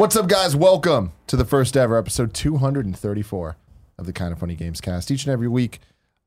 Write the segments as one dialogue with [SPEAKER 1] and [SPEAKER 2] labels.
[SPEAKER 1] What's up, guys? Welcome to the first ever episode 234 of the Kind of Funny Games cast. Each and every week,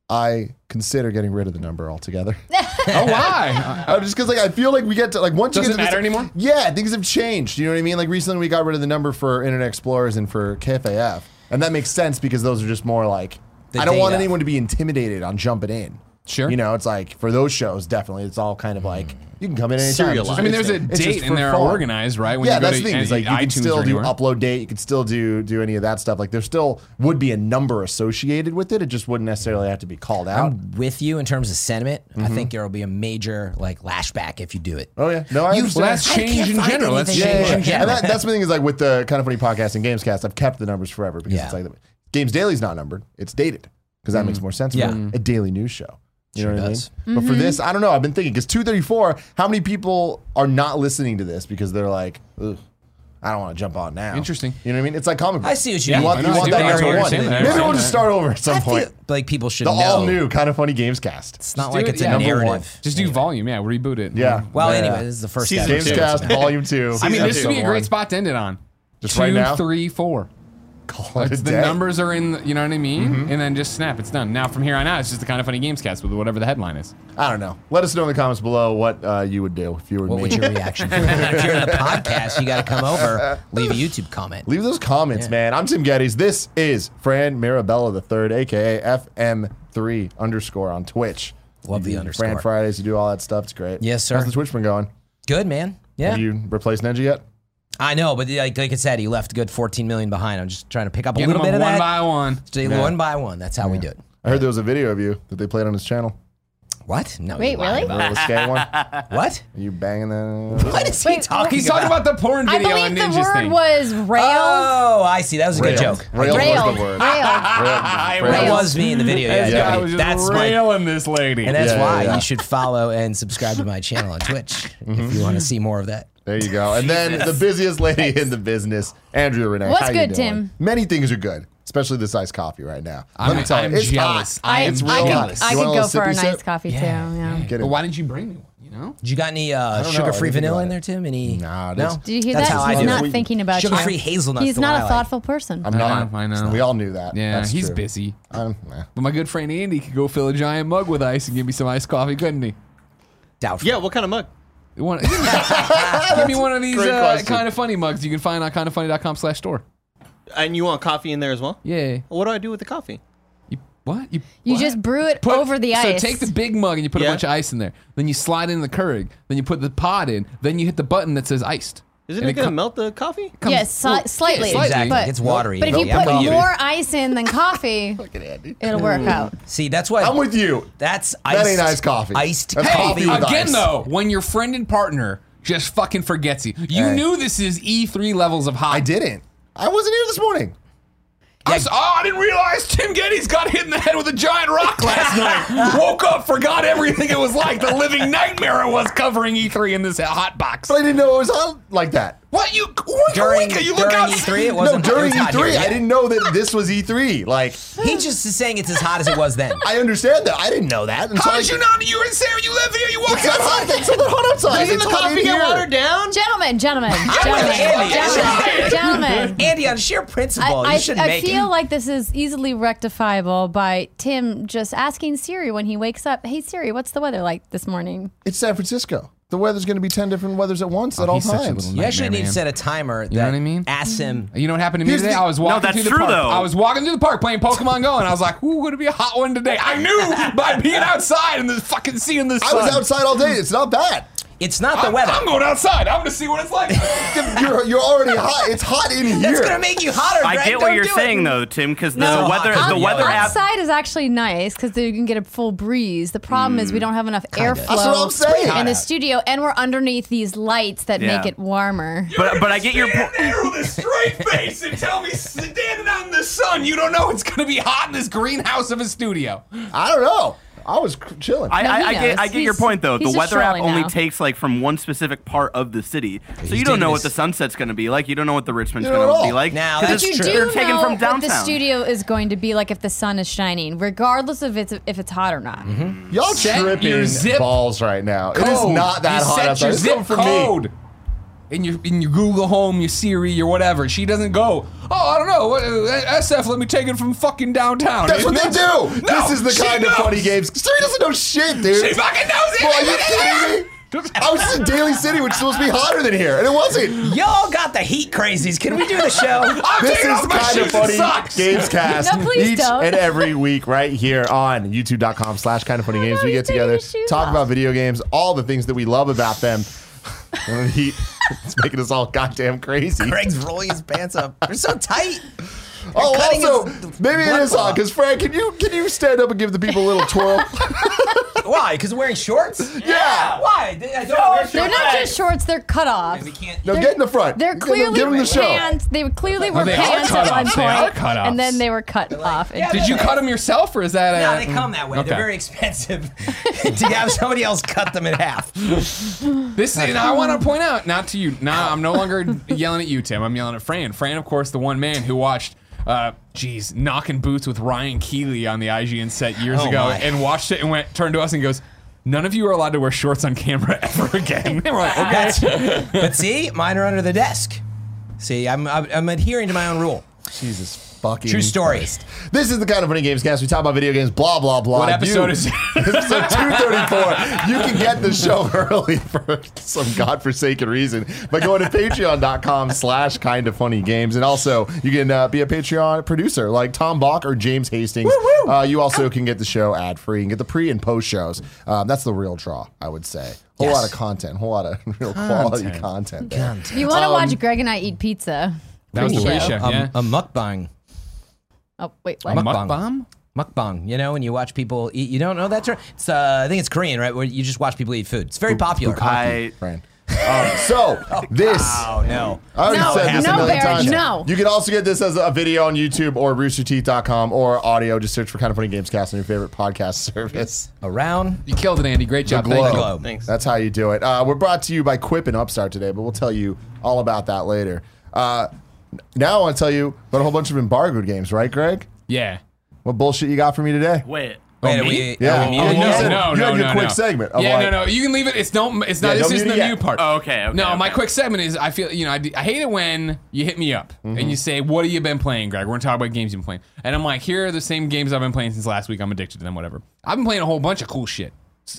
[SPEAKER 1] I consider getting rid of the number altogether.
[SPEAKER 2] Oh, why?
[SPEAKER 1] Uh, just because, like, I feel like we get to like once
[SPEAKER 2] Doesn't
[SPEAKER 1] you get to
[SPEAKER 2] matter
[SPEAKER 1] this-
[SPEAKER 2] anymore?
[SPEAKER 1] Yeah, things have changed. You know what I mean? Like recently, we got rid of the number for Internet Explorers and for KFAF, and that makes sense because those are just more like
[SPEAKER 3] The
[SPEAKER 1] I don't want
[SPEAKER 3] data.
[SPEAKER 1] anyone to be intimidated on jumping in.
[SPEAKER 2] Sure.
[SPEAKER 1] You know, it's like for those shows, definitely, it's all kind of like you can come in anytime. It's
[SPEAKER 3] Serialized.
[SPEAKER 1] just-
[SPEAKER 2] I mean, there's a
[SPEAKER 1] it's
[SPEAKER 2] date
[SPEAKER 1] for
[SPEAKER 2] and they're
[SPEAKER 1] fun.
[SPEAKER 2] organized, right? When
[SPEAKER 1] yeah,
[SPEAKER 2] you go
[SPEAKER 1] that's
[SPEAKER 2] to
[SPEAKER 1] the thing. It's
[SPEAKER 2] any
[SPEAKER 1] like you can still do upload date. You can still do do any of that stuff. Like there still would be a number associated with it. It just wouldn't necessarily have to be called out.
[SPEAKER 3] I'm with you in terms of sentiment. I mm-hmm. think there will be a major like lashback if you do it.
[SPEAKER 1] oh yeah, no, I
[SPEAKER 3] You-
[SPEAKER 1] understand.
[SPEAKER 2] Well, that's
[SPEAKER 3] I
[SPEAKER 2] change in general. That's
[SPEAKER 3] anything
[SPEAKER 1] yeah,
[SPEAKER 2] change
[SPEAKER 1] yeah,
[SPEAKER 2] in
[SPEAKER 1] yeah.
[SPEAKER 2] general.
[SPEAKER 1] And that, that's the thing is like with the kind of funny podcast and Gamescast, I've kept the numbers forever because
[SPEAKER 3] Yeah.
[SPEAKER 1] it's like Games Daily's not numbered; it's dated because that makes mm. more sense
[SPEAKER 3] Yeah.
[SPEAKER 1] for a daily news show. You
[SPEAKER 3] Sure
[SPEAKER 1] know what
[SPEAKER 3] does.
[SPEAKER 1] I mean? But for mm-hmm. this, I don't know. I've been thinking because 234, how many people are not listening to this because they're like, Ugh, I don't want to jump on now.
[SPEAKER 2] Interesting.
[SPEAKER 1] You know what I mean? It's like comic.
[SPEAKER 3] book.
[SPEAKER 1] I
[SPEAKER 3] see what you
[SPEAKER 1] You
[SPEAKER 3] mean.
[SPEAKER 1] want,
[SPEAKER 2] I
[SPEAKER 1] you want that
[SPEAKER 2] I
[SPEAKER 1] number one.
[SPEAKER 2] that.
[SPEAKER 1] Maybe we'll just
[SPEAKER 2] that.
[SPEAKER 1] start over at some
[SPEAKER 3] I
[SPEAKER 1] point.
[SPEAKER 3] feel like people should.
[SPEAKER 1] The
[SPEAKER 3] know.
[SPEAKER 1] all new kind of funny Gamescast.
[SPEAKER 3] It's not
[SPEAKER 2] do
[SPEAKER 3] like
[SPEAKER 2] it,
[SPEAKER 3] it's a
[SPEAKER 2] yeah.
[SPEAKER 1] Number one.
[SPEAKER 3] narrative.
[SPEAKER 2] Just do volume, yeah. Reboot it.
[SPEAKER 1] Yeah. Mm-hmm.
[SPEAKER 3] Well,
[SPEAKER 1] Yeah.
[SPEAKER 3] anyway, this is the first
[SPEAKER 4] Season
[SPEAKER 3] episode.
[SPEAKER 4] two.
[SPEAKER 1] Gamescast Volume Two.
[SPEAKER 2] I mean, this would be a great spot to end it on.
[SPEAKER 1] Just
[SPEAKER 2] Two,
[SPEAKER 1] right now?
[SPEAKER 2] three, four.
[SPEAKER 1] Call it a
[SPEAKER 2] the
[SPEAKER 1] day.
[SPEAKER 2] numbers are in, the, you know what I mean?
[SPEAKER 1] Mm-hmm.
[SPEAKER 2] And then just snap, it's done. Now from here on out, it's just the kind of funny games cast with whatever the headline is.
[SPEAKER 1] I don't know. Let us know in the comments below what uh, you would do if you were
[SPEAKER 3] What
[SPEAKER 1] me.
[SPEAKER 3] would your reaction be? if you're in the podcast, you got to come over, leave a YouTube comment.
[SPEAKER 1] Leave those comments,
[SPEAKER 3] Yeah.
[SPEAKER 1] man. I'm Tim Gettys. This is Fran Mirabella the third, aka FM3 underscore on Twitch.
[SPEAKER 3] Love the
[SPEAKER 1] You do
[SPEAKER 3] underscore.
[SPEAKER 1] Fran Fridays. You do all that stuff. It's great.
[SPEAKER 3] Yes, sir.
[SPEAKER 1] How's the Twitch been going?
[SPEAKER 3] Good man. Yeah,
[SPEAKER 1] Have you replaced Ninja yet?
[SPEAKER 3] I know, but like, like I said, he left a good 14 million behind. I'm just trying to pick up a
[SPEAKER 2] Get
[SPEAKER 3] little bit of
[SPEAKER 2] one
[SPEAKER 3] that.
[SPEAKER 2] by one.
[SPEAKER 3] Stay One by one. That's how we do it.
[SPEAKER 1] I heard there was a video of you that they played on his channel.
[SPEAKER 3] What? No.
[SPEAKER 5] Wait, really?
[SPEAKER 1] The little skate one.
[SPEAKER 3] What?
[SPEAKER 1] Are you banging that?
[SPEAKER 3] What is he
[SPEAKER 5] Wait,
[SPEAKER 3] talking
[SPEAKER 2] He's talking about the porn
[SPEAKER 5] I
[SPEAKER 2] video on
[SPEAKER 5] believe the word
[SPEAKER 2] thing.
[SPEAKER 5] was railed.
[SPEAKER 3] Oh, I see. That was a good joke.
[SPEAKER 1] Railed
[SPEAKER 5] railed.
[SPEAKER 1] was the word.
[SPEAKER 5] Railed.
[SPEAKER 2] I
[SPEAKER 1] Railed.
[SPEAKER 3] That was me in the video. Yeah, yeah.
[SPEAKER 2] was just
[SPEAKER 3] That's my
[SPEAKER 2] railing this lady.
[SPEAKER 3] And that's
[SPEAKER 1] Yeah, yeah,
[SPEAKER 3] why
[SPEAKER 1] yeah.
[SPEAKER 3] you should follow and subscribe to my channel on Twitch
[SPEAKER 1] Mm-hmm.
[SPEAKER 3] if you want to see more of that.
[SPEAKER 1] There you go. And then the busiest lady in the business, Andrea Renee.
[SPEAKER 5] What's
[SPEAKER 1] How you
[SPEAKER 5] good,
[SPEAKER 1] doing?
[SPEAKER 5] Tim?
[SPEAKER 1] Many things are good, especially this iced coffee right now.
[SPEAKER 2] I'm,
[SPEAKER 1] Let me tell
[SPEAKER 2] I'm
[SPEAKER 1] you, it's
[SPEAKER 2] jealous.
[SPEAKER 1] hot.
[SPEAKER 2] I
[SPEAKER 5] I,
[SPEAKER 2] am
[SPEAKER 1] It's
[SPEAKER 5] I
[SPEAKER 1] real
[SPEAKER 5] could,
[SPEAKER 1] hot.
[SPEAKER 5] I could go for
[SPEAKER 1] sippy
[SPEAKER 5] a nice
[SPEAKER 1] sip?
[SPEAKER 5] coffee
[SPEAKER 3] Yeah.
[SPEAKER 5] too. Yeah.
[SPEAKER 1] Get
[SPEAKER 2] But
[SPEAKER 1] it.
[SPEAKER 2] why didn't you bring me one? You know?
[SPEAKER 3] Did you got any uh,
[SPEAKER 1] know.
[SPEAKER 3] Sugar-free
[SPEAKER 1] didn't think
[SPEAKER 3] vanilla
[SPEAKER 1] about
[SPEAKER 3] in there, Tim? Any?
[SPEAKER 1] Nah,
[SPEAKER 3] no.
[SPEAKER 1] is-
[SPEAKER 5] Did you hear
[SPEAKER 3] That's
[SPEAKER 5] that?
[SPEAKER 3] how I
[SPEAKER 5] He's
[SPEAKER 3] do
[SPEAKER 5] not
[SPEAKER 3] it.
[SPEAKER 5] thinking about
[SPEAKER 3] Sugar-free
[SPEAKER 5] you.
[SPEAKER 3] hazelnuts.
[SPEAKER 5] He's
[SPEAKER 3] the one
[SPEAKER 5] not
[SPEAKER 3] I
[SPEAKER 5] a
[SPEAKER 3] like.
[SPEAKER 5] thoughtful person.
[SPEAKER 1] I'm not.
[SPEAKER 2] I know.
[SPEAKER 1] We all knew that.
[SPEAKER 2] Yeah,
[SPEAKER 1] That's
[SPEAKER 2] he's
[SPEAKER 1] true.
[SPEAKER 2] busy.
[SPEAKER 1] I'm, nah.
[SPEAKER 2] But my good friend Andy could go fill a giant mug with ice and give me some iced coffee, couldn't he?
[SPEAKER 3] Doubtful.
[SPEAKER 4] Yeah, what kind of mug?
[SPEAKER 2] You want- give me one of these
[SPEAKER 1] Great
[SPEAKER 2] uh,
[SPEAKER 1] question.
[SPEAKER 2] kind of funny mugs you can find on kindoffunny.com slash store.
[SPEAKER 4] And you want coffee in there as well?
[SPEAKER 2] Yeah.
[SPEAKER 4] What do I do with the coffee?
[SPEAKER 2] You, what? You,
[SPEAKER 5] You
[SPEAKER 2] what?
[SPEAKER 5] just brew it
[SPEAKER 2] Put-
[SPEAKER 5] over the ice.
[SPEAKER 2] So take the big mug and you put a bunch of ice in there. Then you slide in the Keurig. Then you put the pod in. Then you hit the button that says iced.
[SPEAKER 4] Isn't
[SPEAKER 2] And
[SPEAKER 4] it going to
[SPEAKER 2] com-
[SPEAKER 4] melt the coffee?
[SPEAKER 2] comes-
[SPEAKER 5] Yes, sli-
[SPEAKER 2] well,
[SPEAKER 5] slightly.
[SPEAKER 2] slightly.
[SPEAKER 3] Exactly.
[SPEAKER 5] But,
[SPEAKER 3] it's watery.
[SPEAKER 5] but if you put
[SPEAKER 3] probably.
[SPEAKER 5] more ice in than coffee,
[SPEAKER 1] Look at Andy.
[SPEAKER 5] it'll work out.
[SPEAKER 3] See, that's why
[SPEAKER 1] I'm with you.
[SPEAKER 3] That's
[SPEAKER 1] That
[SPEAKER 3] iced,
[SPEAKER 1] ain't iced coffee.
[SPEAKER 3] Iced
[SPEAKER 1] That's
[SPEAKER 2] Hey,
[SPEAKER 1] coffee with
[SPEAKER 2] again
[SPEAKER 1] ice.
[SPEAKER 2] though, when your friend and partner just fucking forgets you, you
[SPEAKER 1] Hey.
[SPEAKER 2] knew this is E3 levels of hot.
[SPEAKER 1] I didn't. I wasn't here this morning.
[SPEAKER 2] I'm so- oh, I didn't realize Tim Gettys got hit in the head with a giant rock last night. Woke up, forgot everything it was like. The living nightmare it was covering E3 in this hot box.
[SPEAKER 1] But I didn't know it was hot like that.
[SPEAKER 2] What you?
[SPEAKER 3] during,
[SPEAKER 2] Oinka, you look
[SPEAKER 3] during
[SPEAKER 2] outside.
[SPEAKER 3] E3. It wasn't.
[SPEAKER 1] during
[SPEAKER 3] it was hot
[SPEAKER 1] E3,
[SPEAKER 3] here.
[SPEAKER 1] I didn't know that this was E3. Like,
[SPEAKER 3] He just is saying it's as hot as it was then.
[SPEAKER 1] I understand that. I didn't know that. And so
[SPEAKER 2] How
[SPEAKER 1] I-
[SPEAKER 2] did you not? You were in Sarah. You live here. You walk
[SPEAKER 1] It's not hot.
[SPEAKER 2] outside.
[SPEAKER 1] It's not hot outside.
[SPEAKER 4] Doesn't the coffee
[SPEAKER 1] in
[SPEAKER 4] get watered down?
[SPEAKER 5] Gentlemen, gentlemen,
[SPEAKER 3] Andy.
[SPEAKER 5] gentlemen, gentlemen, gentlemen.
[SPEAKER 3] Andy, on sheer principle,
[SPEAKER 5] I,
[SPEAKER 3] you
[SPEAKER 5] I,
[SPEAKER 3] shouldn't
[SPEAKER 5] I
[SPEAKER 3] make
[SPEAKER 5] feel
[SPEAKER 3] it.
[SPEAKER 5] like this is easily rectifiable by Tim just asking Siri when he wakes up, "Hey Siri, what's the weather like this morning?"
[SPEAKER 1] It's San Francisco. The weather's going to be 10 different weathers at once oh, at all
[SPEAKER 2] Oh, he's such a
[SPEAKER 1] times.
[SPEAKER 2] little
[SPEAKER 3] You actually
[SPEAKER 2] nightmare,
[SPEAKER 3] need to
[SPEAKER 2] man.
[SPEAKER 3] set a timer.
[SPEAKER 2] know what I mean?
[SPEAKER 3] Asks him. Mm-hmm.
[SPEAKER 2] You know what happened to me
[SPEAKER 1] Here's
[SPEAKER 2] today?
[SPEAKER 1] the-
[SPEAKER 2] I was walking
[SPEAKER 4] that's
[SPEAKER 2] through the
[SPEAKER 4] true,
[SPEAKER 2] park.
[SPEAKER 4] though.
[SPEAKER 2] I was walking through the park playing Pokemon Go, and I was like, "Ooh, going to be a hot one today." I knew by being outside and the fucking seeing the
[SPEAKER 1] I
[SPEAKER 2] sun.
[SPEAKER 1] was outside all day. It's not bad.
[SPEAKER 3] It's not the
[SPEAKER 2] I'm,
[SPEAKER 3] weather.
[SPEAKER 2] I'm going outside. I'm going to see what it's like.
[SPEAKER 1] You're, you're already hot. It's hot in here.
[SPEAKER 3] It's gonna make you hotter.
[SPEAKER 4] I get what
[SPEAKER 3] Don't
[SPEAKER 4] you're
[SPEAKER 3] do it.
[SPEAKER 4] saying though, Tim, because the
[SPEAKER 5] No,
[SPEAKER 4] weather,
[SPEAKER 3] I'm
[SPEAKER 4] the weather
[SPEAKER 3] yelling.
[SPEAKER 4] app.
[SPEAKER 5] Outside is actually nice because you can get a full breeze. The problem is we mm, don't have enough
[SPEAKER 1] That's what I'm
[SPEAKER 5] airflow
[SPEAKER 1] saying.
[SPEAKER 5] in the studio, and we're underneath these lights that
[SPEAKER 4] Yeah.
[SPEAKER 5] make it warmer.
[SPEAKER 4] But but I get your
[SPEAKER 2] Stand
[SPEAKER 4] point.
[SPEAKER 2] there with a straight face and tell me standing out in the sun, you don't know it's going to be hot in this greenhouse of a studio.
[SPEAKER 1] I don't know. I was chilling.
[SPEAKER 4] I,
[SPEAKER 5] No,
[SPEAKER 4] I,
[SPEAKER 5] he
[SPEAKER 4] I get. I get your
[SPEAKER 5] He's-
[SPEAKER 4] point though.
[SPEAKER 5] he's
[SPEAKER 4] The
[SPEAKER 5] just
[SPEAKER 4] weather app
[SPEAKER 5] trolling
[SPEAKER 4] only
[SPEAKER 5] now.
[SPEAKER 4] takes like from one specific part of the city, so
[SPEAKER 3] He's
[SPEAKER 4] you don't know
[SPEAKER 3] taking
[SPEAKER 4] what the
[SPEAKER 3] this-
[SPEAKER 4] sunset's going to be like. You don't know what the Richmond's
[SPEAKER 1] You don't
[SPEAKER 4] going
[SPEAKER 1] know
[SPEAKER 4] to be
[SPEAKER 1] all.
[SPEAKER 4] like.
[SPEAKER 3] Now,
[SPEAKER 4] 'cause
[SPEAKER 3] that's
[SPEAKER 5] But
[SPEAKER 4] it's,
[SPEAKER 5] you
[SPEAKER 3] true.
[SPEAKER 5] do
[SPEAKER 4] They're taken
[SPEAKER 5] know
[SPEAKER 4] from
[SPEAKER 5] what the
[SPEAKER 4] downtown.
[SPEAKER 5] studio is going to be like if the sun is shining, regardless of it's if it's hot or not.
[SPEAKER 3] Mm-hmm.
[SPEAKER 1] Y'all
[SPEAKER 2] Set
[SPEAKER 1] tripping
[SPEAKER 2] your zip
[SPEAKER 1] balls right now. It is
[SPEAKER 2] Code.
[SPEAKER 1] not that
[SPEAKER 2] you
[SPEAKER 1] hot
[SPEAKER 2] set
[SPEAKER 1] outside.
[SPEAKER 2] Your
[SPEAKER 1] It's
[SPEAKER 2] zip
[SPEAKER 1] coming from
[SPEAKER 2] code.
[SPEAKER 1] Me.
[SPEAKER 2] in your in your Google Home, your Siri, your whatever. She doesn't go. Oh, I don't know. What, uh, SF, let me take it from fucking downtown.
[SPEAKER 1] That's what they do.
[SPEAKER 2] No,
[SPEAKER 1] this is the
[SPEAKER 2] she
[SPEAKER 1] kind of funny games. Siri doesn't know shit, dude.
[SPEAKER 2] She fucking knows it.
[SPEAKER 1] Boy, are you kidding me? I was just in Daly City, which is supposed to be hotter than here, and it wasn't.
[SPEAKER 3] Y'all got the heat crazies. Can we do the show?
[SPEAKER 2] I'm
[SPEAKER 1] This
[SPEAKER 2] taking
[SPEAKER 1] is
[SPEAKER 2] off my
[SPEAKER 1] kind of
[SPEAKER 2] shoes.
[SPEAKER 1] funny
[SPEAKER 2] It sucks.
[SPEAKER 1] Gamescast
[SPEAKER 5] No, please
[SPEAKER 1] each
[SPEAKER 5] don't.
[SPEAKER 1] and every week right here on youtube.com slash kind of funny games. We get together,
[SPEAKER 5] taking your shoes
[SPEAKER 1] talk
[SPEAKER 5] off.
[SPEAKER 1] about video games, all the things that we love about them. And he, it's making us all goddamn crazy.
[SPEAKER 3] Craig's rolling his pants up. They're so tight.
[SPEAKER 1] Oh, also, maybe it is on because Frank, can you can you stand up and give the people a little twirl?
[SPEAKER 3] Why? Because wearing shorts?
[SPEAKER 1] Yeah.
[SPEAKER 3] Why? I don't wear
[SPEAKER 5] They're not just shorts; they're cut off.
[SPEAKER 3] We can't.
[SPEAKER 1] No, get in the front.
[SPEAKER 5] They're
[SPEAKER 1] Give them-
[SPEAKER 5] clearly
[SPEAKER 1] give them the show.
[SPEAKER 5] pants. They clearly were
[SPEAKER 2] they are
[SPEAKER 5] pants
[SPEAKER 2] cut
[SPEAKER 5] at one
[SPEAKER 2] offs. They are
[SPEAKER 5] point,
[SPEAKER 2] cut offs.
[SPEAKER 5] and then they were cut off.
[SPEAKER 3] Yeah,
[SPEAKER 2] Did you cut them yourself, or is that?
[SPEAKER 3] No,
[SPEAKER 2] a,
[SPEAKER 3] they come that way.
[SPEAKER 2] Okay.
[SPEAKER 3] They're very expensive to have somebody else cut them in half.
[SPEAKER 2] This and I want to point out, not to you. Now I'm no longer yelling at you, Tim. I'm yelling at Fran. Fran, of course, the one man who watched, uh, geez, knocking boots with Ryan Keeley on the IGN set years
[SPEAKER 3] Oh,
[SPEAKER 2] ago,
[SPEAKER 3] my.
[SPEAKER 2] and watched it and went turned to us and goes, "None of you are allowed to wear shorts on camera ever again." We're like, okay.
[SPEAKER 3] But see, mine are under the desk. See, I'm, I'm, I'm adhering to my own rule.
[SPEAKER 1] Jesus fucking
[SPEAKER 3] True story.
[SPEAKER 1] Christ. This is the kind of funny games cast. We talk about video games, blah blah blah.
[SPEAKER 2] What episode
[SPEAKER 1] You-
[SPEAKER 2] is it?
[SPEAKER 1] episode 234. You can get the show early for some godforsaken reason by going to patreon.com slash kind of funny games. And also, you can uh, be a Patreon producer like Tom Bock or James Hastings. Uh, you also can get the show ad free and get the pre and post shows. Um, that's the real draw, I would say. A whole
[SPEAKER 3] Yes.
[SPEAKER 1] lot of content, a whole lot of real quality
[SPEAKER 2] Content.
[SPEAKER 1] content. there.
[SPEAKER 5] If you want to watch Greg and I eat pizza,
[SPEAKER 2] That was the
[SPEAKER 5] pre-show.
[SPEAKER 2] pre-show.
[SPEAKER 3] Um,
[SPEAKER 2] Yeah.
[SPEAKER 3] A mukbang.
[SPEAKER 5] Oh wait, what?
[SPEAKER 3] Mukbang.
[SPEAKER 2] Mukbang?
[SPEAKER 3] Mukbang. You know, when you watch people eat, you don't know that term? It's, uh, I think it's Korean, right? Where you just watch people eat food. It's very popular.
[SPEAKER 4] I
[SPEAKER 1] Fran. Um, so, this.
[SPEAKER 3] Oh, no.
[SPEAKER 1] I already
[SPEAKER 5] No,
[SPEAKER 1] said this
[SPEAKER 5] no,
[SPEAKER 1] a million
[SPEAKER 5] Barrett,
[SPEAKER 1] times.
[SPEAKER 5] no.
[SPEAKER 1] You can also get this as a video on YouTube or roosterteeth.com or audio. Just search for Kind of Funny Games Cast on your favorite podcast service.
[SPEAKER 3] Around
[SPEAKER 2] You killed it, Andy. Great job.
[SPEAKER 1] The
[SPEAKER 2] Thank you.
[SPEAKER 1] glow.
[SPEAKER 3] globe.
[SPEAKER 1] That's how you do it. Uh, we're brought to you by Quip and Upstart today, but we'll tell you all about that later. Uh, now I want to tell you about a whole bunch of embargoed games, right, Greg?
[SPEAKER 2] Yeah.
[SPEAKER 1] What bullshit you got for me today?
[SPEAKER 4] wait.
[SPEAKER 3] Wait,
[SPEAKER 2] Oh,
[SPEAKER 3] are we,
[SPEAKER 1] Yeah.
[SPEAKER 3] are we
[SPEAKER 1] Oh,
[SPEAKER 3] muted?
[SPEAKER 1] you
[SPEAKER 2] no, no,
[SPEAKER 1] you
[SPEAKER 2] no,
[SPEAKER 1] had your
[SPEAKER 2] no,
[SPEAKER 1] quick
[SPEAKER 2] no.
[SPEAKER 1] segment of
[SPEAKER 2] yeah,
[SPEAKER 1] like-
[SPEAKER 2] no, no. You can leave it. It's no. It's not.
[SPEAKER 1] Yeah,
[SPEAKER 2] this isn't the new part.
[SPEAKER 4] Oh, okay, okay,
[SPEAKER 2] No, my quick segment is. I feel. You know. I, I hate it when you hit me up
[SPEAKER 1] Mm-hmm.
[SPEAKER 2] and you say, "What have you been playing, Greg?" We're gonna talk about games you've been playing, and I'm like, "Here are the same games I've been playing since last week. I'm addicted to them. Whatever. I've been playing a whole bunch of cool shit.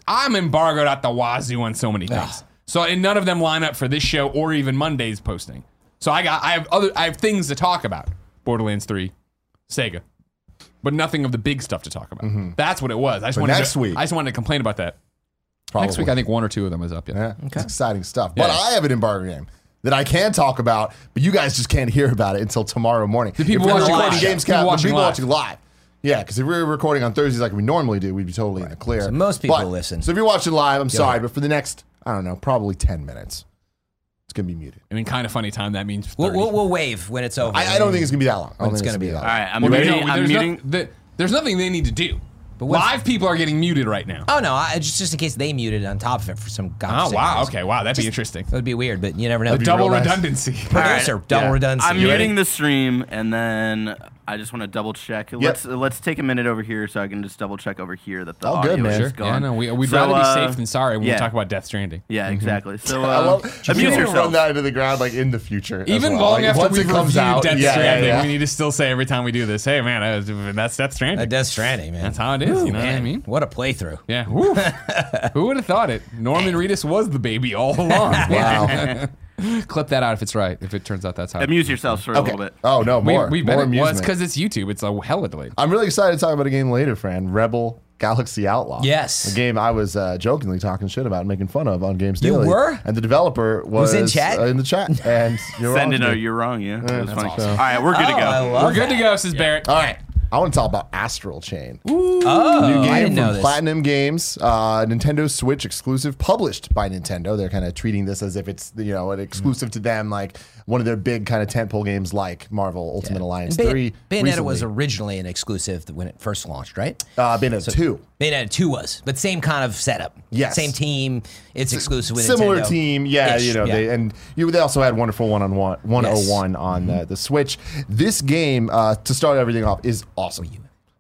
[SPEAKER 2] I'm embargoed at the wazoo on so many things. So and none of them line up for this show or even Monday's posting. So I got. I have other. I have things to talk about. Borderlands Three, Sega. But nothing of the big stuff to talk about. Mm-hmm. That's what it was. I just
[SPEAKER 1] But
[SPEAKER 2] wanted
[SPEAKER 1] next
[SPEAKER 2] to,
[SPEAKER 1] week-
[SPEAKER 2] I just wanted to complain about that.
[SPEAKER 1] Probably.
[SPEAKER 2] Next week, I think one or two of them is up. Yeah.
[SPEAKER 1] Yeah, it's exciting stuff. But
[SPEAKER 2] Yeah.
[SPEAKER 1] I have an embargo game that I can talk about, but you guys just can't hear about it until tomorrow morning. The
[SPEAKER 2] people
[SPEAKER 1] if we're
[SPEAKER 2] watching
[SPEAKER 1] recording
[SPEAKER 2] live.
[SPEAKER 1] Games
[SPEAKER 2] People
[SPEAKER 1] Cast,
[SPEAKER 2] watching
[SPEAKER 1] people
[SPEAKER 2] live.
[SPEAKER 1] watching live. Yeah, because if we were recording on Thursdays like we normally do, we'd be totally in the clear.
[SPEAKER 3] So most people
[SPEAKER 1] But-
[SPEAKER 3] listen.
[SPEAKER 1] So if you're watching live, I'm sorry,
[SPEAKER 3] ahead.
[SPEAKER 1] but for the next, I don't know, probably 10 minutes, it's going to be muted.
[SPEAKER 2] And in kind of funny time, that means
[SPEAKER 3] We'll, we'll, we'll wave when it's over.
[SPEAKER 1] I, I don't think it's going to be that long. I don't
[SPEAKER 3] It's
[SPEAKER 1] think
[SPEAKER 3] gonna be
[SPEAKER 1] that
[SPEAKER 3] that
[SPEAKER 1] long.
[SPEAKER 4] right, I'm
[SPEAKER 2] Well,
[SPEAKER 4] muting.
[SPEAKER 2] no,
[SPEAKER 4] I'm
[SPEAKER 2] there's,
[SPEAKER 4] muting.
[SPEAKER 2] no- the- there's nothing they need to do.
[SPEAKER 3] what's-
[SPEAKER 2] Live people are getting muted right now.
[SPEAKER 3] Oh no! I, just just in case they muted on top of it for some.
[SPEAKER 2] Oh,
[SPEAKER 3] godforsaken
[SPEAKER 2] wow.
[SPEAKER 3] reason.
[SPEAKER 2] Okay, wow. That'd be interesting.
[SPEAKER 3] That would be weird, but you never know.
[SPEAKER 2] A double
[SPEAKER 1] real nice.
[SPEAKER 2] redundancy.
[SPEAKER 4] All right,
[SPEAKER 3] Producer, double
[SPEAKER 2] yeah.
[SPEAKER 3] redundancy.
[SPEAKER 4] I'm
[SPEAKER 3] You ready?
[SPEAKER 4] muting the stream, and then I just want to double check. Let's let's take a minute over here so I can just double check over here that the
[SPEAKER 1] Oh, good,
[SPEAKER 4] audio
[SPEAKER 1] man.
[SPEAKER 4] is
[SPEAKER 1] Sure.
[SPEAKER 4] gone.
[SPEAKER 2] Yeah, no, we, we'd
[SPEAKER 4] So,
[SPEAKER 2] rather be
[SPEAKER 4] uh,
[SPEAKER 2] safe than sorry when
[SPEAKER 4] yeah.
[SPEAKER 2] we talk about Death Stranding.
[SPEAKER 4] Yeah, exactly. So uh,
[SPEAKER 1] I love you
[SPEAKER 4] amuse
[SPEAKER 1] can
[SPEAKER 4] yourself.
[SPEAKER 1] run that into the ground like in the future.
[SPEAKER 2] Even
[SPEAKER 1] well.
[SPEAKER 2] long
[SPEAKER 1] Like,
[SPEAKER 2] after
[SPEAKER 1] once
[SPEAKER 2] we've
[SPEAKER 1] it comes
[SPEAKER 2] reviewed
[SPEAKER 1] out,
[SPEAKER 2] Death
[SPEAKER 1] yeah, yeah,
[SPEAKER 2] Stranding,
[SPEAKER 1] yeah.
[SPEAKER 2] we need to still say every time we do this, hey, man, uh, that's Death Stranding.
[SPEAKER 3] A Death Stranding, man.
[SPEAKER 2] That's how it is. you know what I mean?
[SPEAKER 3] What a playthrough.
[SPEAKER 2] Yeah. Who would have thought it? Norman Reedus was the baby all along.
[SPEAKER 1] Wow.
[SPEAKER 2] Clip that out if it's right. If it turns out that's how.
[SPEAKER 4] Amuse yourselves for a
[SPEAKER 1] Okay.
[SPEAKER 4] little bit.
[SPEAKER 1] Oh, no,
[SPEAKER 2] we,
[SPEAKER 1] more.
[SPEAKER 2] we
[SPEAKER 1] more
[SPEAKER 2] bet it was
[SPEAKER 1] amusement.
[SPEAKER 2] because it's YouTube. It's a hella delayed.
[SPEAKER 1] I'm really excited to talk about a game later, Fran. Rebel Galaxy Outlaw.
[SPEAKER 3] Yes.
[SPEAKER 1] A game I was uh, jokingly talking shit about and making fun of on Games Daily.
[SPEAKER 3] You were?
[SPEAKER 1] And the developer was,
[SPEAKER 3] in chat?
[SPEAKER 1] uh, in the chat. And you're
[SPEAKER 4] Send
[SPEAKER 1] wrong,
[SPEAKER 4] in a you're wrong. Yeah, that was funny.
[SPEAKER 1] awesome.
[SPEAKER 4] All right, we're good to
[SPEAKER 3] Oh, I
[SPEAKER 4] go.
[SPEAKER 3] love
[SPEAKER 2] We're good
[SPEAKER 3] that.
[SPEAKER 2] to go, says Barrett.
[SPEAKER 1] All right. I want to talk about Astral Chain.
[SPEAKER 3] Oh,
[SPEAKER 1] New game
[SPEAKER 3] I didn't
[SPEAKER 1] from
[SPEAKER 3] know this.
[SPEAKER 1] Platinum Games, uh, Nintendo Switch exclusive, published by Nintendo. They're kind of treating this as if it's you know an exclusive to them, like one of their big kind of tentpole games, like Marvel Ultimate Alliance
[SPEAKER 3] Bay-
[SPEAKER 1] Three.
[SPEAKER 3] Bayonetta
[SPEAKER 1] recently.
[SPEAKER 3] was originally an exclusive when it first launched, right?
[SPEAKER 1] uh, Bayonetta Two.
[SPEAKER 3] Bayonetta 2 was, but same kind of setup.
[SPEAKER 1] Yes.
[SPEAKER 3] Same team. It's exclusive with
[SPEAKER 1] similar
[SPEAKER 3] Nintendo.
[SPEAKER 1] team, yeah.
[SPEAKER 3] Ish,
[SPEAKER 1] You know,
[SPEAKER 3] yeah.
[SPEAKER 1] they and you they also had wonderful one on one, one hundred one on
[SPEAKER 3] Mm-hmm.
[SPEAKER 1] the, the Switch. This game, uh, to start everything off, is awesome.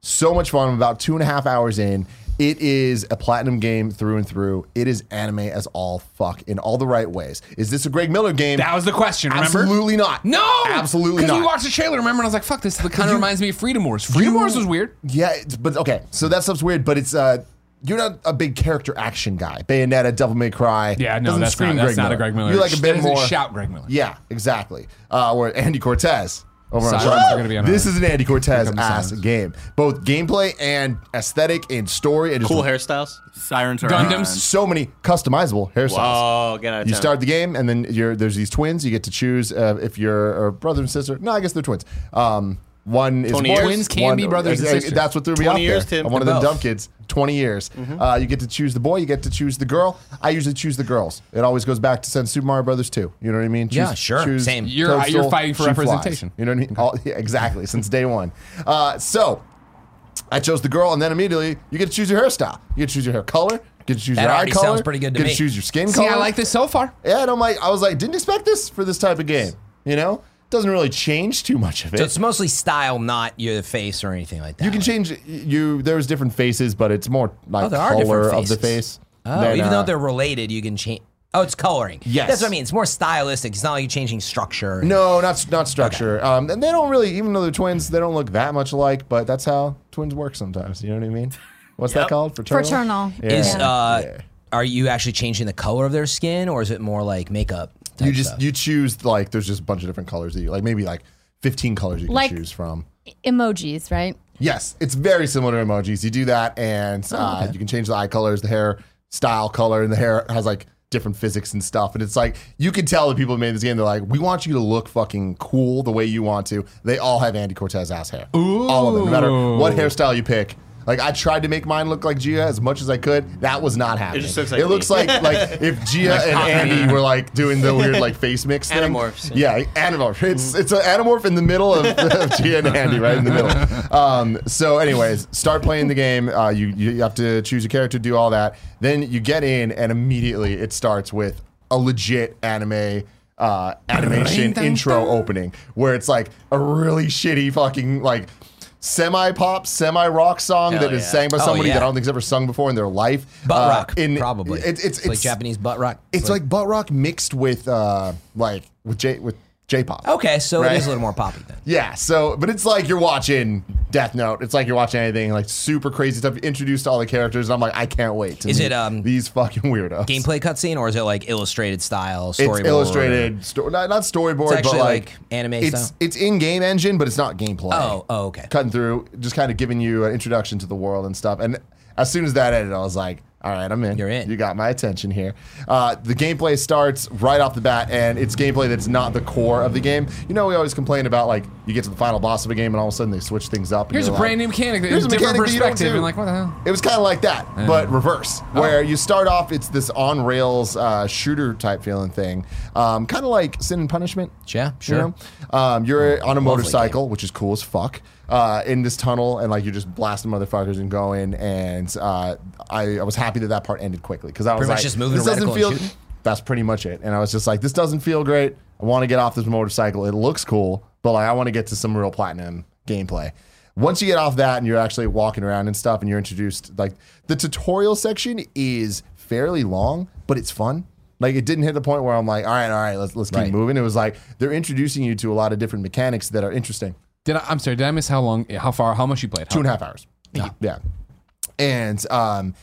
[SPEAKER 1] So much fun. I'm about two and a half hours in, It is a platinum game through and through. It is anime as all fuck in all the right ways. Is this a Greg Miller game?
[SPEAKER 2] That was the question. Remember?
[SPEAKER 1] Absolutely not.
[SPEAKER 2] No,
[SPEAKER 1] absolutely not.
[SPEAKER 2] Because
[SPEAKER 1] not.
[SPEAKER 2] we watched the trailer. Remember, and I was like, "Fuck, this kind of reminds me of Freedom Wars." Freedom
[SPEAKER 1] You-
[SPEAKER 2] Wars was weird.
[SPEAKER 1] Yeah, it's, but okay. So that stuff's weird, but it's uh, you're not a big character action guy. Bayonetta, Devil May Cry.
[SPEAKER 2] Yeah, no,
[SPEAKER 1] doesn't
[SPEAKER 2] that's
[SPEAKER 1] scream
[SPEAKER 2] not, that's not a Greg Miller.
[SPEAKER 1] You like a
[SPEAKER 2] That
[SPEAKER 1] bit
[SPEAKER 2] doesn't
[SPEAKER 1] more.
[SPEAKER 2] Shout Greg Miller.
[SPEAKER 1] Yeah, exactly. Uh, or Andy Cortez. Over on
[SPEAKER 2] Sirens
[SPEAKER 1] Shut
[SPEAKER 2] are gonna be on
[SPEAKER 1] This
[SPEAKER 2] our-
[SPEAKER 1] is an Andy Cortez
[SPEAKER 2] Here
[SPEAKER 1] ass
[SPEAKER 2] Sirens.
[SPEAKER 1] game, both gameplay and aesthetic and story and just
[SPEAKER 6] Cool hairstyles.
[SPEAKER 4] Sirens are
[SPEAKER 2] Gundams.
[SPEAKER 4] on.
[SPEAKER 1] so many customizable hairstyles.
[SPEAKER 6] Whoa, get out of
[SPEAKER 1] You
[SPEAKER 6] town.
[SPEAKER 1] start the game, and then you're, there's these twins. You get to choose uh, if you're a brother and sister. No, I guess they're twins. Um, one is
[SPEAKER 6] 20
[SPEAKER 1] boy,
[SPEAKER 6] years?
[SPEAKER 2] Twins can
[SPEAKER 1] one-
[SPEAKER 2] be brothers and sisters.
[SPEAKER 1] That's what threw me
[SPEAKER 6] 20
[SPEAKER 1] off
[SPEAKER 6] years,
[SPEAKER 1] there.
[SPEAKER 6] Tim.
[SPEAKER 1] I'm one of
[SPEAKER 3] They're
[SPEAKER 1] them
[SPEAKER 3] both.
[SPEAKER 1] dumb kids. 20 years. Uh, you get to choose the boy. You get to choose the girl. I usually choose the girls. It always goes back to since Super Mario Brothers 2. You know what I mean?
[SPEAKER 3] Yeah, sure. Same.
[SPEAKER 2] You're- uh, you're fighting for
[SPEAKER 1] she flies.
[SPEAKER 2] representation.
[SPEAKER 1] You know what I mean? All, yeah, exactly. Since day one. Uh, so I chose the girl, and then immediately you get to choose your hairstyle. You get to choose your hair color. You get to choose
[SPEAKER 3] That
[SPEAKER 1] your eye
[SPEAKER 3] already
[SPEAKER 1] color.
[SPEAKER 3] sounds pretty good to
[SPEAKER 1] you get
[SPEAKER 3] me.
[SPEAKER 1] to choose your skin color.
[SPEAKER 2] See,
[SPEAKER 1] color.
[SPEAKER 2] I like this so far.
[SPEAKER 1] Yeah, and I'm like, I was like, didn't expect this for this type of game. You know, doesn't really change too much of it.
[SPEAKER 3] So it's mostly style, not your face or anything like that.
[SPEAKER 1] you can change you. There's different faces, but it's more like
[SPEAKER 3] Oh,
[SPEAKER 1] color of the face.
[SPEAKER 3] Oh,
[SPEAKER 1] than,
[SPEAKER 3] even
[SPEAKER 1] uh,
[SPEAKER 3] though they're related, you can change. Oh, it's coloring.
[SPEAKER 1] Yes.
[SPEAKER 3] that's what I mean. It's more stylistic. It's not like you're changing structure.
[SPEAKER 1] no, not not structure. Um, and they don't really, even though they're twins, they don't look that much alike. But that's how twins work sometimes. You know what I mean? What's that called? Fraternal.
[SPEAKER 5] Fraternal.
[SPEAKER 1] Yeah.
[SPEAKER 3] Is uh,
[SPEAKER 1] Yeah.
[SPEAKER 3] are you actually changing the color of their skin, or is it more like makeup?
[SPEAKER 1] You just
[SPEAKER 3] stuff?
[SPEAKER 1] you choose like there's just a bunch of different colors that you like. Maybe like 15 colors you can
[SPEAKER 5] Like-
[SPEAKER 1] choose from.
[SPEAKER 5] Emojis, right?
[SPEAKER 1] Yes, it's very similar to emojis. You do that, and
[SPEAKER 3] Oh,
[SPEAKER 1] uh, you can change the eye colors, the hair style color, and the hair has like different physics and stuff. And it's like you can tell the people who made this game. They're like, we want you to look fucking cool the way you want to. They all have Andy Cortez ass hair. All of them, no matter what hairstyle you pick. Like I tried to make mine look like Gia as much as I could. That was not happening.
[SPEAKER 6] just looks like
[SPEAKER 1] it looks like like if Gia and Andy were like doing the weird like face mix thing.
[SPEAKER 6] Animorphs.
[SPEAKER 1] Yeah, animorph. It's it's an animorph in the middle of, of Gia and Andy, right in the middle. Um, so, anyways, start playing the game. Uh, you you have to choose a character, do all that. Then you get in, and immediately it starts with a legit anime. Uh, animation intro opening where it's like a really shitty fucking like semi pop, semi rock song
[SPEAKER 6] Hell
[SPEAKER 1] that is
[SPEAKER 6] yeah.
[SPEAKER 1] sang by
[SPEAKER 3] Oh,
[SPEAKER 1] somebody
[SPEAKER 3] yeah.
[SPEAKER 1] that I don't think's ever sung before in their life.
[SPEAKER 3] butt
[SPEAKER 1] Uh,
[SPEAKER 3] rock,
[SPEAKER 1] in-
[SPEAKER 3] probably.
[SPEAKER 1] It, it's, it's
[SPEAKER 3] like Japanese butt rock.
[SPEAKER 1] It's like butt rock mixed with uh like with J with J pop.
[SPEAKER 3] okay, so
[SPEAKER 1] Right.
[SPEAKER 3] it is a little more poppy then.
[SPEAKER 1] Yeah, so but it's like you're watching Death Note. It's like you're watching anything like super crazy stuff. Introduced to all the characters. And I'm like, I can't wait. To
[SPEAKER 3] Is it, um,
[SPEAKER 1] these fucking weirdos?
[SPEAKER 3] Gameplay cutscene, or is it like illustrated style
[SPEAKER 1] It's
[SPEAKER 3] storyboard?
[SPEAKER 1] illustrated, sto- not, not storyboard,
[SPEAKER 3] It's actually
[SPEAKER 1] but like,
[SPEAKER 3] like anime
[SPEAKER 1] It's
[SPEAKER 3] style?
[SPEAKER 1] it's in game engine, but it's not gameplay.
[SPEAKER 3] Oh, oh, okay.
[SPEAKER 1] cutting through, just kind of giving you an introduction to the world and stuff. And as soon as that ended, I was like, all right, I'm in.
[SPEAKER 3] You're in.
[SPEAKER 1] You got my attention here. Uh, the gameplay starts right off the bat, and it's gameplay that's not the core of the game. You know, we always complain about like you get to the final boss of a game, and all of a sudden they switch things up. and
[SPEAKER 2] Here's a
[SPEAKER 1] you're
[SPEAKER 2] brand new mechanic, that-
[SPEAKER 1] Here's a
[SPEAKER 2] different
[SPEAKER 1] mechanic that you don't
[SPEAKER 2] perspective, and like, what the hell?
[SPEAKER 1] It was kind of like that, but reverse, where you start off, it's this on rails uh, shooter type feeling thing, um, kind of like Sin and Punishment.
[SPEAKER 3] Yeah, sure.
[SPEAKER 1] You know? um, you're on a motorcycle, which is cool as fuck, uh, in this tunnel, and like you're just blasting motherfuckers and going. And uh, I, I was happy that that part ended quickly because I was
[SPEAKER 3] Pretty much
[SPEAKER 1] like,
[SPEAKER 3] just moving
[SPEAKER 1] this doesn't feel.
[SPEAKER 3] and shooting?
[SPEAKER 1] That's pretty much it. And I was just like, this doesn't feel great. I want to get off this motorcycle. It looks cool, but like I want to get to some real platinum gameplay. Once you get off that and you're actually walking around and stuff and you're introduced, like the tutorial section is fairly long, but it's fun. Like it didn't hit the point where I'm like, all right, all right, let's let's keep
[SPEAKER 3] Right.
[SPEAKER 1] moving. It was like they're introducing you to a lot of different mechanics that are interesting.
[SPEAKER 2] Did I, I'm sorry, did I miss how long, how far, how much you played?
[SPEAKER 1] Two and a half hours. Yeah. Yeah. And um,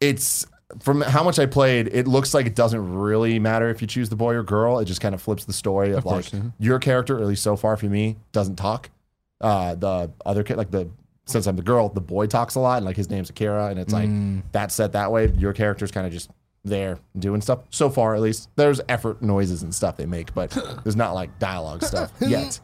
[SPEAKER 1] it's from how much I played, it looks like it doesn't really matter if you choose the boy or girl. It just kind of flips the story of,
[SPEAKER 2] course,
[SPEAKER 1] like
[SPEAKER 2] yeah.
[SPEAKER 1] your character, or at least so far for me, doesn't talk. Uh, the other kid, like the since I'm the girl, the boy talks a lot, and like his name's Akira, and it's like
[SPEAKER 2] Mm.
[SPEAKER 1] that's set that way. Your character's kind of just there doing stuff. So far, at least, there's effort noises and stuff they make, but there's not like dialogue stuff yet.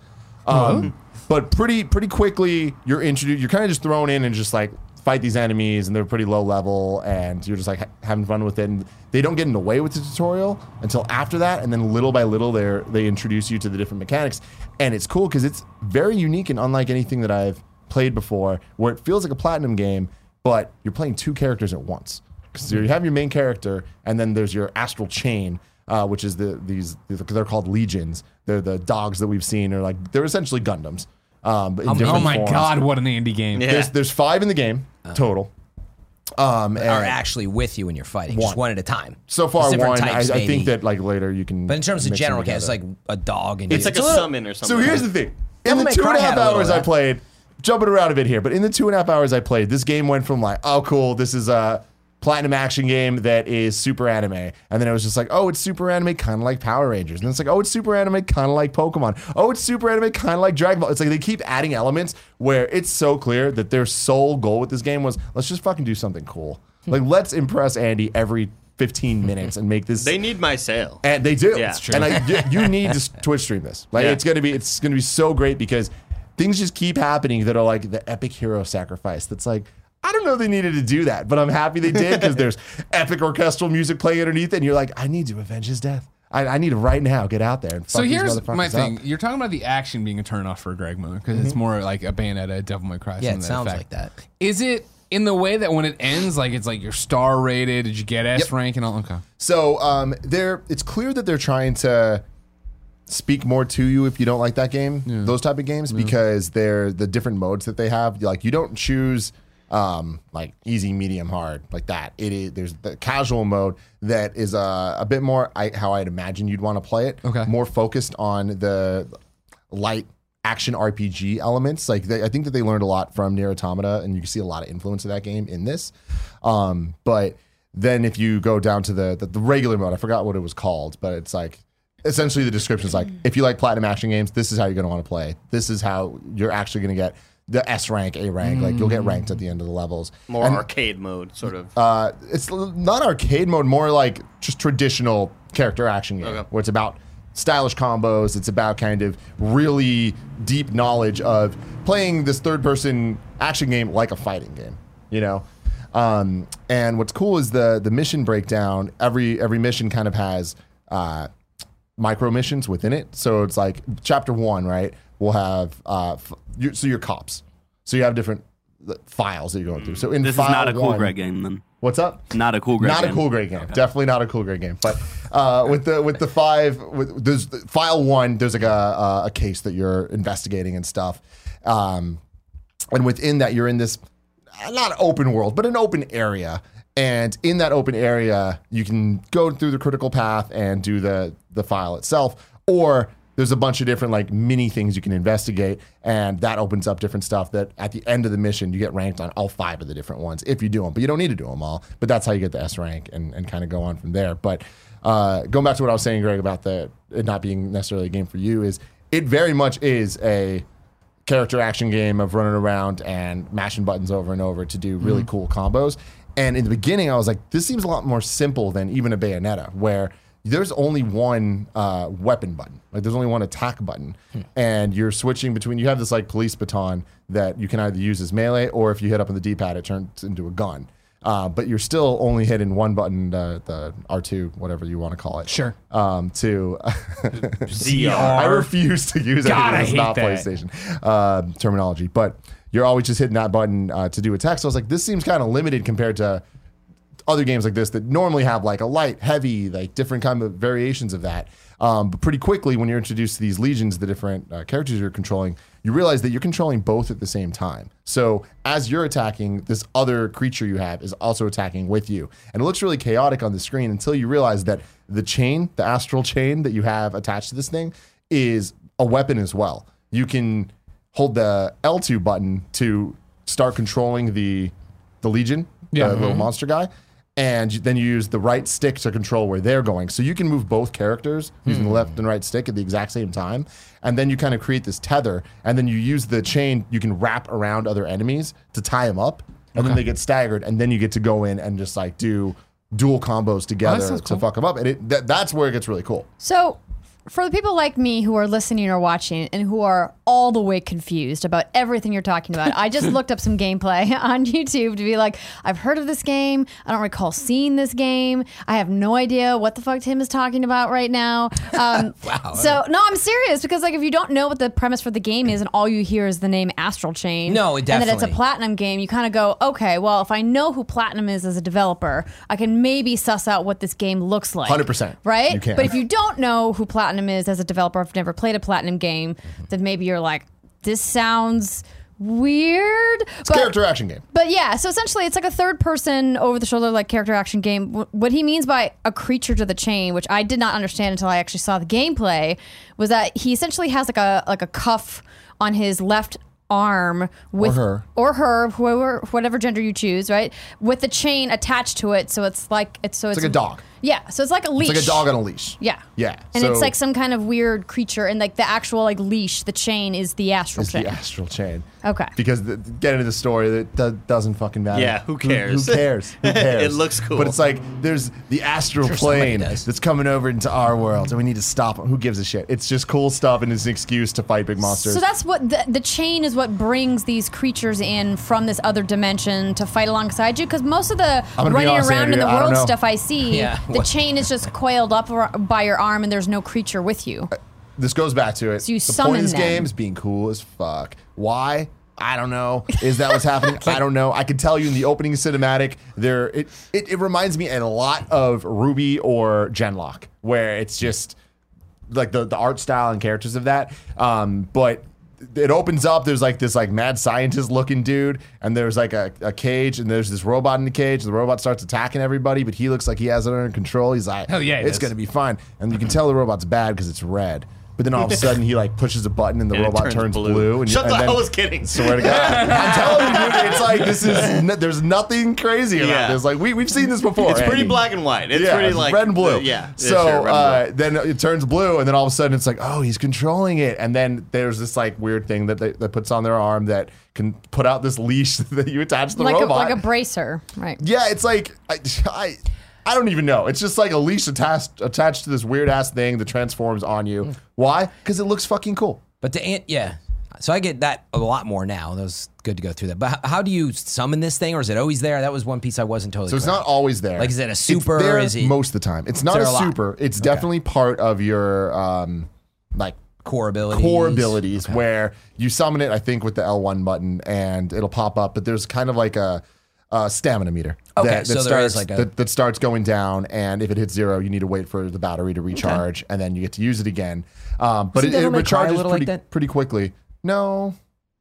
[SPEAKER 1] Um, but pretty pretty quickly, you're introduced. You're kind of just thrown in and just like fight these enemies, and they're pretty low level, and you're just like ha- having fun with it. And they don't get in the way with the tutorial until after that, and then little by little, they they introduce you to the different mechanics, and it's cool because it's very unique and unlike anything that I've played before, where it feels like a platinum game, but you're playing two characters at once. Because you have your main character, and then there's your astral chain, uh, which is the these they're called legions. They're the dogs that we've seen, or like they're essentially Gundams. Um, but in
[SPEAKER 2] Oh
[SPEAKER 1] different
[SPEAKER 2] my
[SPEAKER 1] forms.
[SPEAKER 2] God, what an indie game.
[SPEAKER 6] Yeah.
[SPEAKER 1] There's there's five in the game total. Um,
[SPEAKER 3] are actually with you when you're fighting, just
[SPEAKER 1] One.
[SPEAKER 3] one at a time.
[SPEAKER 1] so far
[SPEAKER 3] There's different
[SPEAKER 1] one. I,
[SPEAKER 3] types,
[SPEAKER 1] I
[SPEAKER 3] maybe.
[SPEAKER 1] think that like later you can.
[SPEAKER 3] But in terms of
[SPEAKER 1] mix them
[SPEAKER 3] general cast, it's
[SPEAKER 1] together.
[SPEAKER 3] like a dog and
[SPEAKER 6] It's
[SPEAKER 3] you-
[SPEAKER 6] like a
[SPEAKER 3] little-
[SPEAKER 6] summon or something.
[SPEAKER 1] So here's the thing. In
[SPEAKER 3] Devil
[SPEAKER 1] the
[SPEAKER 3] May
[SPEAKER 1] two and a
[SPEAKER 3] Cry
[SPEAKER 1] half
[SPEAKER 3] had a little
[SPEAKER 1] hours
[SPEAKER 3] of
[SPEAKER 1] I
[SPEAKER 3] that.
[SPEAKER 1] played, jumping around a bit here, but in the two and a half hours I played, this game went from like, oh, cool, this is a platinum action game that is super anime. And then it was just like, oh, it's super anime, kind of like Power Rangers. And then it's like, oh, it's super anime, kind of like Pokemon. Oh, it's super anime, kind of like Dragon Ball. It's like they keep adding elements where it's so clear that their sole goal with this game was, let's just fucking do something cool. Hmm. Like, let's impress Andy every 15 minutes and make this.
[SPEAKER 6] They need my sale.
[SPEAKER 1] And they do.
[SPEAKER 6] Yeah. It's true.
[SPEAKER 1] And I, you, you need to Twitch stream this. Like
[SPEAKER 6] Yeah.
[SPEAKER 1] it's gonna be it's gonna be so great because things just keep happening that are like the epic hero sacrifice. That's like I don't know they needed to do that, but I'm happy they did because there's epic orchestral music playing underneath it, and you're like, I need to avenge his death. I, I need to right now get out there and fuck
[SPEAKER 2] So here's
[SPEAKER 1] motherfuckers
[SPEAKER 2] my
[SPEAKER 1] up.
[SPEAKER 2] thing. You're talking about the action being a turnoff for a Greg mode because it's more like a Bayonetta, Devil May Cry.
[SPEAKER 3] Yeah, it
[SPEAKER 2] to
[SPEAKER 3] sounds
[SPEAKER 2] effect.
[SPEAKER 3] like that.
[SPEAKER 2] Is it in the way that when it ends, like it's like you're star rated? Did you get S
[SPEAKER 1] Yep.
[SPEAKER 2] rank and all? Okay.
[SPEAKER 1] So um, they're it's clear that they're trying to speak more to you if you don't like that game, those type of games, because they're the different modes that they have. Like you don't choose um, like easy, medium, hard like that. It is there's the casual mode that is uh, a bit more I, how I'd imagine you'd want to play it.
[SPEAKER 2] Okay.
[SPEAKER 1] more focused on the light action RPG elements. Like they, I think that they learned a lot from Nier Automata, and you can see a lot of influence of that game in this. Um, but then if you go down to the, the the regular mode, I forgot what it was called, but it's like essentially the description is like if you like platinum action games, this is how you're going to want to play. This is how you're actually going to get the S rank, A rank. Like you'll get ranked at the end of the levels.
[SPEAKER 6] More
[SPEAKER 1] And-
[SPEAKER 6] arcade mode, sort of.
[SPEAKER 1] uh, it's not arcade mode, more like just traditional character action game,
[SPEAKER 6] Okay.
[SPEAKER 1] where it's about stylish combos. It's about kind of really deep knowledge of playing this third person action game like a fighting game, you know. Um, and what's cool is the the mission breakdown. Every every mission kind of has uh, micro missions within it. So it's like chapter one, right? We'll have uh, f- so your cops. So you have different uh, files that you're going through. So in
[SPEAKER 4] This is not a cool
[SPEAKER 1] one-
[SPEAKER 4] Greg game then.
[SPEAKER 1] What's up?
[SPEAKER 4] Not a cool Greg
[SPEAKER 1] not
[SPEAKER 4] game.
[SPEAKER 1] a cool great game. Definitely not a cool great game. But uh, with the with the five, with there's file one. There's like a a, a case that you're investigating and stuff. Um, and within that, you're in this uh, not open world, but an open area. And in that open area, you can go through the critical path and do the the file itself, or there's a bunch of different like mini things you can investigate, and that opens up different stuff. That at the end of the mission, you get ranked on all five of the different ones if you do them, but you don't need to do them all. But that's how you get the S rank and and kind of go on from there. But uh, going back to what I was saying, Greg, about the it not being necessarily a game for you, is it very much is a character action game of running around and mashing buttons over and over to do really cool combos. And in the beginning, I was like, this seems a lot more simple than even a Bayonetta, where there's only one uh, weapon button. Like there's only one attack button, and you're switching between. You have this like police baton that you can either use as melee, or if you hit up on the D-pad, it turns into a gun. Uh, but you're still only hitting one button, uh, the R2, whatever you want to call it.
[SPEAKER 2] Sure.
[SPEAKER 1] Um, to
[SPEAKER 6] ZR.
[SPEAKER 1] I refuse to use
[SPEAKER 2] God,
[SPEAKER 1] anything that's not
[SPEAKER 2] that.
[SPEAKER 1] PlayStation uh, terminology, but you're always just hitting that button uh, to do attacks. So I was like, this seems kind of limited compared to other games like this that normally have like a light, heavy, like different kind of variations of that. Um, but pretty quickly, when you're introduced to these legions, the different uh, characters you're controlling, you realize that you're controlling both at the same time. So as you're attacking, this other creature you have is also attacking with you, and it looks really chaotic on the screen until you realize that the chain, the astral chain that you have attached to this thing, is a weapon as well. You can hold the L2 button to start controlling the the legion,
[SPEAKER 2] Yeah.
[SPEAKER 1] the little monster guy, and then you use the right stick to control where they're going. So you can move both characters using the hmm. left and right stick at the exact same time, and then you kind of create this tether, and then you use the chain. You can wrap around other enemies to tie them up, and then they get staggered, and then you get to go in and just like do dual combos oh, together
[SPEAKER 2] sounds
[SPEAKER 1] to
[SPEAKER 2] cool.
[SPEAKER 1] fuck them up, and it, that, that's where it gets really cool.
[SPEAKER 5] So, for the people like me who are listening or watching and who are all the way confused about everything you're talking about, I just looked up some gameplay on YouTube to be like, I've heard of this game. I don't recall seeing this game. I have no idea what the fuck Tim is talking about right now. Um, wow. So, no, I'm serious because, like, if you don't know what the premise for the game is and all you hear is the name Astral Chain,
[SPEAKER 3] No,
[SPEAKER 5] and that it's a platinum game, you kind of go, okay, well, if I know who Platinum is as a developer, I can maybe suss out what this game looks like.
[SPEAKER 1] 100%.
[SPEAKER 5] Right? But if you don't know who Platinum is as a developer, if you've never played a Platinum game, then maybe you're like, this sounds weird.
[SPEAKER 1] It's a character action game.
[SPEAKER 5] But yeah, so essentially it's like a third person over the shoulder like character action game. What he means by a creature to the chain, which I did not understand until I actually saw the gameplay, was that he essentially has like a like a cuff on his left arm with
[SPEAKER 1] her.
[SPEAKER 5] or her whoever whatever gender you choose right with the chain attached to it so it's like it's so it's,
[SPEAKER 1] like a dog.
[SPEAKER 5] Yeah so it's like a leash
[SPEAKER 1] It's like a dog on a leash.
[SPEAKER 5] yeah
[SPEAKER 1] Yeah.
[SPEAKER 5] and
[SPEAKER 1] so
[SPEAKER 5] it's like some kind of weird creature and like the actual like leash the chain is the astral
[SPEAKER 1] it's
[SPEAKER 5] chain
[SPEAKER 1] the astral chain.
[SPEAKER 5] Okay.
[SPEAKER 1] Because the, get into the story that do- doesn't fucking matter.
[SPEAKER 6] Yeah, who cares?
[SPEAKER 1] Who,
[SPEAKER 6] cares?
[SPEAKER 1] cares? Who cares?
[SPEAKER 6] It looks cool.
[SPEAKER 1] But it's like there's the astral
[SPEAKER 3] somebody
[SPEAKER 1] plane that's coming over into our world, and we need to stop 'em. Who gives a shit? It's just cool stuff, and it's an excuse to fight big monsters.
[SPEAKER 5] So that's what the, the chain is what brings these creatures in from this other dimension to fight alongside you. Because most of the running
[SPEAKER 1] honest,
[SPEAKER 5] around in the world
[SPEAKER 1] know.
[SPEAKER 5] stuff I see,
[SPEAKER 3] Yeah,
[SPEAKER 5] the chain is just coiled up by your arm and there's no creature with you.
[SPEAKER 1] this goes back to it.
[SPEAKER 5] So you
[SPEAKER 1] the
[SPEAKER 5] summon
[SPEAKER 1] point of this
[SPEAKER 5] them.
[SPEAKER 1] game is being cool as fuck. Why? I don't know. Is that what's happening? I don't know. I can tell you in the opening cinematic, there it, it it reminds me a lot of RWBY or Genlock, where it's just like the, the art style and characters of that. Um, but it opens up. There's like this like mad scientist looking dude, and there's like a, a cage, and there's this robot in the cage. And The robot starts attacking everybody, but he looks like he has it under control. He's like,
[SPEAKER 2] Hell yeah,
[SPEAKER 1] it's
[SPEAKER 2] does.
[SPEAKER 1] gonna be fine. And you can tell the robot's bad because it's red. But then all of a sudden he like pushes a button and the
[SPEAKER 6] And it
[SPEAKER 1] robot
[SPEAKER 6] turns
[SPEAKER 1] turns,
[SPEAKER 6] blue.
[SPEAKER 1] blue. and,
[SPEAKER 6] Shut
[SPEAKER 1] and
[SPEAKER 6] the-
[SPEAKER 1] then-
[SPEAKER 6] I was kidding.
[SPEAKER 1] Swear to God, I'm telling you, dude, it's like this is n- there's nothing crazy about
[SPEAKER 6] Yeah.
[SPEAKER 1] this. Like we we've seen this before.
[SPEAKER 6] It's pretty
[SPEAKER 1] Andy.
[SPEAKER 6] black and white. It's
[SPEAKER 1] yeah,
[SPEAKER 6] pretty
[SPEAKER 1] it's
[SPEAKER 6] like
[SPEAKER 1] red and blue.
[SPEAKER 6] uh, yeah.
[SPEAKER 1] So
[SPEAKER 6] yeah, sure, red and
[SPEAKER 1] uh,
[SPEAKER 6] blue.
[SPEAKER 1] then it turns blue, and then all of a sudden it's like, oh, he's controlling it. And then there's this like weird thing that they, that puts on their arm that can put out this leash that you attach to the
[SPEAKER 5] like a,
[SPEAKER 1] robot.
[SPEAKER 5] like a bracer, right?
[SPEAKER 1] yeah, it's like I, I I don't even know. It's just like a leash attached attached to this weird ass thing that transforms on you. Why? Because it looks fucking cool.
[SPEAKER 3] But to an- yeah, so I get that a lot more now. That was good to go through that. But how, how do you summon this thing, or is it always there? That was one piece I wasn't totally.
[SPEAKER 1] So it's
[SPEAKER 3] clear
[SPEAKER 1] not always there.
[SPEAKER 3] Like, is it a
[SPEAKER 1] It's
[SPEAKER 3] super, is it-
[SPEAKER 1] most of the time? It's not
[SPEAKER 3] there
[SPEAKER 1] a
[SPEAKER 3] a lot?
[SPEAKER 1] super. It's definitely part of your um like
[SPEAKER 3] core abilities.
[SPEAKER 1] core abilities where you summon it. I think with the L1 button and it'll pop up. But there's kind of like a. a stamina meter
[SPEAKER 3] Okay,
[SPEAKER 1] that, that
[SPEAKER 3] so
[SPEAKER 1] starts
[SPEAKER 3] like a-
[SPEAKER 1] that, that starts going down, and if it hits zero, you need to wait for the battery to recharge, and then you get to use it again. Um, but
[SPEAKER 3] Isn't
[SPEAKER 1] it, it
[SPEAKER 3] Devil a
[SPEAKER 1] recharges
[SPEAKER 3] little like
[SPEAKER 1] pretty
[SPEAKER 3] that?
[SPEAKER 1] pretty quickly. No,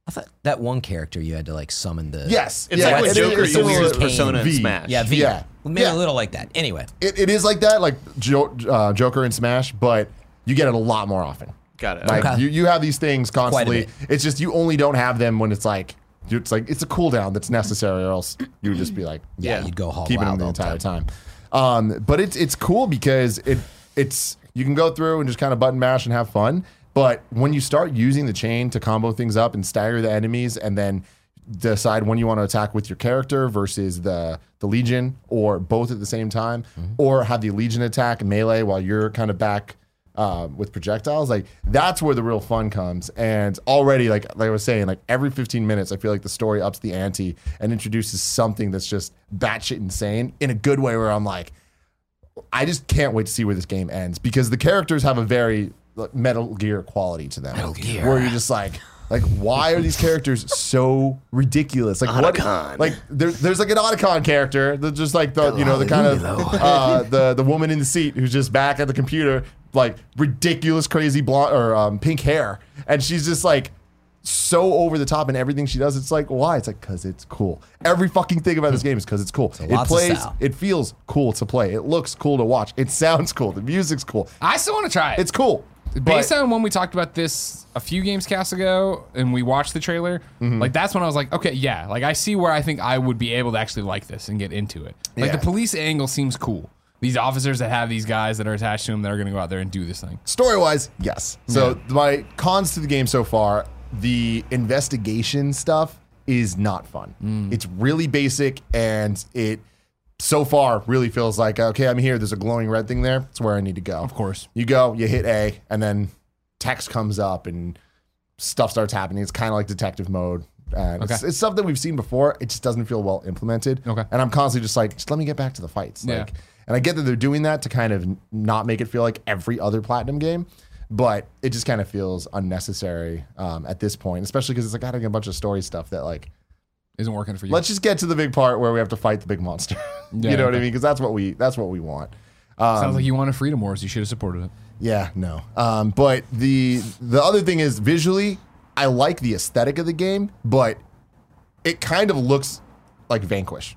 [SPEAKER 3] I thought that one character you had to like summon the.
[SPEAKER 1] yes,
[SPEAKER 6] It's
[SPEAKER 1] yeah,
[SPEAKER 6] like when
[SPEAKER 1] it-
[SPEAKER 6] Joker
[SPEAKER 1] it's
[SPEAKER 6] uses
[SPEAKER 1] similar-
[SPEAKER 6] Persona and
[SPEAKER 1] V.
[SPEAKER 6] Smash.
[SPEAKER 3] Yeah, V.
[SPEAKER 1] Yeah.
[SPEAKER 3] Well, maybe
[SPEAKER 1] Yeah.
[SPEAKER 3] a little like that. Anyway,
[SPEAKER 1] It, it is like that, like jo- uh, Joker and Smash, but you get it a lot more often.
[SPEAKER 6] Got it.
[SPEAKER 1] Like
[SPEAKER 3] Okay.
[SPEAKER 1] you, you have these things constantly. It's just you only don't have them when it's like it's like it's a cooldown that's necessary, or else you would just be like,
[SPEAKER 3] Yeah, you'd go
[SPEAKER 1] keeping them
[SPEAKER 3] wild
[SPEAKER 1] the entire time. Um, but it's it's cool because it it's you can go through and just kind of button mash and have fun. But when you start using the chain to combo things up and stagger the enemies, and then decide when you want to attack with your character versus the the legion, or both at the same time, or have the legion attack melee while you're kind of back uh, with projectiles, like that's where the real fun comes. And already, like like I was saying, like every 15 minutes, I feel like the story ups the ante and introduces something that's just batshit insane in a good way. Where I'm like, I just can't wait to see where this game ends because the characters have a very like, Metal Gear quality to them. Metal
[SPEAKER 3] Gear.
[SPEAKER 1] where you're just like. Like, why are these characters so ridiculous? Like,
[SPEAKER 6] Otacon.
[SPEAKER 1] what? Like, there's there's like an Otacon character that's just like the you know the kind of uh, the the woman in the seat who's just back at the computer, like ridiculous, crazy blonde or um, pink hair, and she's just like so over the top in everything she does. It's like why? It's like because it's cool. Every fucking thing about this game is because it's cool. it
[SPEAKER 3] lots of
[SPEAKER 1] plays.
[SPEAKER 3] style.
[SPEAKER 1] It feels cool to play. It looks cool to watch. It sounds cool. The music's cool.
[SPEAKER 2] I still want to try it.
[SPEAKER 1] It's cool.
[SPEAKER 2] Based on when we talked about this a few games cast ago and we watched the trailer,
[SPEAKER 1] Mm-hmm.
[SPEAKER 2] like that's when I was like, okay, yeah, like I see where I think I would be able to actually like this and get into it. Like
[SPEAKER 1] Yeah.
[SPEAKER 2] the police angle seems cool. These officers that have these guys that are attached to them that are going to go out there and do this thing.
[SPEAKER 1] Story wise, yes. So my cons to the game so far, the investigation stuff is not fun.
[SPEAKER 2] Mm.
[SPEAKER 1] It's really basic and it so far really feels like okay, I'm here. There's a glowing red thing there. It's where I need to go.
[SPEAKER 2] Of course.
[SPEAKER 1] You go, you hit A, and then text comes up and stuff starts happening. It's kind of like detective mode. And it's,
[SPEAKER 2] Okay.
[SPEAKER 1] it's stuff that we've seen before. It just doesn't feel well implemented.
[SPEAKER 2] Okay.
[SPEAKER 1] And I'm constantly just like, just let me get back to the fights.
[SPEAKER 2] Yeah.
[SPEAKER 1] Like, and I get that they're doing that to kind of not make it feel like every other platinum game, but it just kind of feels unnecessary um, at this point, especially because it's like adding a bunch of story stuff that like
[SPEAKER 2] Isn't working for you.
[SPEAKER 1] let's just get to the big part where we have to fight the big monster.
[SPEAKER 2] Yeah,
[SPEAKER 1] you know what I mean? Because that's what we that's what we want. Um,
[SPEAKER 2] Sounds like you wanted Freedom Wars. You should have supported it.
[SPEAKER 1] Yeah, no. Um, but the the other thing is visually, I like the aesthetic of the game, but it kind of looks like Vanquish,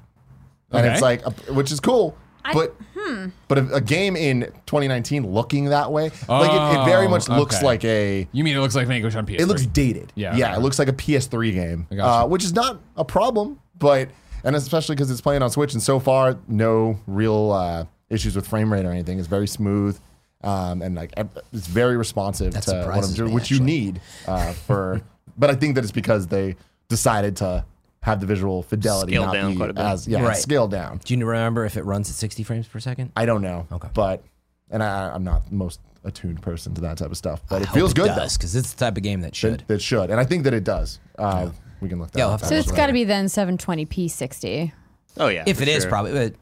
[SPEAKER 1] and
[SPEAKER 2] Okay.
[SPEAKER 1] it's like, which is cool, but
[SPEAKER 5] hmm.
[SPEAKER 1] but a, a game in 2019 looking that way, like it, it very much
[SPEAKER 2] Oh,
[SPEAKER 1] looks
[SPEAKER 2] okay.
[SPEAKER 1] like a.
[SPEAKER 2] You mean it looks like Vanquish on PS3?
[SPEAKER 1] It looks dated.
[SPEAKER 2] Yeah,
[SPEAKER 1] yeah,
[SPEAKER 2] okay.
[SPEAKER 1] it looks like a PS3 game,
[SPEAKER 2] gotcha.
[SPEAKER 1] uh, which is not a problem, but and especially because it's playing on Switch, and so far no real uh, issues with frame rate or anything. It's very smooth, um, and like it's very responsive
[SPEAKER 3] That
[SPEAKER 1] to what I'm doing,
[SPEAKER 3] me,
[SPEAKER 1] which you need uh, for. but I think that it's because they decided to have the visual fidelity
[SPEAKER 6] Scaled
[SPEAKER 1] not
[SPEAKER 6] down
[SPEAKER 1] be
[SPEAKER 6] quite a bit.
[SPEAKER 1] as yeah
[SPEAKER 3] Right.
[SPEAKER 1] scaled down.
[SPEAKER 3] Do you remember if it runs at 60 frames per second?
[SPEAKER 1] I don't know,
[SPEAKER 3] Okay.
[SPEAKER 1] but and I, I'm not the most attuned person to that type of stuff, but
[SPEAKER 3] I
[SPEAKER 1] it
[SPEAKER 3] hope
[SPEAKER 1] feels good
[SPEAKER 3] does because it's the type of game that should.
[SPEAKER 1] That, that should, and I think that it does. Uh, We can look that
[SPEAKER 3] Yeah, I'll
[SPEAKER 1] up.
[SPEAKER 3] have
[SPEAKER 5] So it's got to be then 720p 60.
[SPEAKER 6] Oh yeah.
[SPEAKER 3] if
[SPEAKER 6] for
[SPEAKER 3] it is,
[SPEAKER 6] sure.
[SPEAKER 3] probably. But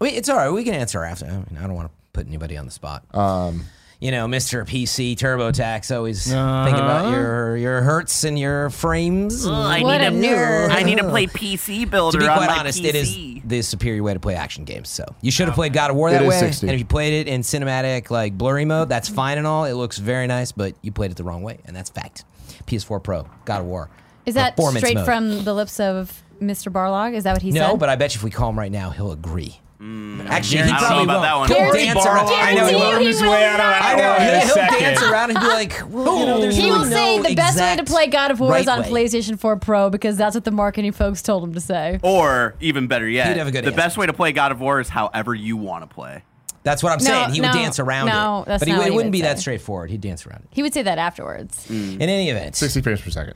[SPEAKER 3] wait, it's all right. We can answer after. I, mean, I don't want to put anybody on the spot. Um, you know, Mr. PC TurboTax always thinking about
[SPEAKER 2] Uh-huh.
[SPEAKER 3] your your hertz and your frames. and-
[SPEAKER 4] I
[SPEAKER 5] What
[SPEAKER 4] need
[SPEAKER 5] a nerd.
[SPEAKER 4] I need to play PC Builder
[SPEAKER 3] to be quite
[SPEAKER 4] my
[SPEAKER 3] honest,
[SPEAKER 4] PC.
[SPEAKER 3] it is the superior way to play action games. So you should have played God of War that
[SPEAKER 1] It is
[SPEAKER 3] way.
[SPEAKER 1] 60.
[SPEAKER 3] And if you played it in cinematic, like blurry mode, that's fine and all. It looks very nice, but you played it the wrong way, and that's fact. PS4 Pro, God of War.
[SPEAKER 5] Is that straight
[SPEAKER 3] mode.
[SPEAKER 5] from the lips of Mr. Barlog? Is that what he
[SPEAKER 3] No,
[SPEAKER 5] said?
[SPEAKER 3] but I bet you if we call him right now, he'll agree. Mm. Actually,
[SPEAKER 4] I
[SPEAKER 3] he
[SPEAKER 4] don't
[SPEAKER 3] probably
[SPEAKER 4] about
[SPEAKER 3] won't.
[SPEAKER 4] that one.
[SPEAKER 3] He'll dance around. I know he
[SPEAKER 5] guarantee
[SPEAKER 3] won't.
[SPEAKER 5] you
[SPEAKER 2] his way out of
[SPEAKER 5] not.
[SPEAKER 2] that
[SPEAKER 3] I know.
[SPEAKER 2] one in a
[SPEAKER 3] He'll, he'll dance around and be like, well, you know, there's
[SPEAKER 5] He will
[SPEAKER 3] really
[SPEAKER 5] say
[SPEAKER 3] no
[SPEAKER 5] the best way to play God of War is on
[SPEAKER 3] way.
[SPEAKER 5] PlayStation 4 Pro because that's what the marketing folks told him to say.
[SPEAKER 4] Or even better yet,
[SPEAKER 3] He'd have a good
[SPEAKER 4] the
[SPEAKER 3] answer.
[SPEAKER 4] best way to play God of War is however you want to play.
[SPEAKER 3] That's what I'm
[SPEAKER 5] No,
[SPEAKER 3] saying. He would dance around
[SPEAKER 5] no,
[SPEAKER 3] it.
[SPEAKER 5] that's
[SPEAKER 3] but he,
[SPEAKER 5] not
[SPEAKER 3] would- it
[SPEAKER 5] he
[SPEAKER 3] wouldn't
[SPEAKER 5] would
[SPEAKER 3] be that straightforward. He'd dance around it.
[SPEAKER 5] He would say that afterwards.
[SPEAKER 3] In any event,
[SPEAKER 1] 60 frames per second.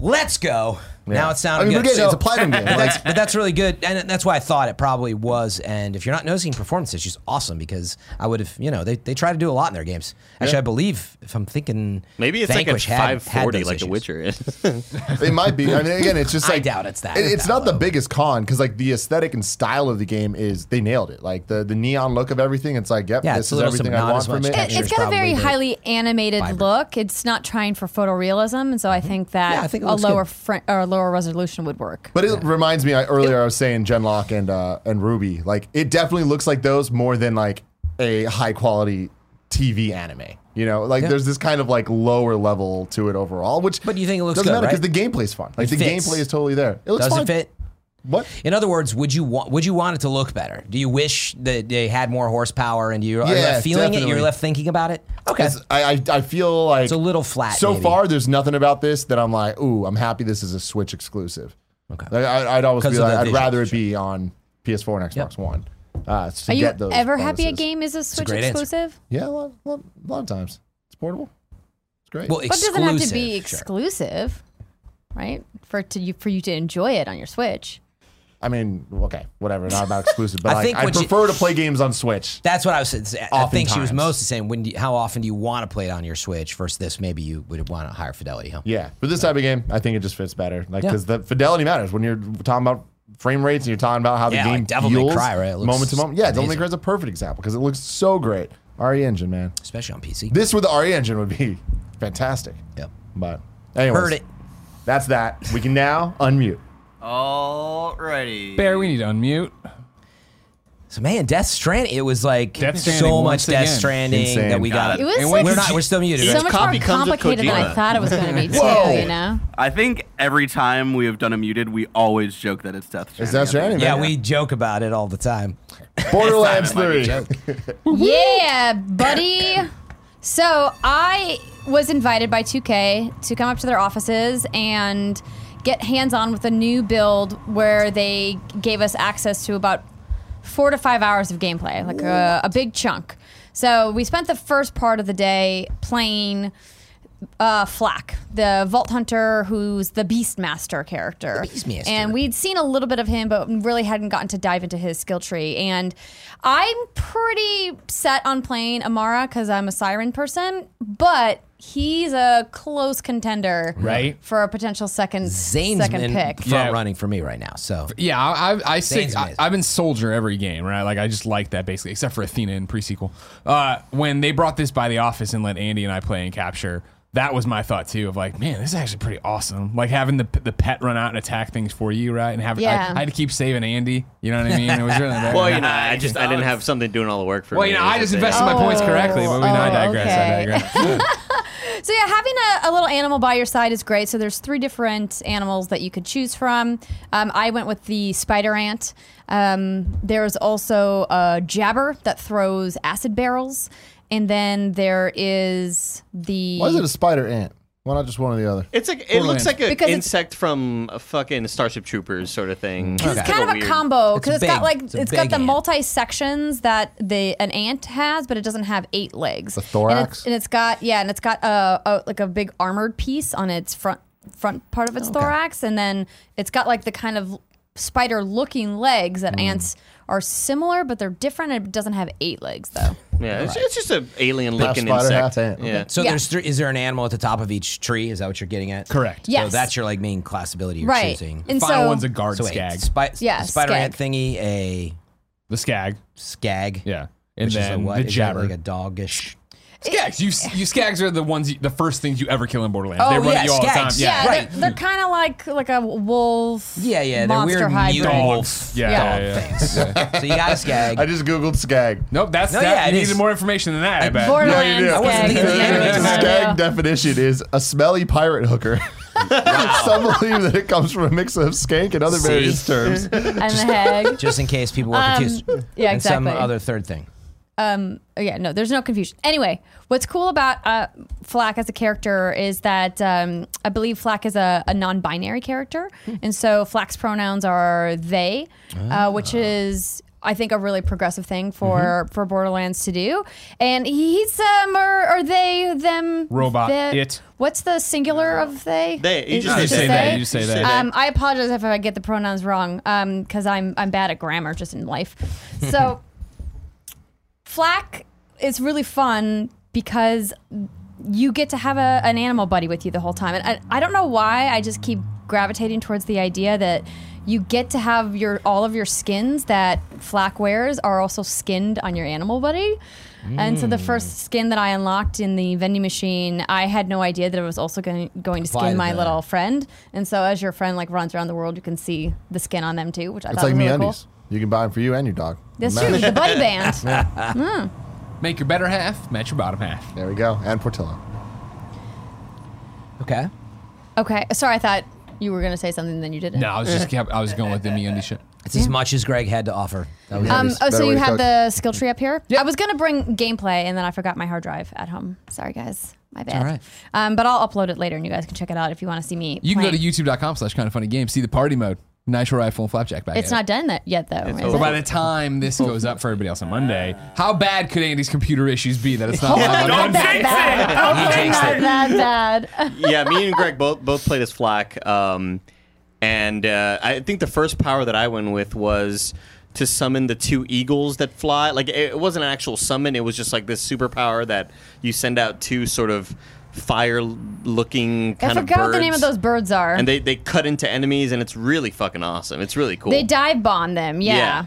[SPEAKER 3] let's go. Now it sounded
[SPEAKER 1] I mean,
[SPEAKER 3] good.
[SPEAKER 1] forget
[SPEAKER 3] So-
[SPEAKER 1] it's a platinum game.
[SPEAKER 3] But
[SPEAKER 1] Like,
[SPEAKER 3] that's, but that's really good, and that's why I thought it probably was. And if you're not noticing performance issues, awesome because I would have, you know, they, they try to do a lot in their games. Actually,
[SPEAKER 1] Yeah.
[SPEAKER 3] I believe if I'm thinking,
[SPEAKER 6] Maybe it's
[SPEAKER 3] Vanquish
[SPEAKER 6] like
[SPEAKER 3] had-
[SPEAKER 6] a
[SPEAKER 3] had
[SPEAKER 6] 540
[SPEAKER 3] those
[SPEAKER 6] like The
[SPEAKER 3] issues.
[SPEAKER 6] Witcher is.
[SPEAKER 1] it might be. I mean, again, it's just
[SPEAKER 3] I
[SPEAKER 1] like
[SPEAKER 3] doubt it's that-
[SPEAKER 1] it- it's
[SPEAKER 3] that
[SPEAKER 1] not the
[SPEAKER 3] low.
[SPEAKER 1] biggest con because like the aesthetic and style of the game is they nailed it. Like the the neon look of everything. It's like, yep,
[SPEAKER 3] Yeah,
[SPEAKER 1] this
[SPEAKER 3] a
[SPEAKER 1] is
[SPEAKER 3] little
[SPEAKER 1] everything I want
[SPEAKER 3] as
[SPEAKER 1] from
[SPEAKER 3] much
[SPEAKER 1] it.
[SPEAKER 3] texture.
[SPEAKER 5] it it's got a
[SPEAKER 1] probably
[SPEAKER 5] very
[SPEAKER 1] great.
[SPEAKER 5] highly animated
[SPEAKER 3] Vibrant.
[SPEAKER 5] look. It's not trying for photorealism, and so I mm-hmm. think that
[SPEAKER 3] Yeah, I think it
[SPEAKER 5] a
[SPEAKER 3] looks
[SPEAKER 5] lower
[SPEAKER 3] good.
[SPEAKER 5] fr- or lower resolution would work.
[SPEAKER 1] But it reminds me. I, earlier, I was saying Genlock and uh, and RWBY. Like it definitely looks like those more than like a high quality TV anime. You know, like
[SPEAKER 3] Yeah.
[SPEAKER 1] there's this kind of like lower level to it overall. Which
[SPEAKER 3] But you think it looks
[SPEAKER 1] doesn't
[SPEAKER 3] good,
[SPEAKER 1] matter because
[SPEAKER 3] right?
[SPEAKER 1] the gameplay's fun. Like
[SPEAKER 3] It
[SPEAKER 1] the
[SPEAKER 3] fits.
[SPEAKER 1] gameplay is totally there. It looks
[SPEAKER 3] does
[SPEAKER 1] fine.
[SPEAKER 3] it fit?
[SPEAKER 1] What?
[SPEAKER 3] In other words, would you want would you want it to look better? Do you wish that they had more horsepower and you are you left feeling it?
[SPEAKER 1] definitely.
[SPEAKER 3] You're left thinking about it? Okay.
[SPEAKER 1] I, I I feel like
[SPEAKER 3] It's a little flat,
[SPEAKER 1] So
[SPEAKER 3] maybe.
[SPEAKER 1] far, there's nothing about this that I'm like, ooh, I'm happy this is a Switch exclusive.
[SPEAKER 3] Okay.
[SPEAKER 1] Like, I, I'd always
[SPEAKER 3] 'Cause
[SPEAKER 1] be like, I'd rather it be on PS4 and Xbox One. Uh, to
[SPEAKER 5] Are you
[SPEAKER 1] get those
[SPEAKER 5] ever happy a game is a Switch
[SPEAKER 3] great answer.
[SPEAKER 5] exclusive?
[SPEAKER 1] Yeah, a lot, a lot, a lot of times it's portable. It's great.
[SPEAKER 3] well,
[SPEAKER 5] But it doesn't have to be
[SPEAKER 3] exclusive, sure.
[SPEAKER 5] exclusive, right? For to you for you to enjoy it on your Switch.
[SPEAKER 1] I mean, okay, whatever. Not about exclusive, but
[SPEAKER 3] I
[SPEAKER 1] like,
[SPEAKER 3] think
[SPEAKER 1] I
[SPEAKER 3] what you-
[SPEAKER 1] prefer to play games on Switch.
[SPEAKER 3] That's what I was saying. I think she was mostly saying, when you, how often do you want to play it on your Switch versus this? Maybe you would want a higher fidelity, huh?
[SPEAKER 1] Yeah, for this type of game, I think it just fits better. Like
[SPEAKER 3] Yeah.
[SPEAKER 1] because the fidelity matters when you're talking about frame rates and you're talking about how the
[SPEAKER 3] Yeah,
[SPEAKER 1] game
[SPEAKER 3] like Devil May Cry, right?
[SPEAKER 1] Moment to moment. Yeah, Devil May. Cry is a perfect example because it looks so great. RE Engine, man.
[SPEAKER 3] Especially on PC.
[SPEAKER 1] This with the RE Engine would be fantastic.
[SPEAKER 3] Yep.
[SPEAKER 1] But anyways,
[SPEAKER 3] Heard it.
[SPEAKER 1] That's that. We can now unmute.
[SPEAKER 4] Alrighty.
[SPEAKER 2] Bear, we need to unmute.
[SPEAKER 3] So man, Death Stranding. It was like
[SPEAKER 2] Death Stranding
[SPEAKER 3] so much
[SPEAKER 2] once
[SPEAKER 3] Death
[SPEAKER 2] again.
[SPEAKER 3] Stranding
[SPEAKER 1] Insane.
[SPEAKER 3] that we got.
[SPEAKER 5] It was
[SPEAKER 2] And
[SPEAKER 5] like
[SPEAKER 3] we're not. We're still muted.
[SPEAKER 5] so
[SPEAKER 3] right?
[SPEAKER 5] much
[SPEAKER 6] copy
[SPEAKER 5] more
[SPEAKER 6] comes with
[SPEAKER 5] complicated than I
[SPEAKER 6] Kojima.
[SPEAKER 5] thought it was going to be too.
[SPEAKER 1] Whoa.
[SPEAKER 5] You know.
[SPEAKER 4] I think every time we have done a muted, we always joke that it's Death Stranding.
[SPEAKER 1] Is that Stranding?
[SPEAKER 3] Yeah,
[SPEAKER 1] man?
[SPEAKER 3] we joke about it all the time.
[SPEAKER 1] Borderlands
[SPEAKER 4] This time it
[SPEAKER 1] Three.
[SPEAKER 4] be
[SPEAKER 5] Yeah, buddy. So I was invited by 2K to come up to their offices and get hands on with a new build where they gave us access to about four to five hours of gameplay, like a, a big chunk. So we spent the first part of the day playing uh, FL4K, the Vault Hunter, who's the Beastmaster character.
[SPEAKER 3] The Beastmaster.
[SPEAKER 5] And we'd seen a little bit of him, but really hadn't gotten to dive into his skill tree. And I'm pretty set on playing Amara because I'm a Siren person, but he's a close contender,
[SPEAKER 2] Right.
[SPEAKER 5] for a potential second
[SPEAKER 3] Zane's
[SPEAKER 5] second
[SPEAKER 3] been
[SPEAKER 5] pick.
[SPEAKER 3] front
[SPEAKER 2] Yeah.
[SPEAKER 3] running for me right now. So
[SPEAKER 2] Yeah, I, I, I say
[SPEAKER 3] Zane's
[SPEAKER 2] I,
[SPEAKER 3] amazing.
[SPEAKER 2] I've been soldier every game, right? Like I just like that basically, except for Athena in pre-sequel. Uh, when they brought this by the office and let Andy and I play and capture, that was my thought too. Of like, man, this is actually pretty awesome. Like having the the pet run out and attack things for you, right? And have
[SPEAKER 5] Yeah.
[SPEAKER 2] I, I had to keep saving Andy. You know what I mean? It was really
[SPEAKER 6] well, you know, I just I didn't have something doing all the work for
[SPEAKER 2] Well,
[SPEAKER 6] me.
[SPEAKER 2] you know, I just
[SPEAKER 6] the thing.
[SPEAKER 2] invested my points correctly, but we know I
[SPEAKER 5] Oh,
[SPEAKER 2] digress. I
[SPEAKER 5] okay.
[SPEAKER 2] digress.
[SPEAKER 5] So yeah, having a, a little animal by your side is great. So there's three different animals that you could choose from. Um, I went with the spider ant. Um, there's also a jabber that throws acid barrels, and then there is the.
[SPEAKER 1] Why is it a spider ant? Why not just one or the other?
[SPEAKER 6] It's like it looks like an
[SPEAKER 5] Because it's-
[SPEAKER 6] insect from a fucking Starship Troopers sort of thing.
[SPEAKER 5] It's kind of a
[SPEAKER 6] weird-
[SPEAKER 5] combo
[SPEAKER 3] It's
[SPEAKER 5] because it's got
[SPEAKER 3] big.
[SPEAKER 5] like
[SPEAKER 3] It's
[SPEAKER 5] it's
[SPEAKER 3] a
[SPEAKER 5] got
[SPEAKER 3] big
[SPEAKER 5] the
[SPEAKER 3] ant.
[SPEAKER 5] multi sections that the an ant has, but it doesn't have eight legs.
[SPEAKER 1] The thorax?
[SPEAKER 5] and it's, and it's got yeah, and it's got a, a like a big armored piece on its front front part of its thorax, and then it's got like the kind of spider looking legs that mm. ants are similar, but they're different. It doesn't have eight legs though.
[SPEAKER 6] Yeah, it's, it's just an alien
[SPEAKER 1] Half
[SPEAKER 6] looking
[SPEAKER 1] spider,
[SPEAKER 6] insect.
[SPEAKER 1] half ant.
[SPEAKER 6] Yeah.
[SPEAKER 3] So
[SPEAKER 5] Yeah.
[SPEAKER 3] there's three, is there an animal at the top of each tree? Is that what you're getting at?
[SPEAKER 2] Correct.
[SPEAKER 3] So
[SPEAKER 5] Yes.
[SPEAKER 3] that's your like main class ability you're
[SPEAKER 5] right.
[SPEAKER 3] choosing.
[SPEAKER 5] And
[SPEAKER 2] Final
[SPEAKER 5] so
[SPEAKER 2] one's a guard
[SPEAKER 3] So wait,
[SPEAKER 2] skag.
[SPEAKER 3] spi-
[SPEAKER 5] Yeah,
[SPEAKER 3] spider
[SPEAKER 5] skag.
[SPEAKER 3] ant thingy, a
[SPEAKER 2] the skag.
[SPEAKER 3] skag.
[SPEAKER 2] Yeah. And
[SPEAKER 3] Which is a
[SPEAKER 2] then
[SPEAKER 3] what?
[SPEAKER 2] the
[SPEAKER 3] Is that
[SPEAKER 2] jabber.
[SPEAKER 3] like a doggish.
[SPEAKER 2] Skags. You, you skags are the ones, you, the first things you ever kill in Borderlands.
[SPEAKER 3] Oh,
[SPEAKER 2] they run
[SPEAKER 3] yeah,
[SPEAKER 2] at you all the time.
[SPEAKER 3] skags.
[SPEAKER 2] Yeah.
[SPEAKER 5] yeah,
[SPEAKER 3] right.
[SPEAKER 5] they're, they're kind of like like a wolf.
[SPEAKER 3] Yeah, yeah, they're
[SPEAKER 5] monster
[SPEAKER 3] weird
[SPEAKER 5] hybrid.
[SPEAKER 3] mutant
[SPEAKER 2] Dogs.
[SPEAKER 3] wolf
[SPEAKER 2] Yeah.
[SPEAKER 5] Yeah.
[SPEAKER 2] yeah, yeah.
[SPEAKER 3] things. so you got a skag.
[SPEAKER 1] I just googled skag.
[SPEAKER 2] Nope, that's
[SPEAKER 3] No,
[SPEAKER 2] that.
[SPEAKER 3] yeah, it
[SPEAKER 2] you needed more information than that, I bet.
[SPEAKER 5] Borderlands.
[SPEAKER 1] do.
[SPEAKER 3] I wasn't
[SPEAKER 5] skag
[SPEAKER 3] thinking
[SPEAKER 5] is
[SPEAKER 3] of the
[SPEAKER 5] the
[SPEAKER 3] animal
[SPEAKER 5] animal
[SPEAKER 3] design.
[SPEAKER 5] title.
[SPEAKER 1] Skag definition is a smelly pirate hooker. Some believe that it comes from a mix of skank and other
[SPEAKER 3] See?
[SPEAKER 1] various terms.
[SPEAKER 5] and the hag.
[SPEAKER 3] just in case people were
[SPEAKER 5] Um,
[SPEAKER 3] confused.
[SPEAKER 5] yeah,
[SPEAKER 3] And some other third thing.
[SPEAKER 5] Um, oh, yeah, no, there's no confusion. Anyway, what's cool about uh, FL4K as a character is that um, I believe FL4K is a, a non-binary character, and so FL4K's pronouns are they, uh, which is. I think a really progressive thing for for Borderlands to do, and he's um or, or they them
[SPEAKER 2] Robot,
[SPEAKER 5] the-
[SPEAKER 2] it.
[SPEAKER 5] What's the singular of they?
[SPEAKER 6] They. You
[SPEAKER 5] Is
[SPEAKER 6] just
[SPEAKER 5] it
[SPEAKER 6] say
[SPEAKER 2] say
[SPEAKER 6] they.
[SPEAKER 2] that. You just say that.
[SPEAKER 5] um, I apologize if I get the pronouns wrong, because I'm I'm bad at grammar just in life. So, FL4K is really fun because you get to have a, an animal buddy with you the whole time, and I, I don't know why I just keep gravitating towards the idea that you get to have your all of your skins that FL4K wears are also skinned on your animal buddy. And so the first skin that I unlocked in the vending machine, I had no idea that it was also going going to skin my little friend. And so as your friend like runs around the world, you can see the skin on them too, which I
[SPEAKER 1] It's
[SPEAKER 5] thought
[SPEAKER 1] like
[SPEAKER 5] was really cool.
[SPEAKER 1] You can buy them for you and your dog.
[SPEAKER 5] That's
[SPEAKER 1] Match.
[SPEAKER 5] true. The buddy band.
[SPEAKER 2] Make your better half match your bottom half.
[SPEAKER 1] There we go. And Portillo.
[SPEAKER 3] Okay.
[SPEAKER 5] Okay. Sorry, I thought you were going to say something, then you didn't.
[SPEAKER 2] No, I was just kept, I was going with the MeUndies shit.
[SPEAKER 3] It's as much as Greg had to offer. That was
[SPEAKER 5] Um, oh, so you
[SPEAKER 1] to
[SPEAKER 5] have
[SPEAKER 1] cook.
[SPEAKER 5] the skill tree up here? I was going to bring gameplay, and then I forgot my hard drive at home. Sorry, guys. My bad.
[SPEAKER 3] all right.
[SPEAKER 5] Um, but I'll upload it later, and you guys can check it out if you want to see me.
[SPEAKER 2] You can go to youtube.com slash kind of funny games, see the party mode, nitro rifle and flapjack bag.
[SPEAKER 5] It's not done that yet, though. is.
[SPEAKER 2] But
[SPEAKER 5] it?
[SPEAKER 2] by the time this goes up for everybody else on Monday, how bad could Andy's computer issues be that it's not live on
[SPEAKER 5] Not
[SPEAKER 2] Monday?
[SPEAKER 5] that bad. Hopefully
[SPEAKER 3] jinxed
[SPEAKER 5] not
[SPEAKER 3] it.
[SPEAKER 5] that bad.
[SPEAKER 6] yeah, me and Greg both both played as FL4K, um, and uh, I think the first power that I went with was to summon the two eagles that fly. Like it, it wasn't an actual summon; it was just like this superpower that you send out two sort of fire-looking
[SPEAKER 5] I
[SPEAKER 6] kind of
[SPEAKER 5] forgot
[SPEAKER 6] birds.
[SPEAKER 5] what the name of those birds are.
[SPEAKER 6] And they they cut into enemies, and it's really fucking awesome. It's really cool.
[SPEAKER 5] They dive bomb them, yeah.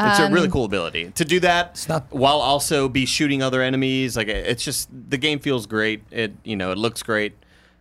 [SPEAKER 6] It's a
[SPEAKER 5] Um,
[SPEAKER 6] really cool ability to do that
[SPEAKER 3] not-
[SPEAKER 6] while also be shooting other enemies. Like it's just the game feels great. It you know it looks great.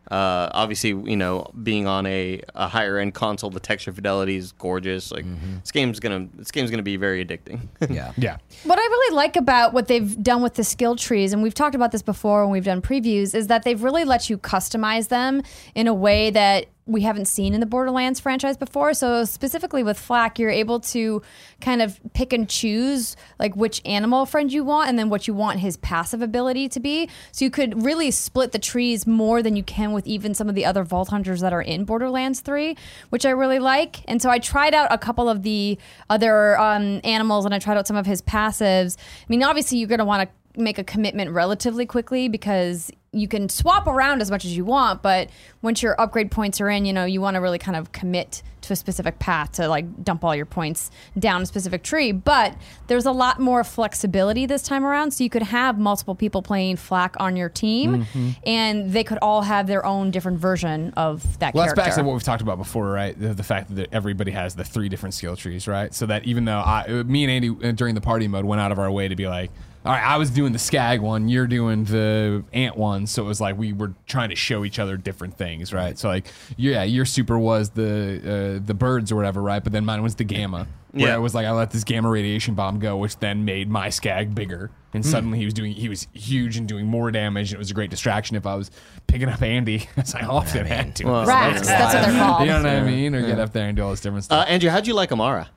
[SPEAKER 6] Uh, obviously, you know, being on a, a higher end console, the texture fidelity is gorgeous. Like this game's gonna this game's gonna be very addicting.
[SPEAKER 3] Yeah.
[SPEAKER 2] Yeah.
[SPEAKER 5] What I really like about what they've done with the skill trees, and we've talked about this before when we've done previews, is that they've really let you customize them in a way that we haven't seen in the Borderlands franchise before. So specifically with FL4K, you're able to kind of pick and choose like which animal friend you want and then what you want his passive ability to be. So you could really split the trees more than you can with even some of the other Vault Hunters that are in Borderlands 3, which I really like. And so I tried out a couple of the other um, animals and I tried out some of his passives. I mean, obviously you're going to want to make a commitment relatively quickly because you can swap around as much as you want, but once your upgrade points are in, you know, you want to really kind of commit to a specific path to like dump all your points down a specific tree. But there's a lot more flexibility this time around, so you could have multiple people playing FL4K on your team, and they could all have their own different version of that
[SPEAKER 2] Well, that's back to what we've talked about before, right? The, the fact that everybody has the three different skill trees, right? So that even though I, me and Andy uh, during the party mode went out of our way to be like, all right, I was doing the skag one, you're doing the ant one, so it was like we were trying to show each other different things, right? So like, yeah, your super was the uh, the birds or whatever, right? But then mine was the gamma, Where
[SPEAKER 6] Yeah.
[SPEAKER 2] it was like I let this gamma radiation bomb go, which then made my skag bigger, and
[SPEAKER 3] Hmm.
[SPEAKER 2] suddenly he was doing he was huge and doing more damage. And it was a great distraction if I was picking up Andy, as I often had to.
[SPEAKER 6] Well,
[SPEAKER 5] Rakks, that's what they're called.
[SPEAKER 2] you know what I mean? Or get up there and do all this different
[SPEAKER 6] Uh,
[SPEAKER 2] stuff.
[SPEAKER 6] Andrea, how'd you like Amara?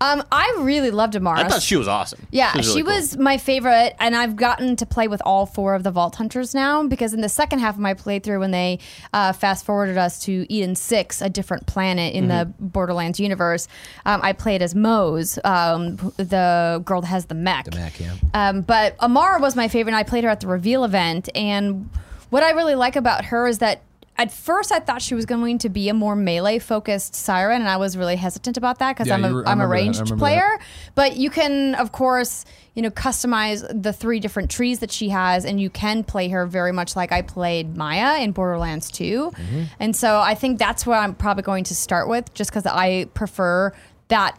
[SPEAKER 5] Um, I really loved Amara.
[SPEAKER 6] I thought she was awesome.
[SPEAKER 5] Yeah,
[SPEAKER 6] was
[SPEAKER 5] she
[SPEAKER 6] really cool.
[SPEAKER 5] was my favorite, and I've gotten to play with all four of the Vault Hunters now because in the second half of my playthrough, when they uh, fast forwarded us to Eden Six, a different planet in the Borderlands universe, um, I played as Moze, um, the girl that has the mech.
[SPEAKER 3] The mech, yeah.
[SPEAKER 5] Um, but Amara was my favorite, and I played her at the reveal event. And what I really like about her is that at first I thought she was going to be a more melee focused siren, and I was really hesitant about that because
[SPEAKER 2] Yeah,
[SPEAKER 5] I'm a I'm a
[SPEAKER 2] that.
[SPEAKER 5] Ranged player. But you can, of course, you know, customize the three different trees that she has, and you can play her very much like I played Maya in Borderlands 2. And so I think that's what I'm probably going to start with, just because I prefer that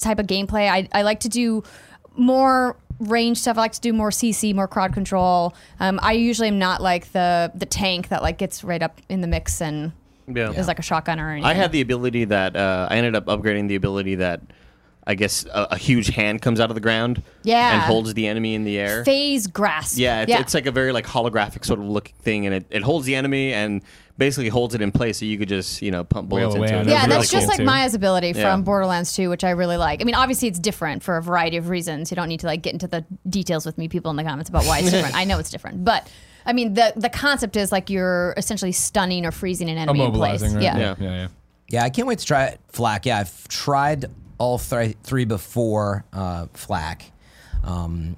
[SPEAKER 5] type of gameplay. I, I like to do more range stuff. I like to do more CC, more crowd control. Um, I usually am not like the the tank that like gets right up in the mix and
[SPEAKER 6] Yeah.
[SPEAKER 5] is like a shotgun or anything.
[SPEAKER 6] I had the ability that uh, I ended up upgrading the ability that I guess a, a huge hand comes out of the ground
[SPEAKER 5] Yeah.
[SPEAKER 6] and holds the enemy in the air.
[SPEAKER 5] phase grasp.
[SPEAKER 6] Yeah, it's, it's like a very like holographic sort of looking thing, and it, it holds the enemy and basically holds it in place, so you could just you know pump bullets
[SPEAKER 2] away
[SPEAKER 6] into
[SPEAKER 2] on
[SPEAKER 6] it.
[SPEAKER 2] it.
[SPEAKER 5] yeah,
[SPEAKER 2] It's
[SPEAKER 5] that's
[SPEAKER 2] really
[SPEAKER 5] just
[SPEAKER 2] cool,
[SPEAKER 5] like
[SPEAKER 2] too.
[SPEAKER 5] Maya's ability
[SPEAKER 6] Yeah.
[SPEAKER 5] from Borderlands 2, which I really like. I mean, obviously it's different for a variety of reasons. You don't need to like get into the details with me, people in the comments about why it's different. I know it's different, but I mean the the concept is like you're essentially stunning or freezing an enemy in place.
[SPEAKER 2] Immobilizing, right?
[SPEAKER 5] Yeah.
[SPEAKER 6] Yeah.
[SPEAKER 2] yeah, yeah.
[SPEAKER 3] Yeah, I can't wait to try it. FL4K. Yeah, I've tried all th- three before uh, FL4K, um,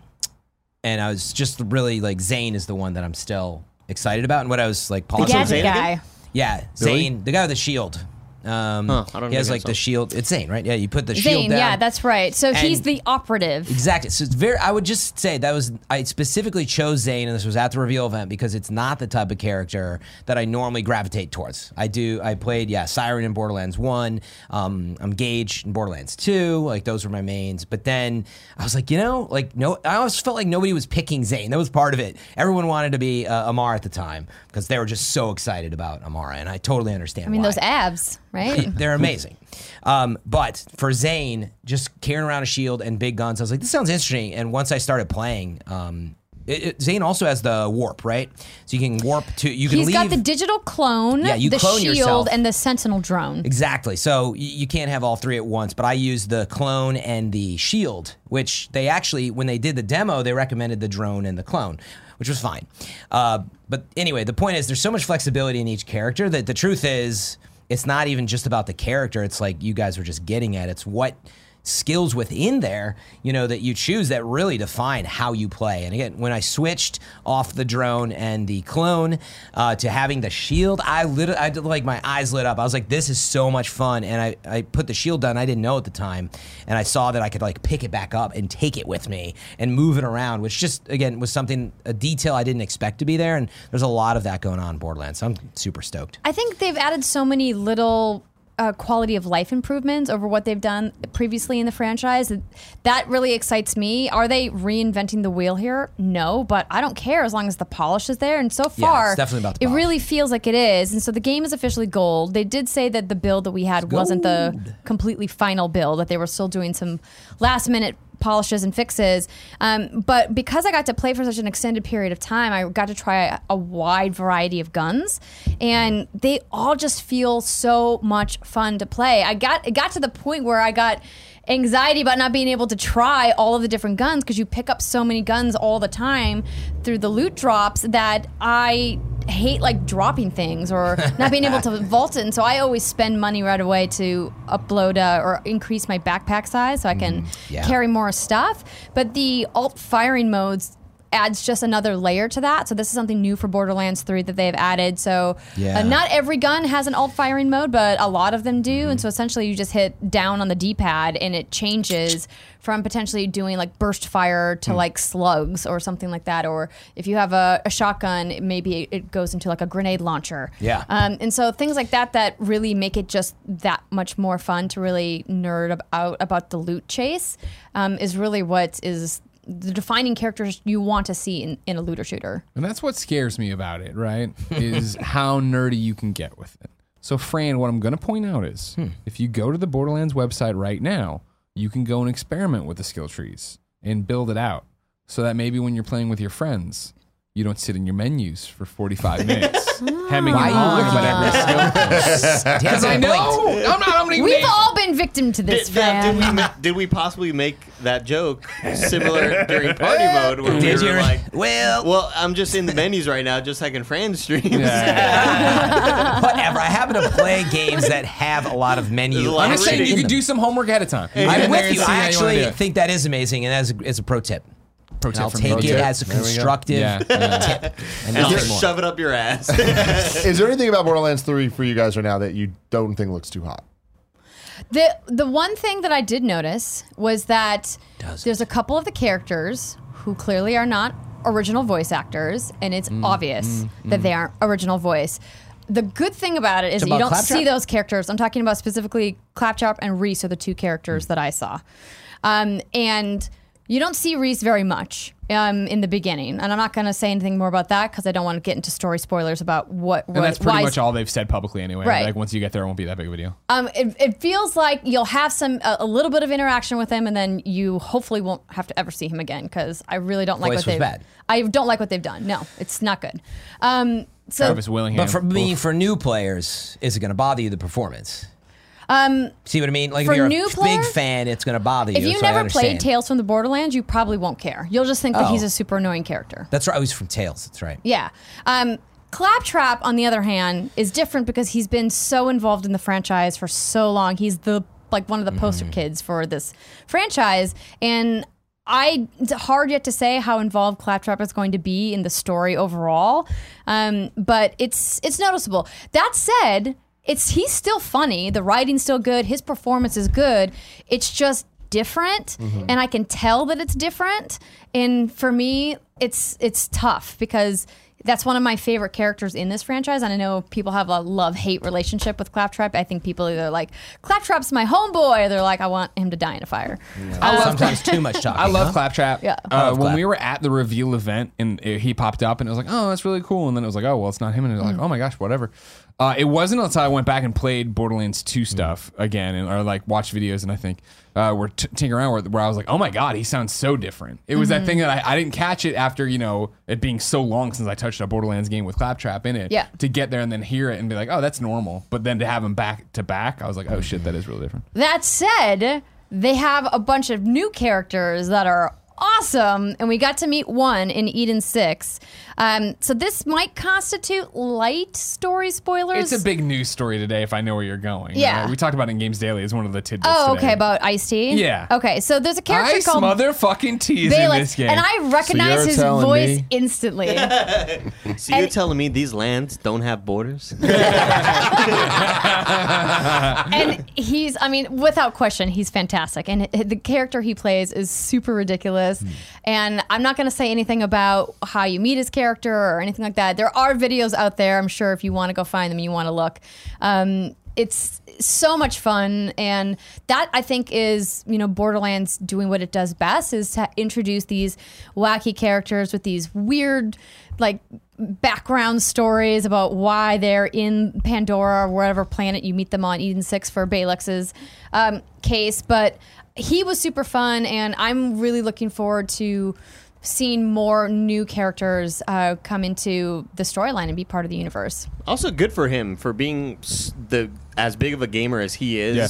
[SPEAKER 3] and I was just really like Zane is the one that I'm still excited about, and what I was like
[SPEAKER 5] The gadget guy.
[SPEAKER 6] again?
[SPEAKER 3] Yeah, Zane, the guy with the shield. Um,
[SPEAKER 6] Huh, I don't
[SPEAKER 3] he has like
[SPEAKER 6] saw.
[SPEAKER 3] the shield. It's Zane, right? Yeah, you put the shield
[SPEAKER 5] Zane,
[SPEAKER 3] down.
[SPEAKER 5] yeah, that's right. So he's
[SPEAKER 3] And-
[SPEAKER 5] the operative.
[SPEAKER 3] Exactly. So it's very. I would just say that was. I specifically chose Zane, and this was at the reveal event because it's not the type of character that I normally gravitate towards. I do. I played yeah, Siren in Borderlands One. Um, I'm Gaige in Borderlands Two. Like those were my mains. But then I was like, you know, like no. I always felt like nobody was picking Zane. That was part of it. Everyone wanted to be uh, Amara at the time because they were just so excited about Amara, and I totally understand.
[SPEAKER 5] I mean,
[SPEAKER 3] why.
[SPEAKER 5] those abs, right?
[SPEAKER 3] They're amazing. Um, but for Zane, just carrying around a shield and big guns, I was like, this sounds interesting. And once I started playing, um, it, it- Zane also has the warp, right? So you can warp to, you can
[SPEAKER 5] He's
[SPEAKER 3] leave.
[SPEAKER 5] got the digital clone,
[SPEAKER 3] Yeah, you
[SPEAKER 5] the
[SPEAKER 3] clone
[SPEAKER 5] shield,
[SPEAKER 3] yourself.
[SPEAKER 5] and the sentinel drone.
[SPEAKER 3] Exactly. So y- you can't have all three at once, but I use the clone and the shield, which they actually, when they did the demo, they recommended the drone and the clone, which was fine. Uh, but anyway, the point is there's so much flexibility in each character that the truth is it's not even just about the character. It's like you guys were just getting at. It's what skills within there, you know, that you choose that really define how you play. And again, when I switched off the drone and the clone uh, to having the shield, I lit, I did, like my eyes lit up. I was like, this is so much fun. And I, I put the shield down. I didn't know at the time, and I saw that I could like pick it back up and take it with me and move it around, which just again was something a detail I didn't expect to be there. And there's a lot of that going on in Borderlands. So I'm super stoked.
[SPEAKER 5] I think they've added so many little uh, quality of life improvements over what they've done previously in the franchise. That really excites me. Are they reinventing the wheel here? No, but I don't care as long as the polish is there. And so
[SPEAKER 3] Yeah,
[SPEAKER 5] far,
[SPEAKER 3] it's definitely about
[SPEAKER 5] it
[SPEAKER 3] polish.
[SPEAKER 5] really feels like it is. And so the game is officially gold. They did say that the build that we had wasn't the completely final build; that they were still doing some last minute polishes and fixes. Um, but because I got to play for such an extended period of time, I got to try a, a wide variety of guns, and they all just feel so much fun to play. I got it got to the point where I got anxiety about not being able to try all of the different guns because you pick up so many guns all the time through the loot drops that I hate like dropping things or not being able to vault it. And so I always spend money right away to upload uh, or increase my backpack size so I can
[SPEAKER 3] yeah.
[SPEAKER 5] carry more stuff. But the alt firing modes adds just another layer to that. So this is something new for Borderlands 3 that they've added. So
[SPEAKER 3] Yeah.
[SPEAKER 5] uh, not every gun has an alt firing mode, but a lot of them do. And so essentially you just hit down on the D-pad and it changes from potentially doing like burst fire to like slugs or something like that. Or if you have a, a shotgun, maybe it goes into like a grenade launcher.
[SPEAKER 3] Yeah.
[SPEAKER 5] Um, and so things like that that really make it just that much more fun to really nerd out about the loot chase um, is really what is the defining characters you want to see in, in a looter shooter.
[SPEAKER 2] And that's what scares me about it, right? Is how nerdy you can get with it. So, Fran, what I'm going to point out is
[SPEAKER 3] Hmm.
[SPEAKER 2] if you go to the Borderlands website right now, you can go and experiment with the skill trees and build it out so that maybe when you're playing with your friends, you don't sit in your menus for 45 minutes ah. hemming
[SPEAKER 3] Why
[SPEAKER 2] and
[SPEAKER 3] are you
[SPEAKER 2] hawing about every skill.
[SPEAKER 3] Because
[SPEAKER 2] I know. I'm not. I'm not.
[SPEAKER 5] We've all been victim to this,
[SPEAKER 6] Did, now, did, we,
[SPEAKER 5] fan.
[SPEAKER 6] ma- did we possibly make that joke similar during party mode where
[SPEAKER 3] Did
[SPEAKER 6] we
[SPEAKER 3] you?
[SPEAKER 6] were like,
[SPEAKER 3] well,
[SPEAKER 6] well, I'm just in the menus right now, just like in Fran's streams.
[SPEAKER 3] whatever. I happen to play games that have a lot of menu.
[SPEAKER 6] There's lot
[SPEAKER 2] I'm just saying you
[SPEAKER 3] in
[SPEAKER 2] could do some homework ahead of time. Get
[SPEAKER 3] I'm with you. I actually
[SPEAKER 2] do
[SPEAKER 3] think that is amazing, and as a, as a pro tip.
[SPEAKER 2] Pro tip
[SPEAKER 3] I'll
[SPEAKER 2] from
[SPEAKER 3] take
[SPEAKER 2] me.
[SPEAKER 3] it
[SPEAKER 1] tip.
[SPEAKER 3] as a
[SPEAKER 1] There we go.
[SPEAKER 3] constructive
[SPEAKER 2] Yeah, yeah.
[SPEAKER 3] tip. And
[SPEAKER 6] And
[SPEAKER 3] nothing
[SPEAKER 6] just shove it up your ass.
[SPEAKER 1] Is there anything about Borderlands 3 for you guys right now that you don't think looks too hot?
[SPEAKER 5] The the one thing that I did notice was that
[SPEAKER 3] Does
[SPEAKER 5] there's a couple of the characters who clearly are not original voice actors, and it's
[SPEAKER 3] Mm,
[SPEAKER 5] obvious that they aren't original voice. The good thing about it is that you don't
[SPEAKER 3] Claptrap?
[SPEAKER 5] see those characters. I'm talking about specifically Claptrap and Rhys are the two characters that I saw, um, and you don't see Rhys very much um, in the beginning. And I'm not going to say anything more about that because I don't want to get into story spoilers about what.
[SPEAKER 2] And that's pretty
[SPEAKER 5] why
[SPEAKER 2] much all they've said publicly anyway.
[SPEAKER 5] Right.
[SPEAKER 2] Like once you get there, it won't be that big of a deal.
[SPEAKER 5] Um, it, it feels like you'll have some a, a little bit of interaction with him, and then you hopefully won't have to ever see him again because I really don't like
[SPEAKER 3] Voice
[SPEAKER 5] what
[SPEAKER 3] was
[SPEAKER 5] they've.
[SPEAKER 3] bad.
[SPEAKER 5] I don't like what they've done. No, it's not good. Um, so
[SPEAKER 2] Travis Willingham.
[SPEAKER 3] But for me,
[SPEAKER 2] Oof.
[SPEAKER 3] for new players, is it going to bother you the performance?
[SPEAKER 5] Um,
[SPEAKER 3] See what I mean? Like if you're
[SPEAKER 5] new
[SPEAKER 3] a
[SPEAKER 5] player,
[SPEAKER 3] big fan, it's going to bother you.
[SPEAKER 5] if you never played. Tales from the Borderlands, you probably won't care. You'll just think that
[SPEAKER 3] Oh.
[SPEAKER 5] he's a super annoying character.
[SPEAKER 3] that's right. I was from Tales. That's right.
[SPEAKER 5] Yeah. Um, Claptrap, on the other hand, is different because he's been so involved in the franchise for so long. He's the like one of the poster kids for this franchise, and I it's hard yet to say how involved Claptrap is going to be in the story overall. Um, but it's it's noticeable. That said, it's he's still funny. The writing's still good. His performance is good. It's just different and I can tell that it's different and for me it's it's tough because that's one of my favorite characters in this franchise and I know people have a love-hate relationship with Claptrap. I think people either like Claptrap's my homeboy or they're like I want him to die in a fire.
[SPEAKER 2] I love
[SPEAKER 3] Sometimes too much talking.
[SPEAKER 2] I love
[SPEAKER 3] huh?
[SPEAKER 2] Claptrap.
[SPEAKER 5] Yeah.
[SPEAKER 2] Uh,
[SPEAKER 3] love
[SPEAKER 2] when
[SPEAKER 3] Clap.
[SPEAKER 2] we were at the reveal event and he popped up and it was like, oh, that's really cool. And then it was like, oh, well, it's not him. And it was like, oh my gosh, whatever. Uh, it wasn't until I went back and played Borderlands 2 stuff again and or like watched videos and I think uh, we're t- tinkering around where, where I was like, oh my God, he sounds so different. It was that thing that I, I didn't catch it after, you know, it being so long since I touched a Borderlands game with Claptrap in it.
[SPEAKER 5] Yeah.
[SPEAKER 2] To get there and then hear it and be like, oh, that's normal. But then to have him back to back, I was like, oh shit, that is really different.
[SPEAKER 5] That said, they have a bunch of new characters that are awesome, and we got to meet one in Eden Six. Um, so this might constitute light story spoilers.
[SPEAKER 2] It's a big news story today if I know where you're going.
[SPEAKER 5] Yeah.
[SPEAKER 2] Uh, we talked about it in Games Daily as one of the tidbits.
[SPEAKER 5] Oh,
[SPEAKER 2] today.
[SPEAKER 5] okay, about Ice T.
[SPEAKER 2] Yeah.
[SPEAKER 5] Okay, so there's a character
[SPEAKER 2] Ice
[SPEAKER 5] called
[SPEAKER 2] motherfucking teas in this game.
[SPEAKER 5] and I recognize
[SPEAKER 1] you're
[SPEAKER 5] his
[SPEAKER 1] telling
[SPEAKER 5] voice
[SPEAKER 1] me-
[SPEAKER 5] instantly.
[SPEAKER 6] So you're
[SPEAKER 5] And-
[SPEAKER 6] telling me these lands don't have borders?
[SPEAKER 5] and he's i mean without question he's fantastic and h- the character he plays is super ridiculous and i'm not going to say anything about how you meet his character or anything like that there are videos out there i'm sure if you want to go find them you want to look um, it's so much fun and that i think is you know borderlands doing what it does best is to introduce these wacky characters with these weird like background stories about why they're in Pandora or whatever planet you meet them on Eden 6 for Balex's um, case. But he was super fun, and I'm really looking forward to seeing more new characters uh, come into the storyline and be part of the universe.
[SPEAKER 6] also, good for him for being the as big of a gamer as he is.
[SPEAKER 2] Yeah.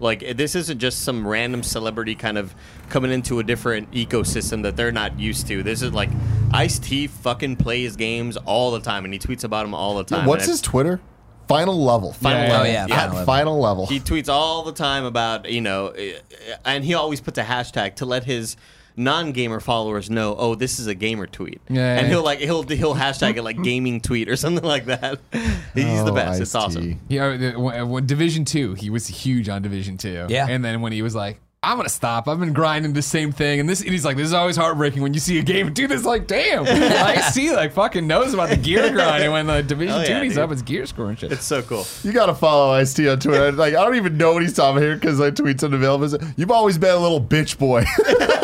[SPEAKER 6] Like this isn't just some random celebrity kind of coming into a different ecosystem that they're not used to. This is like Ice T fucking plays games all the time, and he tweets about them all the time.
[SPEAKER 1] What's his Twitter? Final level.
[SPEAKER 6] Final
[SPEAKER 2] Yeah,
[SPEAKER 6] level.
[SPEAKER 3] Yeah,
[SPEAKER 6] yeah.
[SPEAKER 3] Final level.
[SPEAKER 1] Final level.
[SPEAKER 6] He tweets all the time about you know, eh, and he always puts a hashtag to let his non-gamer followers know, oh, this is a gamer tweet,
[SPEAKER 2] Yeah.
[SPEAKER 6] and he'll like he'll he'll hashtag it like gaming tweet or something like that. He's the
[SPEAKER 1] Oh,
[SPEAKER 6] best. It's awesome.
[SPEAKER 2] Yeah, uh, the- when- uh, when Division Two, he was huge on Division Two.
[SPEAKER 3] Yeah.
[SPEAKER 2] and then when he was like, "I'm gonna stop. I've been grinding the same thing," and this, and he's like, "This is always heartbreaking when you see a game do this." Like, damn, I see, like, fucking knows about the gear grind, and when the Division
[SPEAKER 6] Oh,
[SPEAKER 2] Two,
[SPEAKER 6] yeah,
[SPEAKER 2] he's
[SPEAKER 6] dude.
[SPEAKER 2] up his gear scoring shit.
[SPEAKER 6] It's so cool.
[SPEAKER 1] You gotta follow Ice T on Twitter. like I don't even know what he's talking here because I tweet something available. You've always been a little bitch boy.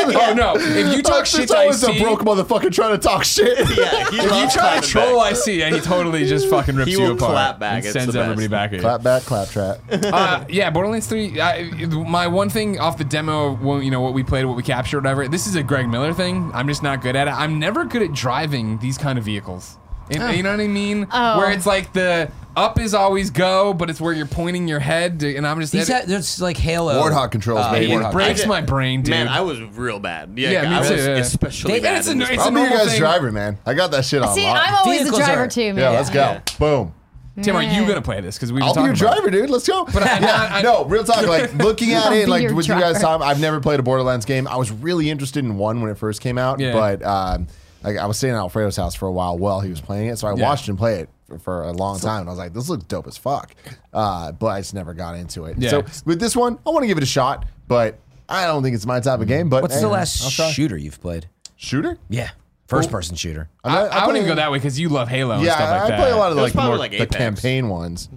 [SPEAKER 2] Oh no! If you talk
[SPEAKER 1] Alex
[SPEAKER 2] shit
[SPEAKER 1] is
[SPEAKER 2] to
[SPEAKER 1] always
[SPEAKER 2] IC,
[SPEAKER 1] a broke motherfucker trying to talk shit.
[SPEAKER 6] Yeah, he
[SPEAKER 2] if you
[SPEAKER 6] loves
[SPEAKER 2] try
[SPEAKER 6] clapping
[SPEAKER 2] to troll
[SPEAKER 6] back.
[SPEAKER 2] IC, yeah, he totally just fucking rips
[SPEAKER 6] He
[SPEAKER 2] you
[SPEAKER 6] will
[SPEAKER 2] apart.
[SPEAKER 6] clap back.
[SPEAKER 2] and
[SPEAKER 6] It's
[SPEAKER 2] sends
[SPEAKER 6] the
[SPEAKER 2] everybody
[SPEAKER 6] best.
[SPEAKER 2] back at you.
[SPEAKER 1] clap back, clap trap.
[SPEAKER 2] uh, yeah, Borderlands 3. I, my one thing off the demo, well, you know, what we played, what we captured, whatever. This is a Greg Miller thing. I'm just not good at it. I'm never good at driving these kind of vehicles. And- You know what I mean?
[SPEAKER 5] Oh.
[SPEAKER 2] Where it's like the up is always go, but it's where you're pointing your head, to, and I'm just.
[SPEAKER 3] These
[SPEAKER 2] it,
[SPEAKER 3] ha- there's like Halo.
[SPEAKER 1] Warthog controls,
[SPEAKER 3] uh,
[SPEAKER 1] baby.
[SPEAKER 2] it breaks my brain, dude.
[SPEAKER 6] Man, I was real bad. Yeah,
[SPEAKER 2] Yeah, me
[SPEAKER 6] I
[SPEAKER 2] too,
[SPEAKER 6] was
[SPEAKER 2] yeah.
[SPEAKER 6] especially
[SPEAKER 3] They-
[SPEAKER 6] bad.
[SPEAKER 2] it's a-
[SPEAKER 6] in this
[SPEAKER 2] it's.
[SPEAKER 1] I'll be your guys'
[SPEAKER 2] thing.
[SPEAKER 1] driver, man. I got that shit on
[SPEAKER 5] See,
[SPEAKER 1] lock.
[SPEAKER 5] I'm always the driver
[SPEAKER 3] are-
[SPEAKER 5] too, man.
[SPEAKER 1] yeah, let's go.
[SPEAKER 3] Yeah.
[SPEAKER 1] Boom.
[SPEAKER 2] Tim, are you gonna play this? Because we were
[SPEAKER 1] I'll be your
[SPEAKER 2] about it.
[SPEAKER 1] driver, dude. Let's go.
[SPEAKER 2] But I'm not- I-
[SPEAKER 1] no, real talk. Like looking at it, like
[SPEAKER 5] your
[SPEAKER 1] with you guys
[SPEAKER 5] driver.
[SPEAKER 1] talking, I've never played a Borderlands game. I was really interested in one when it first came out,
[SPEAKER 2] Yeah.
[SPEAKER 1] but um, like I was staying at Alfredo's house for a while while he was playing it, so I
[SPEAKER 2] Yeah.
[SPEAKER 1] watched him play it for, for a long time, and I was like, "This looks dope as fuck," uh, but I just never got into it.
[SPEAKER 2] Yeah.
[SPEAKER 1] So with this one, I want to give it a shot, but I don't think it's my type of game. But
[SPEAKER 3] What's
[SPEAKER 1] hey,
[SPEAKER 3] the
[SPEAKER 1] I'll
[SPEAKER 3] last
[SPEAKER 1] try.
[SPEAKER 3] shooter you've played?
[SPEAKER 1] shooter?
[SPEAKER 3] Yeah, first person shooter.
[SPEAKER 1] I'm
[SPEAKER 2] I,
[SPEAKER 1] not-
[SPEAKER 2] I wouldn't
[SPEAKER 1] play-
[SPEAKER 2] even go that way because you love Halo and
[SPEAKER 1] Yeah,
[SPEAKER 2] stuff like
[SPEAKER 1] I
[SPEAKER 2] that.
[SPEAKER 1] play a lot of
[SPEAKER 6] It was
[SPEAKER 1] like the,
[SPEAKER 6] probably
[SPEAKER 1] more,
[SPEAKER 6] like
[SPEAKER 1] the
[SPEAKER 6] Apex.
[SPEAKER 1] campaign ones.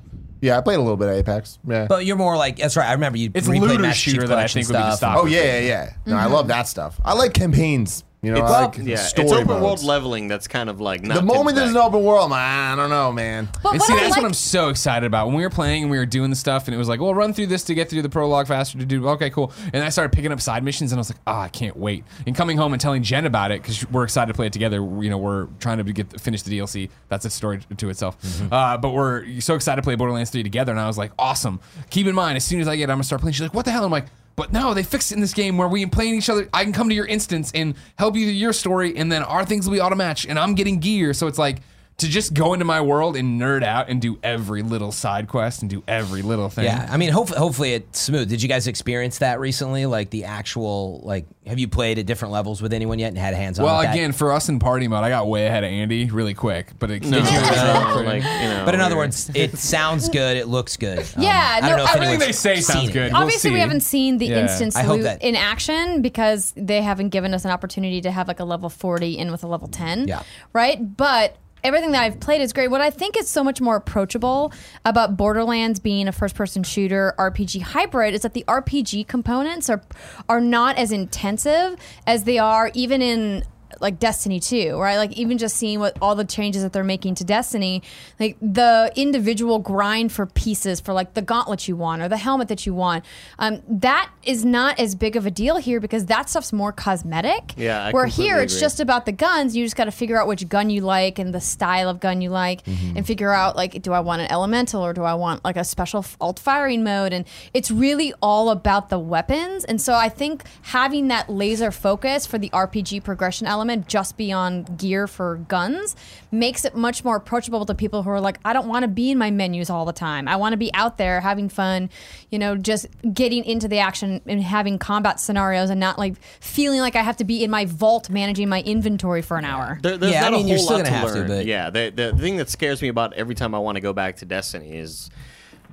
[SPEAKER 1] Yeah, I played a little bit of Apex. Yeah.
[SPEAKER 3] But you're more like that's right. I remember you.
[SPEAKER 2] It's
[SPEAKER 3] replayed
[SPEAKER 2] looter
[SPEAKER 3] Master Chief
[SPEAKER 2] shooter that I
[SPEAKER 3] Collection
[SPEAKER 2] think would be the
[SPEAKER 3] stuff.
[SPEAKER 2] stop.
[SPEAKER 1] Oh yeah, yeah, yeah. No, I love that stuff. I like campaigns. You know,
[SPEAKER 6] It's,
[SPEAKER 1] I like
[SPEAKER 6] yeah,
[SPEAKER 1] story
[SPEAKER 6] it's open
[SPEAKER 1] modes.
[SPEAKER 6] world leveling. That's kind of like not
[SPEAKER 1] The moment there's an open world, man, ah, I don't know, man.
[SPEAKER 5] But
[SPEAKER 2] And see,
[SPEAKER 5] I
[SPEAKER 2] that's
[SPEAKER 5] like,
[SPEAKER 2] what I'm so excited about. When we were playing and we were doing the stuff, and it was like, well, run through this to get through the prologue faster to do. Okay, cool. And I started picking up side missions, and I was like, oh, I can't wait. And coming home and telling Jen about it because we're excited to play it together. You know, we're trying to get finish the DLC. That's a story to itself. Mm-hmm. Uh, but we're so excited to play Borderlands 3 together, and I was like, awesome. Keep in mind, as soon as I get, I'm gonna start playing. She's like, what the hell? I'm like. But no, they fixed it in this game where we can play each other. I can come to your instance and help you through your story, and then our things will be auto match, and I'm getting gear. So it's like to just go into my world and nerd out and do every little side quest and do every little thing.
[SPEAKER 3] Yeah, I mean, hopefully, hopefully it's smooth. Did you guys experience that recently? Like the actual, like, have you played at different levels with anyone yet and had hands on?
[SPEAKER 2] Well,
[SPEAKER 3] with that?
[SPEAKER 2] again, for us in party mode, I got way ahead of Andy really quick, but it
[SPEAKER 6] No,
[SPEAKER 2] gets you in the zone
[SPEAKER 6] no, like you know.
[SPEAKER 3] but in other words, it sounds good. It looks good. Um,
[SPEAKER 5] Yeah,
[SPEAKER 3] I don't know if
[SPEAKER 2] everything they say sounds good. We'll
[SPEAKER 5] Obviously, we haven't seen the
[SPEAKER 2] Yeah.
[SPEAKER 5] instance loot
[SPEAKER 3] that-
[SPEAKER 5] in action because they haven't given us an opportunity to have like a level 40 in with a level 10.
[SPEAKER 3] Yeah.
[SPEAKER 5] Right? But everything that I've played is great. What I think is so much more approachable about Borderlands being a first person shooter RPG hybrid is that the RPG components are are not as intensive as they are even in like Destiny 2, right? Like even just seeing what all the changes that they're making to Destiny, like the individual grind for pieces for like the gauntlet you want or the helmet that you want, um, that is not as big of a deal here because that stuff's more cosmetic.
[SPEAKER 6] Yeah, I
[SPEAKER 5] Where here it's just about the guns. You just got to figure out which gun you like and the style of gun you like,
[SPEAKER 6] Mm-hmm.
[SPEAKER 5] and figure out like, do I want an elemental or do I want like a special alt firing mode? And it's really all about the weapons. And so I think having that laser focus for the RPG progression element just beyond gear for guns makes it much more approachable to people who are like, I don't want to be in my menus all the time. I want to be out there having fun, you know, just getting into the action and having combat scenarios and not like feeling like I have to be in my vault managing my inventory for an hour.
[SPEAKER 6] There, there's
[SPEAKER 3] Yeah, I
[SPEAKER 6] not
[SPEAKER 3] mean,
[SPEAKER 6] a
[SPEAKER 3] you're
[SPEAKER 6] whole
[SPEAKER 3] still
[SPEAKER 6] lot
[SPEAKER 3] gonna
[SPEAKER 6] to
[SPEAKER 3] have to,
[SPEAKER 6] learn.
[SPEAKER 3] but-
[SPEAKER 6] yeah, the, the thing that scares me about every time I want to go back to Destiny is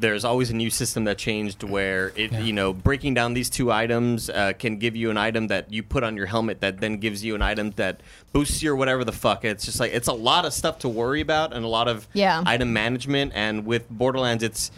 [SPEAKER 6] there's always a new system that changed where it, you know, breaking down these two items uh, can give you an item that you put on your helmet that then gives you an item that boosts you or whatever the fuck. It's just like it's a lot of stuff to worry about and a lot of
[SPEAKER 5] Yeah.
[SPEAKER 6] item management. And with Borderlands, it's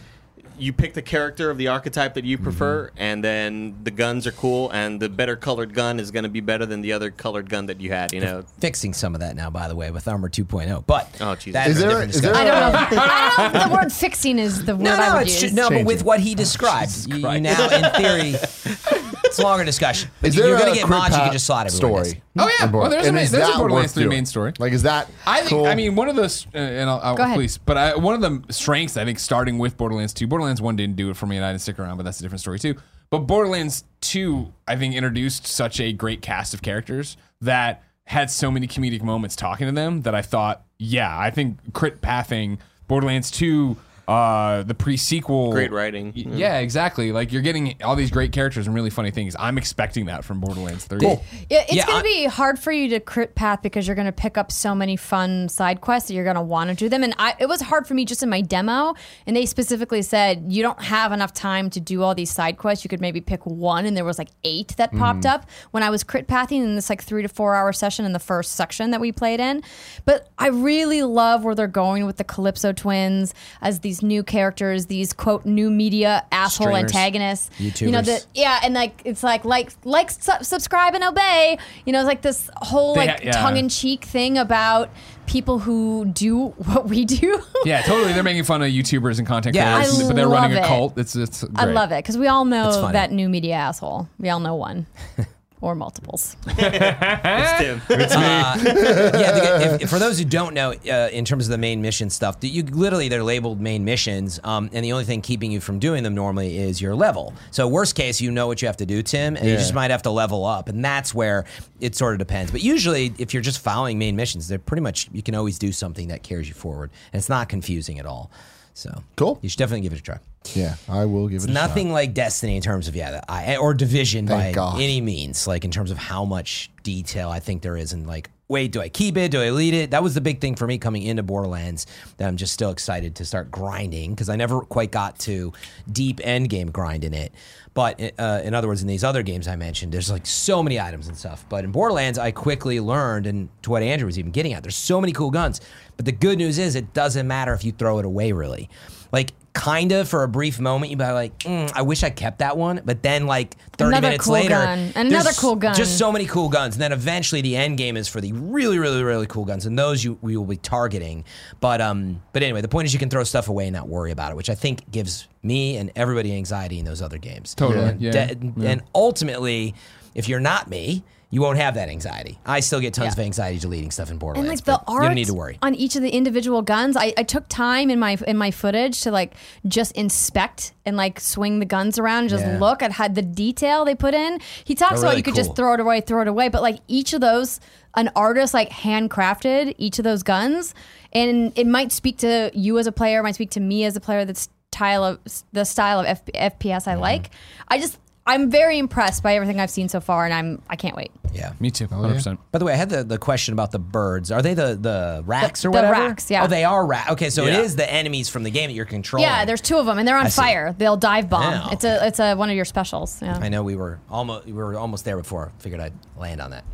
[SPEAKER 6] you pick the character of the archetype that you mm-hmm. prefer, and then the guns are cool, and the better colored gun is going to be better than the other colored gun that you had. You know,
[SPEAKER 3] Fixing some of that now, by the way, with Armor 2.0. But
[SPEAKER 6] Oh, Jesus.
[SPEAKER 3] that's
[SPEAKER 1] Is
[SPEAKER 3] a
[SPEAKER 1] there-
[SPEAKER 3] different
[SPEAKER 1] is there
[SPEAKER 3] discussion.
[SPEAKER 5] I don't know. I don't know if the word fixing is the word
[SPEAKER 3] No,
[SPEAKER 5] I would
[SPEAKER 3] it's
[SPEAKER 5] use.
[SPEAKER 3] ju- no, but
[SPEAKER 1] Changing.
[SPEAKER 3] with what he described, you, you now in theory, it's a longer discussion. But
[SPEAKER 1] Is
[SPEAKER 3] you're going to get mods, you can just slot everyone.
[SPEAKER 1] story.
[SPEAKER 2] Oh, yeah.
[SPEAKER 1] in
[SPEAKER 2] Well, there's a
[SPEAKER 1] And
[SPEAKER 2] ma-
[SPEAKER 1] is
[SPEAKER 2] there's a Borderlands 3
[SPEAKER 1] doing?
[SPEAKER 2] main story.
[SPEAKER 1] Like, is that?
[SPEAKER 2] I think.
[SPEAKER 1] cool?
[SPEAKER 2] I mean, one of the uh, and I'll, I'll
[SPEAKER 5] Go ahead.
[SPEAKER 2] please, but I, one of the strengths I think starting with Borderlands 2, Borderlands 1 didn't do it for me, and I didn't stick around, but that's a different story too. But Borderlands 2, I think, introduced such a great cast of characters that had so many comedic moments talking to them that I thought, yeah, I think crit pathing Borderlands 2. Uh, the pre-sequel,
[SPEAKER 6] Great writing.
[SPEAKER 2] Y- Yeah, exactly. Like you're getting all these great characters and really funny things. I'm expecting that from Borderlands 3.
[SPEAKER 5] Yeah, it's
[SPEAKER 3] Yeah,
[SPEAKER 5] going
[SPEAKER 3] I-
[SPEAKER 5] to be hard for you to crit path because you're going to pick up so many fun side quests that you're going to want to do them. And I, it was hard for me just in my demo. And they specifically said you don't have enough time to do all these side quests. You could maybe pick one, and there was like eight that popped up when I was crit pathing in this like three to four hour session in the first section that we played in. But I really love where they're going with the Calypso twins as these these new characters, these quote new media asshole
[SPEAKER 3] Streamers,
[SPEAKER 5] antagonists. You know the yeah, and like it's like like like su- subscribe and obey. You know, it's like this whole
[SPEAKER 2] They
[SPEAKER 5] like
[SPEAKER 2] yeah.
[SPEAKER 5] tongue in cheek thing about people who do what we do.
[SPEAKER 2] Yeah, totally. They're making fun of YouTubers and content
[SPEAKER 3] Yeah,
[SPEAKER 2] creators,
[SPEAKER 5] I
[SPEAKER 2] but they're running a cult. It's it's. Great.
[SPEAKER 5] I love it because we all know that new media asshole. We all know one. Or multiples.
[SPEAKER 6] It's Tim.
[SPEAKER 3] yeah, the, if, for those who don't know, uh, in terms of the main mission stuff, that you literally they're labeled main missions, um, and the only thing keeping you from doing them normally is your level. So worst case, you know what you have to do, Tim, and you just might have to level up, and that's where it sort of depends. But usually, if you're just following main missions, they're pretty much you can always do something that carries you forward, and it's not confusing at all. So
[SPEAKER 1] Cool.
[SPEAKER 3] You should definitely give it a try.
[SPEAKER 1] Yeah, I will give it a
[SPEAKER 3] Nothing
[SPEAKER 1] shot.
[SPEAKER 3] like Destiny in terms of yeah, the- I, or Division
[SPEAKER 1] Thank
[SPEAKER 3] by
[SPEAKER 1] God.
[SPEAKER 3] any means. Like in terms of how much detail I think there is, and like, wait, do I keep it? Do I lead it? That was the big thing for me coming into Borderlands. That I'm just still excited to start grinding because I never quite got to deep end game grind in it. But uh, in other words, in these other games I mentioned, there's like so many items and stuff. But in Borderlands, I quickly learned, and to what Andrea was even getting at, there's so many cool guns. But the good news is, it doesn't matter if you throw it away, really. Like, kind of for a brief moment, you'd be like, mm, I wish I kept that one. But then, like, 30
[SPEAKER 5] Another
[SPEAKER 3] minutes
[SPEAKER 5] cool
[SPEAKER 3] later,
[SPEAKER 5] gun. And
[SPEAKER 3] there's
[SPEAKER 5] another cool gun.
[SPEAKER 3] Just so many cool guns. And then eventually the end game is for the really, really, really cool guns. And those you we will be targeting. But um, but anyway, the point is you can throw stuff away and not worry about it, which I think gives me and everybody anxiety in those other games.
[SPEAKER 2] Totally,
[SPEAKER 3] And,
[SPEAKER 2] yeah.
[SPEAKER 3] de- and ultimately, if you're not me, you won't have that anxiety. I still get tons
[SPEAKER 5] Yeah.
[SPEAKER 3] of anxiety deleting stuff in
[SPEAKER 5] and
[SPEAKER 3] Borderlands.
[SPEAKER 5] like the art
[SPEAKER 3] you don't need to worry.
[SPEAKER 5] on each of the individual guns I, I took time in my in my footage to like just inspect and like swing the guns around and just
[SPEAKER 3] Yeah.
[SPEAKER 5] look at how the detail they put in he talks
[SPEAKER 3] They're
[SPEAKER 5] about you could
[SPEAKER 3] cool.
[SPEAKER 5] just throw it away throw it away but like each of those an artist like handcrafted each of those guns and it might speak to you as a player it might speak to me as a player That's style of the style of F, fps i like i just i'm very impressed by everything i've seen so far and i'm i can't wait
[SPEAKER 3] Yeah.
[SPEAKER 2] Me too. 100%.
[SPEAKER 3] By the way, I had the, the question about the birds. Are they the, the rakks or
[SPEAKER 5] the
[SPEAKER 3] whatever?
[SPEAKER 5] rakks, yeah.
[SPEAKER 3] Oh, they are rakks. Okay, so it
[SPEAKER 6] Yeah.
[SPEAKER 3] is the enemies from the game that you're controlling.
[SPEAKER 5] yeah there's two of them and they're on
[SPEAKER 3] I see.
[SPEAKER 5] fire they'll dive bomb
[SPEAKER 3] Yeah,
[SPEAKER 5] it's a it's a one of your specials yeah
[SPEAKER 3] I know we were almost we were almost there before. Figured I'd land on that.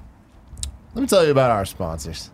[SPEAKER 1] Let me tell you about our sponsors.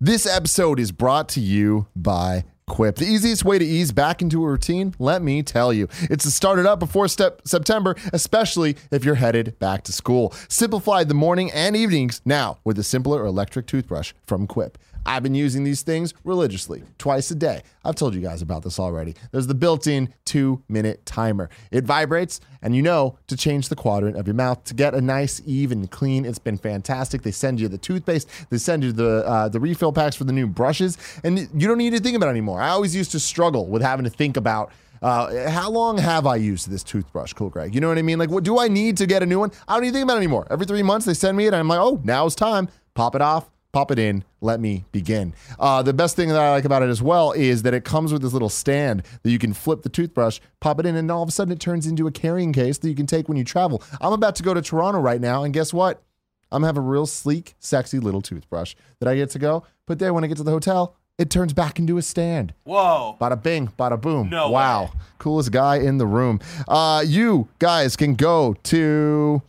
[SPEAKER 1] This episode is brought to you by Quip. The easiest way to ease back into a routine, let me tell you, it's to start it up before step September, especially if you're headed back to school. Simplify the morning and evenings now with a simpler electric toothbrush from Quip. I've been using these things religiously, twice a day. I've told you guys about this already. There's the built in two minute timer. It vibrates, and you know to change the quadrant of your mouth to get a nice, even, clean. It's been fantastic. They send you the toothpaste, they send you the, uh, the refill packs for the new brushes, and you don't need to think about it anymore. I always used to struggle with having to think about. Uh, how long have I used this toothbrush, Cool Greg? You know what I mean? Like, what do I need to get a new one? I don't even think about it anymore. Every three months, they send me it, and I'm like, oh, now's time. Pop it off, pop it in, let me begin. Uh, the best thing that I like about it as well is that it comes with this little stand that you can flip the toothbrush, pop it in, and all of a sudden it turns into a carrying case that you can take when you travel. I'm about to go to Toronto right now, and guess what? I'm gonna have a real sleek, sexy little toothbrush that I get to go. But then when I get to the hotel, it turns back into a stand.
[SPEAKER 4] Whoa.
[SPEAKER 1] Bada bing, bada boom.
[SPEAKER 4] No
[SPEAKER 1] wow.
[SPEAKER 4] way.
[SPEAKER 1] Coolest guy in the room. Uh, you guys can go to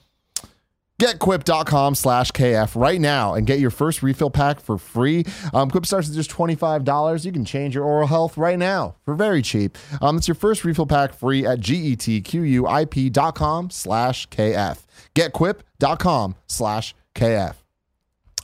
[SPEAKER 1] getquip.com slash kf right now and get your first refill pack for free. Um, quip starts at just $25 you can change your oral health right now for very cheap. Um, it's your first refill pack free at getquip.com slash kf getquip.com slash kf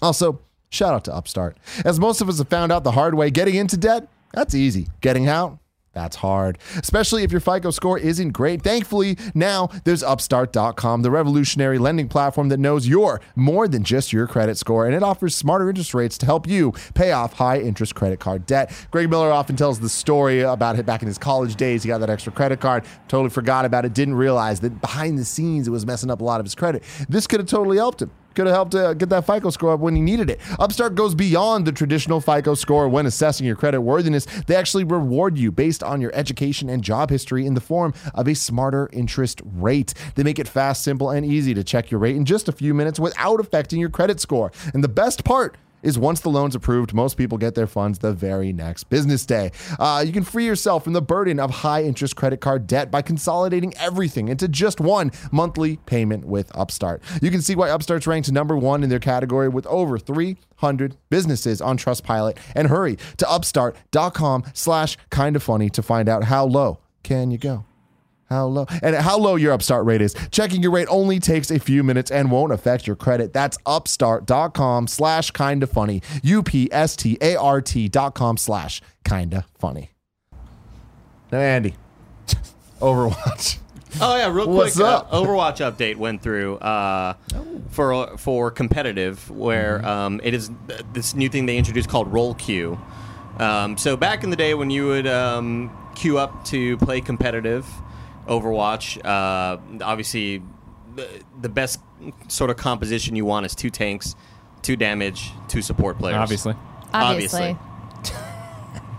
[SPEAKER 1] also, shout out to Upstart. As most of us have found out the hard way, getting into debt, that's easy. Getting out, that's hard. Especially if your FICO score isn't great. Thankfully, now there's Upstart.com, the revolutionary lending platform that knows you're more than just your credit score, and it offers smarter interest rates to help you pay off high interest credit card debt. Greg Miller often tells the story about it back in his college days. He got that extra credit card, totally forgot about it, didn't realize that behind the scenes it was messing up a lot of his credit. This could have totally helped him could have helped uh, get that FICO score up when he needed it. Upstart goes beyond the traditional FICO score when assessing your credit worthiness. They actually reward you based on your education and job history in the form of a smarter interest rate. They make it fast, simple, and easy to check your rate in just a few minutes without affecting your credit score. And the best part, is once the loan's approved, most people get their funds the very next business day. Uh, you can free yourself from the burden of high interest credit card debt by consolidating everything into just one monthly payment with Upstart. You can see why Upstart's ranked number one in their category with over 300 businesses on Trustpilot. And hurry to upstart.com slash kind of funny to find out how low can you go. How low and how low your upstart rate is. Checking your rate only takes a few minutes and won't affect your credit. That's upstart.com slash kinda funny. U-P-S-T-A-R-T dot com slash kinda funny. Now Andy. Overwatch.
[SPEAKER 6] Oh yeah, real quick.
[SPEAKER 1] What's up?
[SPEAKER 6] Uh, Overwatch update went through uh, for for competitive, where um, it is this new thing they introduced called role queue. Um, so back in the day when you would um, queue up to play competitive Overwatch, uh, obviously the, the best sort of composition you want is two tanks, two damage, two support players.
[SPEAKER 2] Obviously.
[SPEAKER 5] Obviously.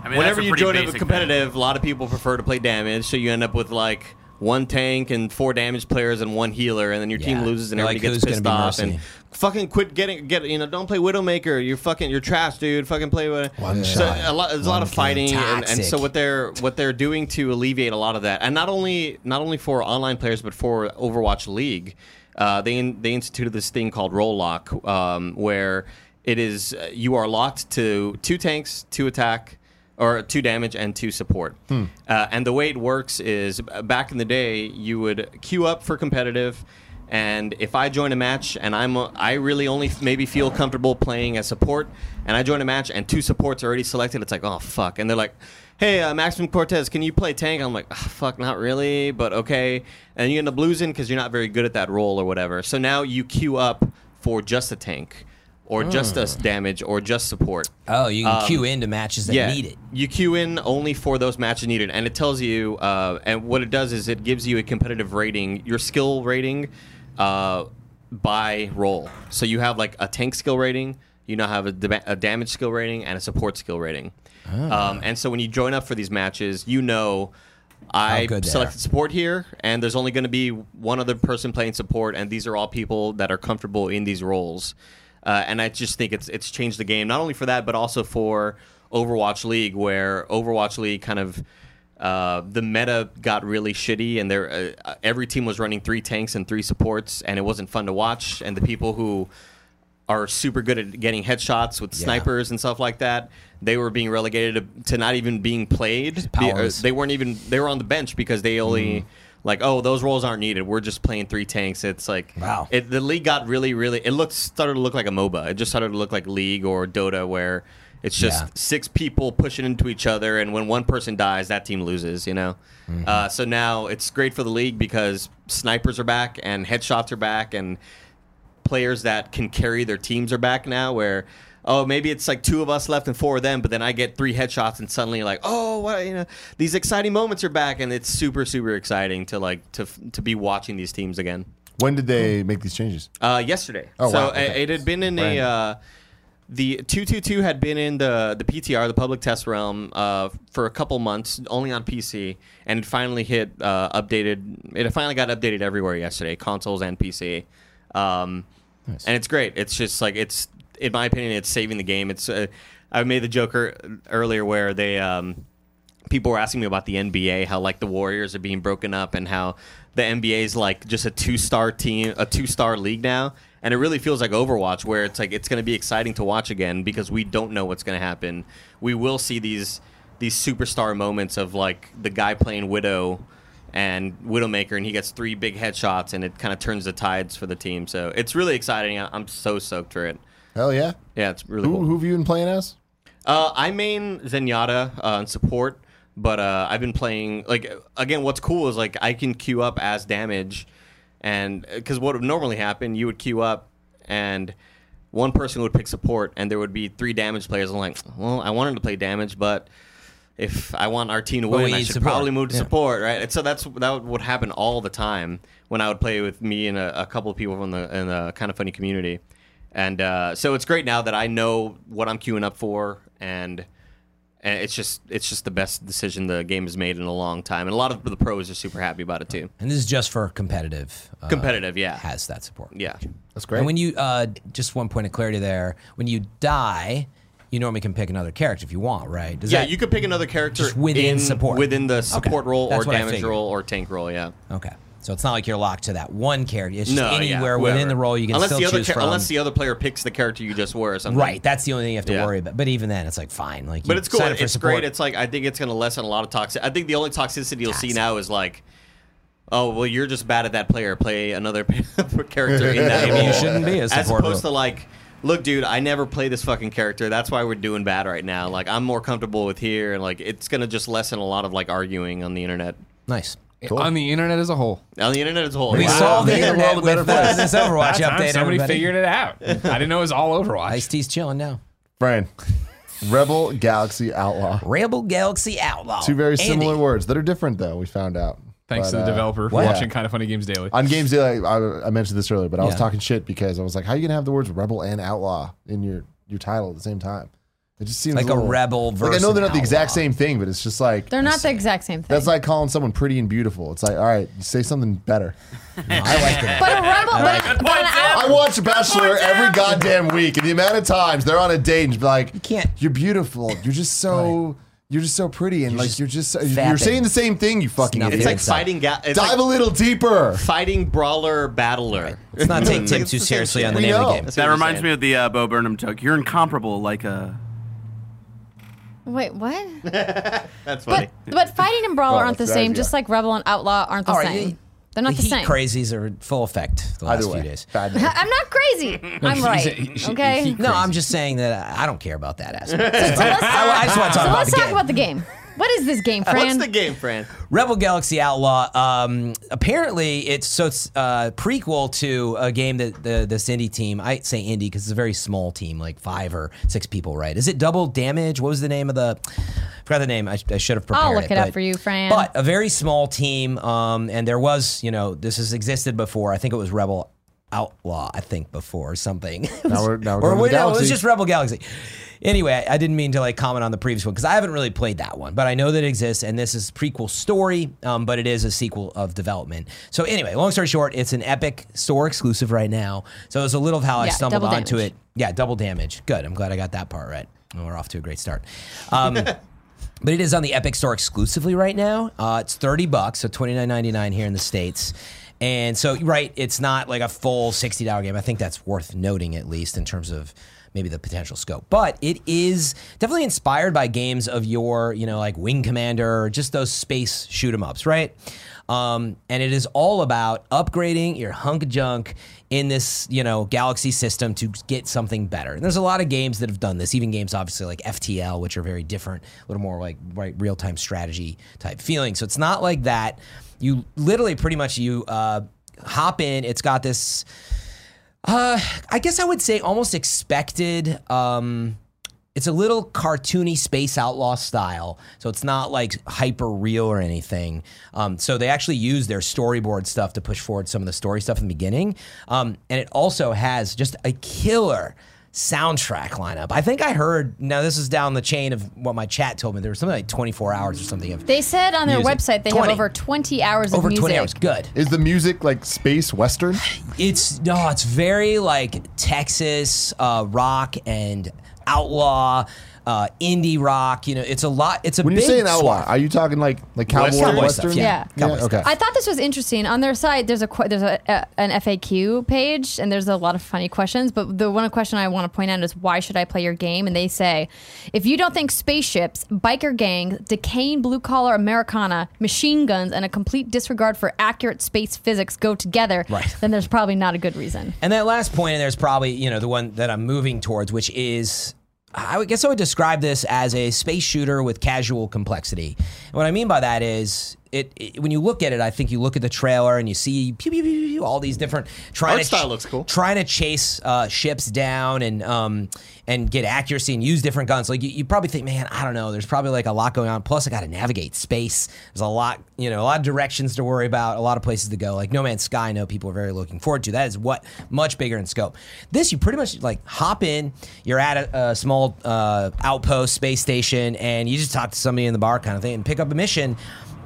[SPEAKER 4] I mean,
[SPEAKER 6] Whenever you
[SPEAKER 4] pretty
[SPEAKER 6] join a
[SPEAKER 4] basic
[SPEAKER 6] competitive, a lot of people prefer to play damage, so you end up with like one tank and four damage players and one healer, and then your team
[SPEAKER 3] Yeah.
[SPEAKER 6] loses and
[SPEAKER 3] You're
[SPEAKER 6] everybody
[SPEAKER 3] like,
[SPEAKER 6] gets pissed off and fucking quit getting get you know don't play Widowmaker. You're fucking you're trash, dude. Fucking play with
[SPEAKER 3] One
[SPEAKER 6] so
[SPEAKER 3] shot.
[SPEAKER 6] a lot, there's a lot of fighting, and, and so what they're what they're doing to alleviate a lot of that, and not only not only for online players but for Overwatch League, uh, they in, they instituted this thing called role lock, um, where it is uh, you are locked to two tanks, two attack or two damage and two support. Uh, and the way it works is back in the day, you would queue up for competitive. And if I join a match and I'm I really only maybe feel comfortable playing as support, and I join a match and two supports are already selected, it's like oh fuck, and they're like, hey uh, Maximum Cortez, can you play tank? I'm like "Ah, fuck, not really, but okay. And you end up losing because you're not very good at that role or whatever. So now you queue up for just a tank, or just a s- damage, or just support.
[SPEAKER 3] Oh, you can
[SPEAKER 6] Um,
[SPEAKER 3] queue into matches that need it.
[SPEAKER 6] You queue in only for those matches needed, and it tells you. Uh, and what it does is it gives you a competitive rating, your skill rating, uh, by role. So you have like a tank skill rating. You now have a, a damage skill rating and a support skill rating.
[SPEAKER 3] Ah.
[SPEAKER 6] Um, and so when you join up for these matches, you know. I selected support here, and there's only going to be one other person playing support, and these are all people that are comfortable in these roles. Uh, and I just think it's it's changed the game not only for that, but also for Overwatch League, where Overwatch League kind of uh, the meta got really shitty, and there uh, every team was running three tanks and three supports, and it wasn't fun to watch. And the people who are super good at getting headshots with
[SPEAKER 3] Yeah.
[SPEAKER 6] snipers and stuff like that. They were being relegated to, to not even being played. Be- uh, they weren't even they were on the bench because they only like oh those roles aren't needed. We're just playing three tanks. It's like
[SPEAKER 3] Wow.
[SPEAKER 6] It, the league got really really it looked started to look like a MOBA. It just started to look like League or Dota where it's just
[SPEAKER 3] Yeah.
[SPEAKER 6] six people pushing into each other, and when one person dies, that team loses. You know,
[SPEAKER 3] Mm-hmm.
[SPEAKER 6] uh, so now it's great for the league because snipers are back and headshots are back, and players that can carry their teams are back now. Where oh maybe it's like two of us left and four of them, but then I get three headshots, and suddenly like oh what you know these exciting moments are back, and it's super super exciting to like to to be watching these teams again.
[SPEAKER 1] When did they make these changes?
[SPEAKER 6] Uh, yesterday.
[SPEAKER 1] Oh,
[SPEAKER 6] so
[SPEAKER 1] wow, okay.
[SPEAKER 6] it had been in
[SPEAKER 1] Brand
[SPEAKER 6] a uh, the two two two had been in the the PTR, the public test realm, uh, for a couple months, only on PC, and it finally hit uh, updated. It finally got updated everywhere yesterday, consoles and PC. Um, And it's great. It's just like it's in my opinion, it's saving the game. It's uh, I made the joke earlier where they. Um, people were asking me about the NBA, how like the Warriors are being broken up, and how the NBA is like just a two-star team, a two-star league now, and it really feels like Overwatch, where it's like it's going to be exciting to watch again because we don't know what's going to happen. We will see these these superstar moments of like the guy playing Widow and Widowmaker, and he gets three big headshots, and it kind of turns the tides for the team. So it's really exciting. I'm so soaked for it.
[SPEAKER 1] Hell yeah.
[SPEAKER 6] Yeah, it's really
[SPEAKER 1] Who,
[SPEAKER 6] cool.
[SPEAKER 1] who have you been playing as?
[SPEAKER 6] Uh, I main Zenyatta uh, in support, but uh, I've been playing like again. What's cool is like I can queue up as damage, and because what would normally happen, you would queue up and one person would pick support, and there would be three damage players. I'm like, well, I wanted to play damage, but if I want our team to
[SPEAKER 3] But we
[SPEAKER 6] win, I should
[SPEAKER 3] support.
[SPEAKER 6] probably move to
[SPEAKER 3] Yeah.
[SPEAKER 6] support, right? And so that's that would happen all the time when I would play with me and a, a couple of people from the in the kind of funny community. And uh, so it's great now that I know what I'm queuing up for, and and it's just it's just the best decision the game has made in a long time, and a lot of the pros are super happy about it too.
[SPEAKER 3] And this is just for competitive. Uh,
[SPEAKER 6] Competitive, yeah,
[SPEAKER 3] has that support.
[SPEAKER 6] yeah.
[SPEAKER 1] That's great.
[SPEAKER 3] And when you uh, just one point of clarity there, when you die, you normally can pick another character if you want, right? Does
[SPEAKER 6] Yeah,
[SPEAKER 3] that-
[SPEAKER 6] you could pick another character
[SPEAKER 3] Just within
[SPEAKER 6] in-
[SPEAKER 3] support.
[SPEAKER 6] within the support role
[SPEAKER 3] That's
[SPEAKER 6] or damage role or tank role. Yeah.
[SPEAKER 3] Okay, so it's not like you're locked to that one character. It's just
[SPEAKER 6] No, yeah,
[SPEAKER 3] anywhere within the role you can
[SPEAKER 6] unless
[SPEAKER 3] still
[SPEAKER 6] the other
[SPEAKER 3] choose from.
[SPEAKER 6] unless the other player picks the character you just were or something.
[SPEAKER 3] right, that's the only thing you have to
[SPEAKER 6] Yeah.
[SPEAKER 3] worry about. But even then, it's like fine. Like,
[SPEAKER 6] But it's cool.
[SPEAKER 3] sign up for
[SPEAKER 6] It's
[SPEAKER 3] support.
[SPEAKER 6] great. It's like I think it's going to lessen a lot of toxic. I think the only toxicity you'll see now is like, oh well, you're just bad at that player. Play another character in that.
[SPEAKER 3] Maybe you shouldn't be
[SPEAKER 6] as opposed to like. Look, dude, I never play this fucking character. That's why we're doing bad right now. Like, I'm more comfortable with here, and like, it's gonna just lessen a lot of like arguing on the internet,
[SPEAKER 3] nice.
[SPEAKER 2] On the internet as a whole.
[SPEAKER 6] on the internet as a whole.
[SPEAKER 3] We
[SPEAKER 6] Wow.
[SPEAKER 3] solved the
[SPEAKER 1] Making the
[SPEAKER 3] internet
[SPEAKER 1] world a better
[SPEAKER 3] with
[SPEAKER 1] place.
[SPEAKER 3] this Overwatch
[SPEAKER 2] That time
[SPEAKER 3] update.
[SPEAKER 2] somebody
[SPEAKER 3] everybody.
[SPEAKER 2] figured it out. I didn't know it was all Overwatch.
[SPEAKER 3] Ice T's chilling now.
[SPEAKER 1] Brian, Rebel Galaxy Outlaw.
[SPEAKER 3] Rebel Galaxy Outlaw.
[SPEAKER 1] Two very
[SPEAKER 3] Andy.
[SPEAKER 1] similar words that are different, though. We found out.
[SPEAKER 2] Thanks
[SPEAKER 1] But,
[SPEAKER 2] to the
[SPEAKER 1] uh,
[SPEAKER 2] developer for
[SPEAKER 3] what?
[SPEAKER 2] watching Kind of Funny Games Daily.
[SPEAKER 1] On Games Daily, I, I mentioned this earlier, but I was talking shit because I was like, "How are you gonna have the words Rebel and Outlaw in your your title at the same time?" It just seems
[SPEAKER 3] Like a
[SPEAKER 1] little-
[SPEAKER 3] rebel
[SPEAKER 1] Like I know they're not the
[SPEAKER 3] an
[SPEAKER 1] exact same thing, but it's just like
[SPEAKER 5] They're not the exact same thing.
[SPEAKER 1] that's like calling someone pretty and beautiful. It's like, all right, say something better.
[SPEAKER 3] I like it.
[SPEAKER 5] but a rebel, but, but an
[SPEAKER 1] I
[SPEAKER 5] out,
[SPEAKER 1] watch Bachelor every goddamn week, and the amount of times they're on a date and be like, "You
[SPEAKER 3] can't-
[SPEAKER 1] You're beautiful. You're just so. You're just so pretty, and like you're just. You're saying the same thing. You fucking.
[SPEAKER 3] nothing.
[SPEAKER 6] It's like
[SPEAKER 3] inside.
[SPEAKER 6] fighting. Ga- it's
[SPEAKER 1] Dive
[SPEAKER 6] like
[SPEAKER 1] a little deeper.
[SPEAKER 6] fighting brawler battler.
[SPEAKER 3] Let's not take Tim too seriously on the
[SPEAKER 1] We
[SPEAKER 3] name of the game.
[SPEAKER 4] That reminds me of the uh, Bo Burnham joke. You're incomparable, like a.
[SPEAKER 5] wait, what?
[SPEAKER 6] That's funny.
[SPEAKER 5] But but fighting and brawler
[SPEAKER 1] Well,
[SPEAKER 5] aren't the same.
[SPEAKER 1] yeah.
[SPEAKER 5] Just like rebel and outlaw aren't the
[SPEAKER 3] All right,
[SPEAKER 5] same.
[SPEAKER 3] you-
[SPEAKER 5] They're not
[SPEAKER 3] the
[SPEAKER 5] the,
[SPEAKER 3] heat
[SPEAKER 5] same.
[SPEAKER 3] crazies are full effect the last
[SPEAKER 1] Either way,
[SPEAKER 3] few days.
[SPEAKER 1] bad name.
[SPEAKER 5] I'm not crazy. I'm
[SPEAKER 2] She
[SPEAKER 5] right.
[SPEAKER 2] she- she-
[SPEAKER 5] Okay.
[SPEAKER 3] No, I'm just saying that I don't care about that aspect.
[SPEAKER 5] So let's
[SPEAKER 3] I, I just want to talk
[SPEAKER 5] so
[SPEAKER 3] about
[SPEAKER 5] let's
[SPEAKER 3] the
[SPEAKER 5] talk
[SPEAKER 3] game.
[SPEAKER 5] about the game. What is this game, Fran?
[SPEAKER 6] What's the game, Fran?
[SPEAKER 3] Rebel Galaxy Outlaw. Um, apparently, it's so it's uh, prequel to a game that the this indie team. I say indie because it's a very small team, like five or six people. Right? Is it Double Damage? What was the name of the? I forgot the name. I, I should have prepared.
[SPEAKER 5] I'll look it up
[SPEAKER 3] but-
[SPEAKER 5] for you, Fran.
[SPEAKER 3] But a very small team, um, and there was, you know, this has existed before. I think it was Rebel Outlaw. I think before or something.
[SPEAKER 1] Now we're- now we're
[SPEAKER 3] or
[SPEAKER 1] going to the
[SPEAKER 3] wait, no, it was just Rebel Galaxy. Anyway, I didn't mean to like comment on the previous one because I haven't really played that one, but I know that it exists, and this is prequel story, um, but it is a sequel of development. So anyway, long story short, it's an Epic Store exclusive right now. So it's a little of how I stumbled onto
[SPEAKER 5] damage.
[SPEAKER 3] it. Yeah, double damage. Good. I'm glad I got that part right. Well, we're off to a great start. Um, but it is on the Epic Store exclusively right now. Uh, it's thirty bucks, so twenty nine ninety nine here in the states. And so, right, it's not like a full sixty dollar game. I think that's worth noting at least in terms of maybe the potential scope. But it is definitely inspired by games of your, you know, like Wing Commander, or just those space shoot 'em ups, right? Um, and it is all about upgrading your hunk of junk in this, you know, galaxy system to get something better. And there's a lot of games that have done this, even games obviously like FTL, which are very different, a little more like right, real-time strategy type feeling. So it's not like that. You literally pretty much you uh, hop in. It's got this. Uh, I guess I would say almost expected. Um, it's a little cartoony space outlaw style, so it's not like hyper real or anything. Um, so they actually use their storyboard stuff to push forward some of the story stuff in the beginning, um, and it also has just a killer soundtrack lineup. I think I heard. Now this is down the chain of what my chat told me. There was something like 24 hours or something of
[SPEAKER 5] they said on their
[SPEAKER 3] Music.
[SPEAKER 5] website they
[SPEAKER 3] 20.
[SPEAKER 5] have over 20 hours
[SPEAKER 3] over
[SPEAKER 5] of music.
[SPEAKER 3] 20 hours. Good.
[SPEAKER 1] Is the music like space western?
[SPEAKER 3] It's no, it's very like Texas uh, rock and outlaw, uh, indie rock. You know, it's a lot. It's a
[SPEAKER 1] When you're
[SPEAKER 3] big
[SPEAKER 1] saying outlaw,
[SPEAKER 3] swath.
[SPEAKER 1] are you talking like like cowboy
[SPEAKER 6] Western?
[SPEAKER 1] western?
[SPEAKER 3] Stuff, yeah. Cowboy
[SPEAKER 1] okay.
[SPEAKER 3] stuff.
[SPEAKER 5] I thought this was interesting. On their site, there's a there's a, a an FAQ page, and there's a lot of funny questions. But the one question I want to point out is why should I play your game? And they say, if you don't think spaceships, biker gangs, decaying blue collar Americana, machine guns, and a complete disregard for accurate space physics go together,
[SPEAKER 3] Right.
[SPEAKER 5] then there's probably not a good reason.
[SPEAKER 3] And that last point, and there's probably you know the one that I'm moving towards, which is. I guess I would describe this as a space shooter with casual complexity. And what I mean by that is, it, it when you look at it, I think you look at the trailer and you see pew pew pew pew, all these different trying
[SPEAKER 6] Art
[SPEAKER 3] to
[SPEAKER 6] style looks cool.
[SPEAKER 3] trying to chase uh, ships down and um, and get accuracy and use different guns. Like you, you probably think, man, I don't know. There's probably like a lot going on. Plus, I got to navigate space. There's a lot, you know, a lot of directions to worry about, a lot of places to go. Like No Man's Sky, I know people are very looking forward to. That is what much bigger in scope. This, you pretty much like hop in. You're at a, a small uh, outpost space station, and you just talk to somebody in the bar, kind of thing, and pick up a mission,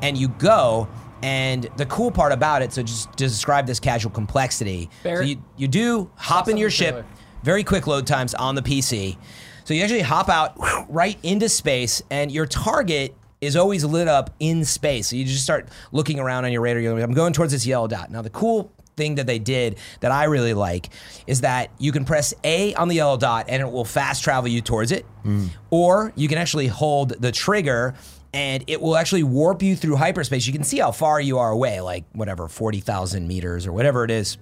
[SPEAKER 3] and you go. And the cool part about it, so just to describe this casual complexity. So you, you do hop in your ship,
[SPEAKER 2] trailer.
[SPEAKER 3] very quick load times on the PC. So you actually hop out right into space, and your target is always lit up in space. So you just start looking around on your radar. You're like, I'm going towards this yellow dot. Now the cool thing that they did that I really like is that you can press A on the yellow dot and it will fast travel you towards it, mm. or you can actually hold the trigger. And it will actually warp you through hyperspace. You can see how far you are away, like whatever, 40,000 meters or whatever it is.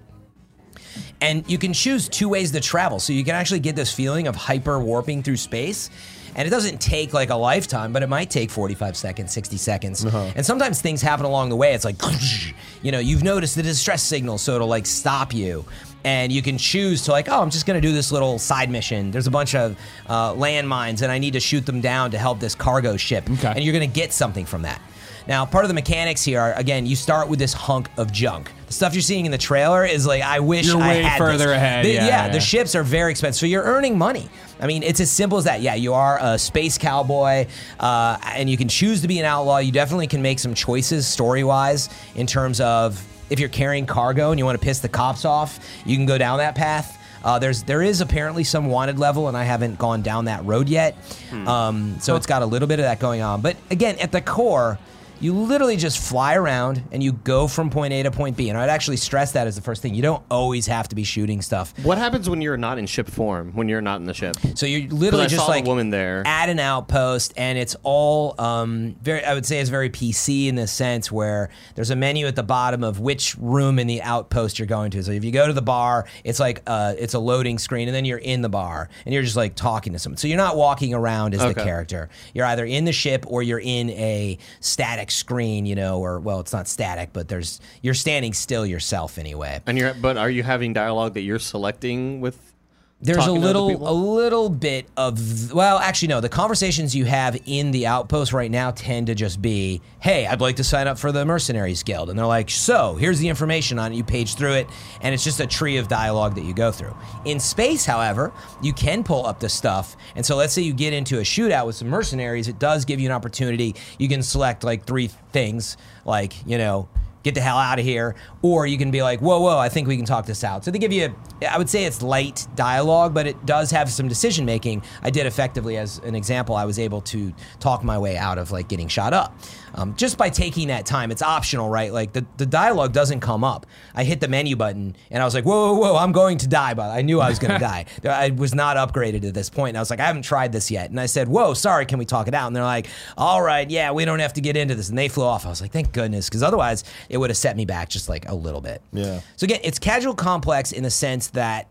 [SPEAKER 3] And you can choose two ways to travel. So you can actually get this feeling of hyper warping through space. And it doesn't take like a lifetime, but it might take 45 seconds, 60 seconds. Uh-huh. And sometimes things happen along the way. It's like, you know, you've noticed the distress signal, so it'll like stop you. And you can choose to like, oh, I'm just gonna do this little side mission. There's a bunch of uh, landmines, and I need to shoot them down to help this cargo ship.
[SPEAKER 2] Okay.
[SPEAKER 3] And you're gonna get something from that. Now, part of the mechanics here are again, you start with this hunk of junk. The stuff you're seeing in the trailer is like, I wish
[SPEAKER 2] You're
[SPEAKER 3] I
[SPEAKER 2] way
[SPEAKER 3] had
[SPEAKER 2] further
[SPEAKER 3] this.
[SPEAKER 2] ahead,
[SPEAKER 3] The-
[SPEAKER 2] yeah,
[SPEAKER 3] yeah,
[SPEAKER 2] yeah.
[SPEAKER 3] the ships are very expensive, so you're earning money. I mean, it's as simple as that. Yeah, you are a space cowboy, uh, and you can choose to be an outlaw. You definitely can make some choices story wise in terms of if you're carrying cargo and you want to piss the cops off, you can go down that path. Uh, there's there is apparently some wanted level, and I haven't gone down that road yet. Um, so it's got a little bit of that going on. But again, at the core, you literally just fly around and you go from point A to point B. And I'd actually stress that as the first thing. You don't always have to be shooting stuff.
[SPEAKER 6] What happens when you're not in ship form? When you're not in the ship?
[SPEAKER 3] So you're literally just like
[SPEAKER 6] woman there.
[SPEAKER 3] at an outpost, and it's all um, very. I would say it's very PC in the sense where there's a menu at the bottom of which room in the outpost you're going to. So if you go to the bar, it's like uh, it's a loading screen, and then you're in the bar, and you're just like talking to someone. So you're not walking around as the character. You're either in the ship or you're in a static screen, you know, or well, it's not static, but there's you're standing still yourself anyway.
[SPEAKER 6] And you're, but are you having dialogue that you're selecting with?
[SPEAKER 3] There's a
[SPEAKER 6] talking to other
[SPEAKER 3] little a little bit of well, actually no. The conversations you have in the outpost right now tend to just be, "Hey, I'd like to sign up for the Mercenaries Guild," and they're like, "So here's the information on it." You page through it, and it's just a tree of dialogue that you go through. In space, however, you can pull up the stuff, and so let's say you get into a shootout with some mercenaries, it does give you an opportunity. You can select like three things, like you know get the hell out of here. Or you can be like, whoa, whoa, I think we can talk this out. So they give you, I would say it's light dialogue, but it does have some decision making. I did effectively, as an example, I was able to talk my way out of like getting shot up. Um, just by taking that time, it's optional, right? Like the, the dialogue doesn't come up. I hit the menu button and I was like, whoa, whoa, whoa, I'm going to die, but I knew I was going to die. I was not upgraded at this point. And I was like, I haven't tried this yet. And I said, whoa, sorry, can we talk it out? And they're like, all right, yeah, we don't have to get into this. And they flew off. I was like, thank goodness, because otherwise it would have set me back just like a little bit.
[SPEAKER 1] Yeah.
[SPEAKER 3] So again, it's casual complex in the sense that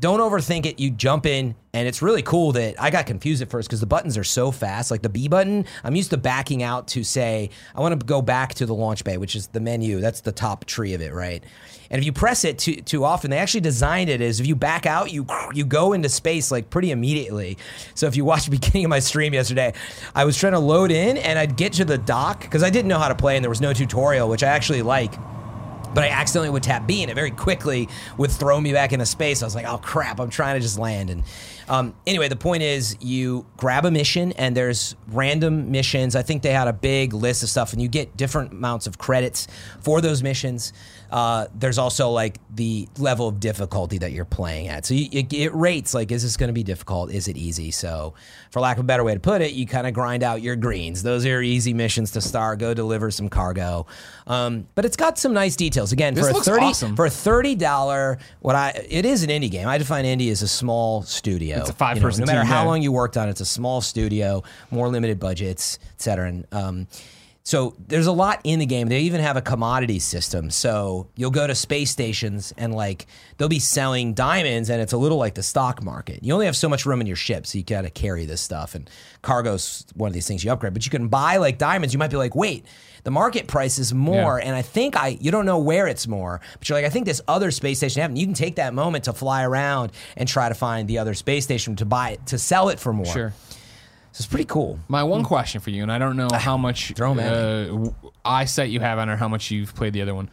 [SPEAKER 3] don't overthink it. You jump in, and it's really cool that I got confused at first because the buttons are so fast. Like the B button, I'm used to backing out to say, I want to go back to the launch bay, which is the menu. That's the top tree of it, right? And if you press it too, too often, they actually designed it as if you back out, you you go into space like pretty immediately. So if you watch the beginning of my stream yesterday, I was trying to load in and I'd get to the dock because I didn't know how to play and there was no tutorial, which I actually like but I accidentally would tap B and it very quickly would throw me back into space. I was like, oh crap, I'm trying to just land. And um, anyway, the point is you grab a mission and there's random missions. I think they had a big list of stuff and you get different amounts of credits for those missions. Uh, there's also like the level of difficulty that you're playing at. So you, it, it rates like, is this going to be difficult? Is it easy? So, for lack of a better way to put it, you kind of grind out your greens. Those are your easy missions to start. Go deliver some cargo. Um, but it's got some nice details. Again,
[SPEAKER 2] This
[SPEAKER 3] for a thirty
[SPEAKER 2] awesome.
[SPEAKER 3] for a thirty dollar, what I it is an indie game. I define indie as a small studio.
[SPEAKER 2] It's a five
[SPEAKER 3] You know,
[SPEAKER 2] person
[SPEAKER 3] No matter how long you worked on, it, it's a small studio, more limited budgets, et cetera. And um, so there's a lot in the game. They even have a commodity system. So you'll go to space stations and like they'll be selling diamonds, and it's a little like the stock market. You only have so much room in your ship, so you got to carry this stuff. And cargo's one of these things you upgrade, but you can buy like diamonds. You might be like, wait, the market price is more,
[SPEAKER 2] Yeah.
[SPEAKER 3] and I think I you don't know where it's more, but you're like, I think this other space station have. You can take that moment to fly around and try to find the other space station to buy it to sell it for more.
[SPEAKER 2] Sure.
[SPEAKER 3] So it's pretty cool.
[SPEAKER 2] My one hmm. question for you, and I don't know ah, how much
[SPEAKER 3] Throw 'em at
[SPEAKER 2] uh, eyesight you have on or how much you've played the other one.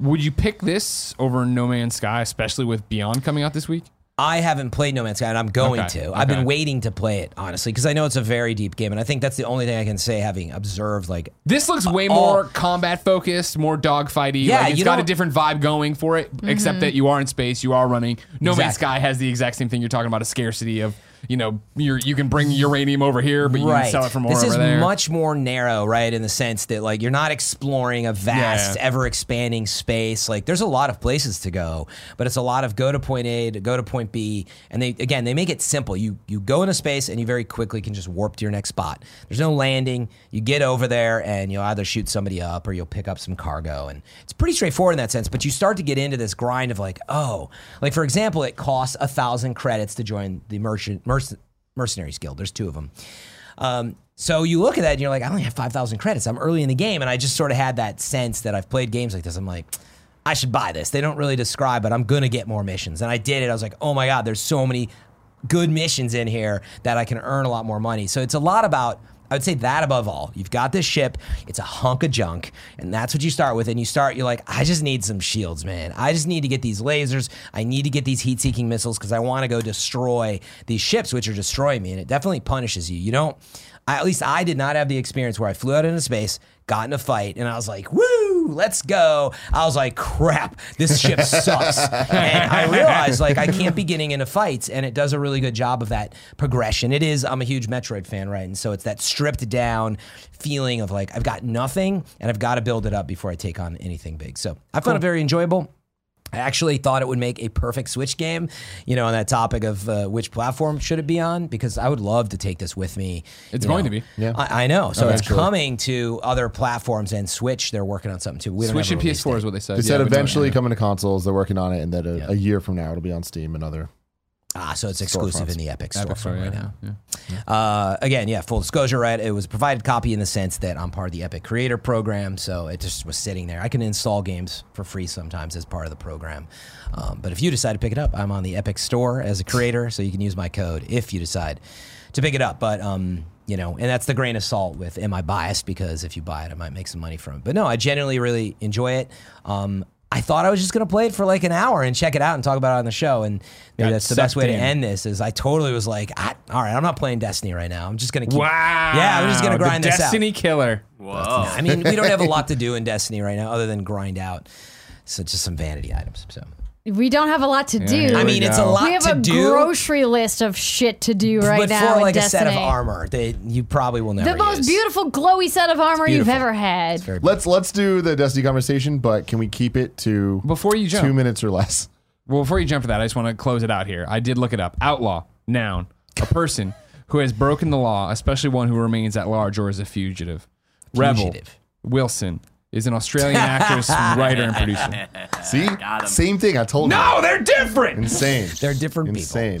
[SPEAKER 2] Would you pick this over No Man's Sky, especially with Beyond coming out this week?
[SPEAKER 3] I haven't played No Man's Sky, and I'm going
[SPEAKER 2] Okay,
[SPEAKER 3] to. I've been waiting to play it honestly because I know it's a very deep game, and I think that's the only thing I can say having observed like
[SPEAKER 2] This looks way
[SPEAKER 3] all-
[SPEAKER 2] more combat focused, more dogfighty.
[SPEAKER 3] Yeah,
[SPEAKER 2] like, it's
[SPEAKER 3] you
[SPEAKER 2] got a
[SPEAKER 3] don't-
[SPEAKER 2] different vibe going for it, except mm-hmm. that you are in space, you are running. No Man's
[SPEAKER 3] Exactly.
[SPEAKER 2] Sky has the exact same thing you're talking about a scarcity of, you know, you're, you can bring uranium over here, but you can sell it for more
[SPEAKER 3] This
[SPEAKER 2] over
[SPEAKER 3] is
[SPEAKER 2] there.
[SPEAKER 3] much more narrow, right? In the sense that like you're not exploring a vast,
[SPEAKER 2] Yeah.
[SPEAKER 3] ever expanding space. Like there's a lot of places to go, but it's a lot of go to point A to go to point B. And they again they make it simple. You you go into space and you very quickly can just warp to your next spot. There's no landing. You get over there and you'll either shoot somebody up or you'll pick up some cargo. And it's pretty straightforward in that sense. But you start to get into this grind of like, oh, like for example, it costs a thousand credits to join the merchant merc- mercenaries guild. There's two of them. Um, so you look at that and you're like, I only have 5,000 credits. I'm early in the game. And I just sort of had that sense that I've played games like this. I'm like, I should buy this. They don't really describe, but I'm going to get more missions. And I did it. I was like, oh my God, there's so many good missions in here that I can earn a lot more money. So it's a lot about. I would say that above all. You've got this ship, it's a hunk of junk, and that's what you start with. And you start, you're like, I just need some shields, man. I just need to get these lasers. I need to get these heat seeking missiles because I want to go destroy these ships, which are destroying me. And it definitely punishes you. You don't, I, at least I did not have the experience where I flew out into space, got in a fight, and I was like, woo, let's go. I was like, crap, this ship sucks. and I realized, like, I can't be getting into fights, and it does a really good job of that progression. It is, I'm a huge Metroid fan, right? And so it's that stripped down feeling of like, I've got nothing, and I've got to build it up before I take on anything big. So I found it very enjoyable. I actually thought it would make a perfect Switch game, you know, on that topic of uh, which platform should it be on, because I would love to take this with me.
[SPEAKER 2] It's going
[SPEAKER 3] know.
[SPEAKER 2] to be.
[SPEAKER 1] Yeah.
[SPEAKER 3] I, I know. So it's
[SPEAKER 1] Eventually.
[SPEAKER 3] coming to other platforms and Switch. They're working on something too. We don't
[SPEAKER 2] Switch and PS4
[SPEAKER 3] date.
[SPEAKER 2] is what they said.
[SPEAKER 1] They
[SPEAKER 2] Yeah,
[SPEAKER 1] said eventually coming to consoles. They're working on it, and that a,
[SPEAKER 3] Yeah.
[SPEAKER 1] a year from now it'll be on Steam and other.
[SPEAKER 3] Ah, so it's exclusive in the Epic
[SPEAKER 2] Epic
[SPEAKER 3] Store
[SPEAKER 2] Store,
[SPEAKER 3] right
[SPEAKER 2] yeah,
[SPEAKER 3] now.
[SPEAKER 2] yeah.
[SPEAKER 3] Uh, again, yeah, full disclosure, right? It was a provided copy in the sense that I'm part of the Epic Creator Program, so it just was sitting there. I can install games for free sometimes as part of the program. Um, but if you decide to pick it up, I'm on the Epic Store as a creator, so you can use my code if you decide to pick it up. But um, you know, and that's the grain of salt with am I biased because if you buy it, I might make some money from it. But no, I genuinely really enjoy it. Um, I thought I was just gonna play it for like an hour and check it out and talk about it on the show, and maybe that's the best way to end this. Is I totally was like, I, all right, I'm not playing Destiny right now. I'm just gonna keep.
[SPEAKER 2] Wow.
[SPEAKER 3] Yeah, I'm just gonna grind
[SPEAKER 2] the
[SPEAKER 3] this out.
[SPEAKER 2] Destiny killer.
[SPEAKER 4] Whoa.
[SPEAKER 3] I mean, we don't have a lot to do in Destiny right now other than grind out. So just some vanity items. So
[SPEAKER 5] We don't have a lot to do.
[SPEAKER 3] I mean, it's a
[SPEAKER 2] go.
[SPEAKER 3] lot
[SPEAKER 5] we have a
[SPEAKER 3] do.
[SPEAKER 5] grocery list of shit to do right
[SPEAKER 3] but
[SPEAKER 5] now.
[SPEAKER 3] for like a set of armor, that you probably will never
[SPEAKER 5] The most
[SPEAKER 3] use.
[SPEAKER 5] beautiful glowy set of armor you've ever had.
[SPEAKER 1] Let's let's do the Destiny conversation, but can we keep it to
[SPEAKER 2] Before you jump,
[SPEAKER 1] two minutes or less?
[SPEAKER 2] Well, before you jump for that, I just want to close it out here. I did look it up. Outlaw, noun, a person who has broken the law, especially one who remains at large or is a fugitive. Rebel,
[SPEAKER 3] Fugitive.
[SPEAKER 2] Wilson is an Australian actress, writer, and producer.
[SPEAKER 1] See,
[SPEAKER 4] Got him.
[SPEAKER 1] same thing. I told you.
[SPEAKER 2] No, they're different.
[SPEAKER 1] insane.
[SPEAKER 3] They're different people.
[SPEAKER 1] insane.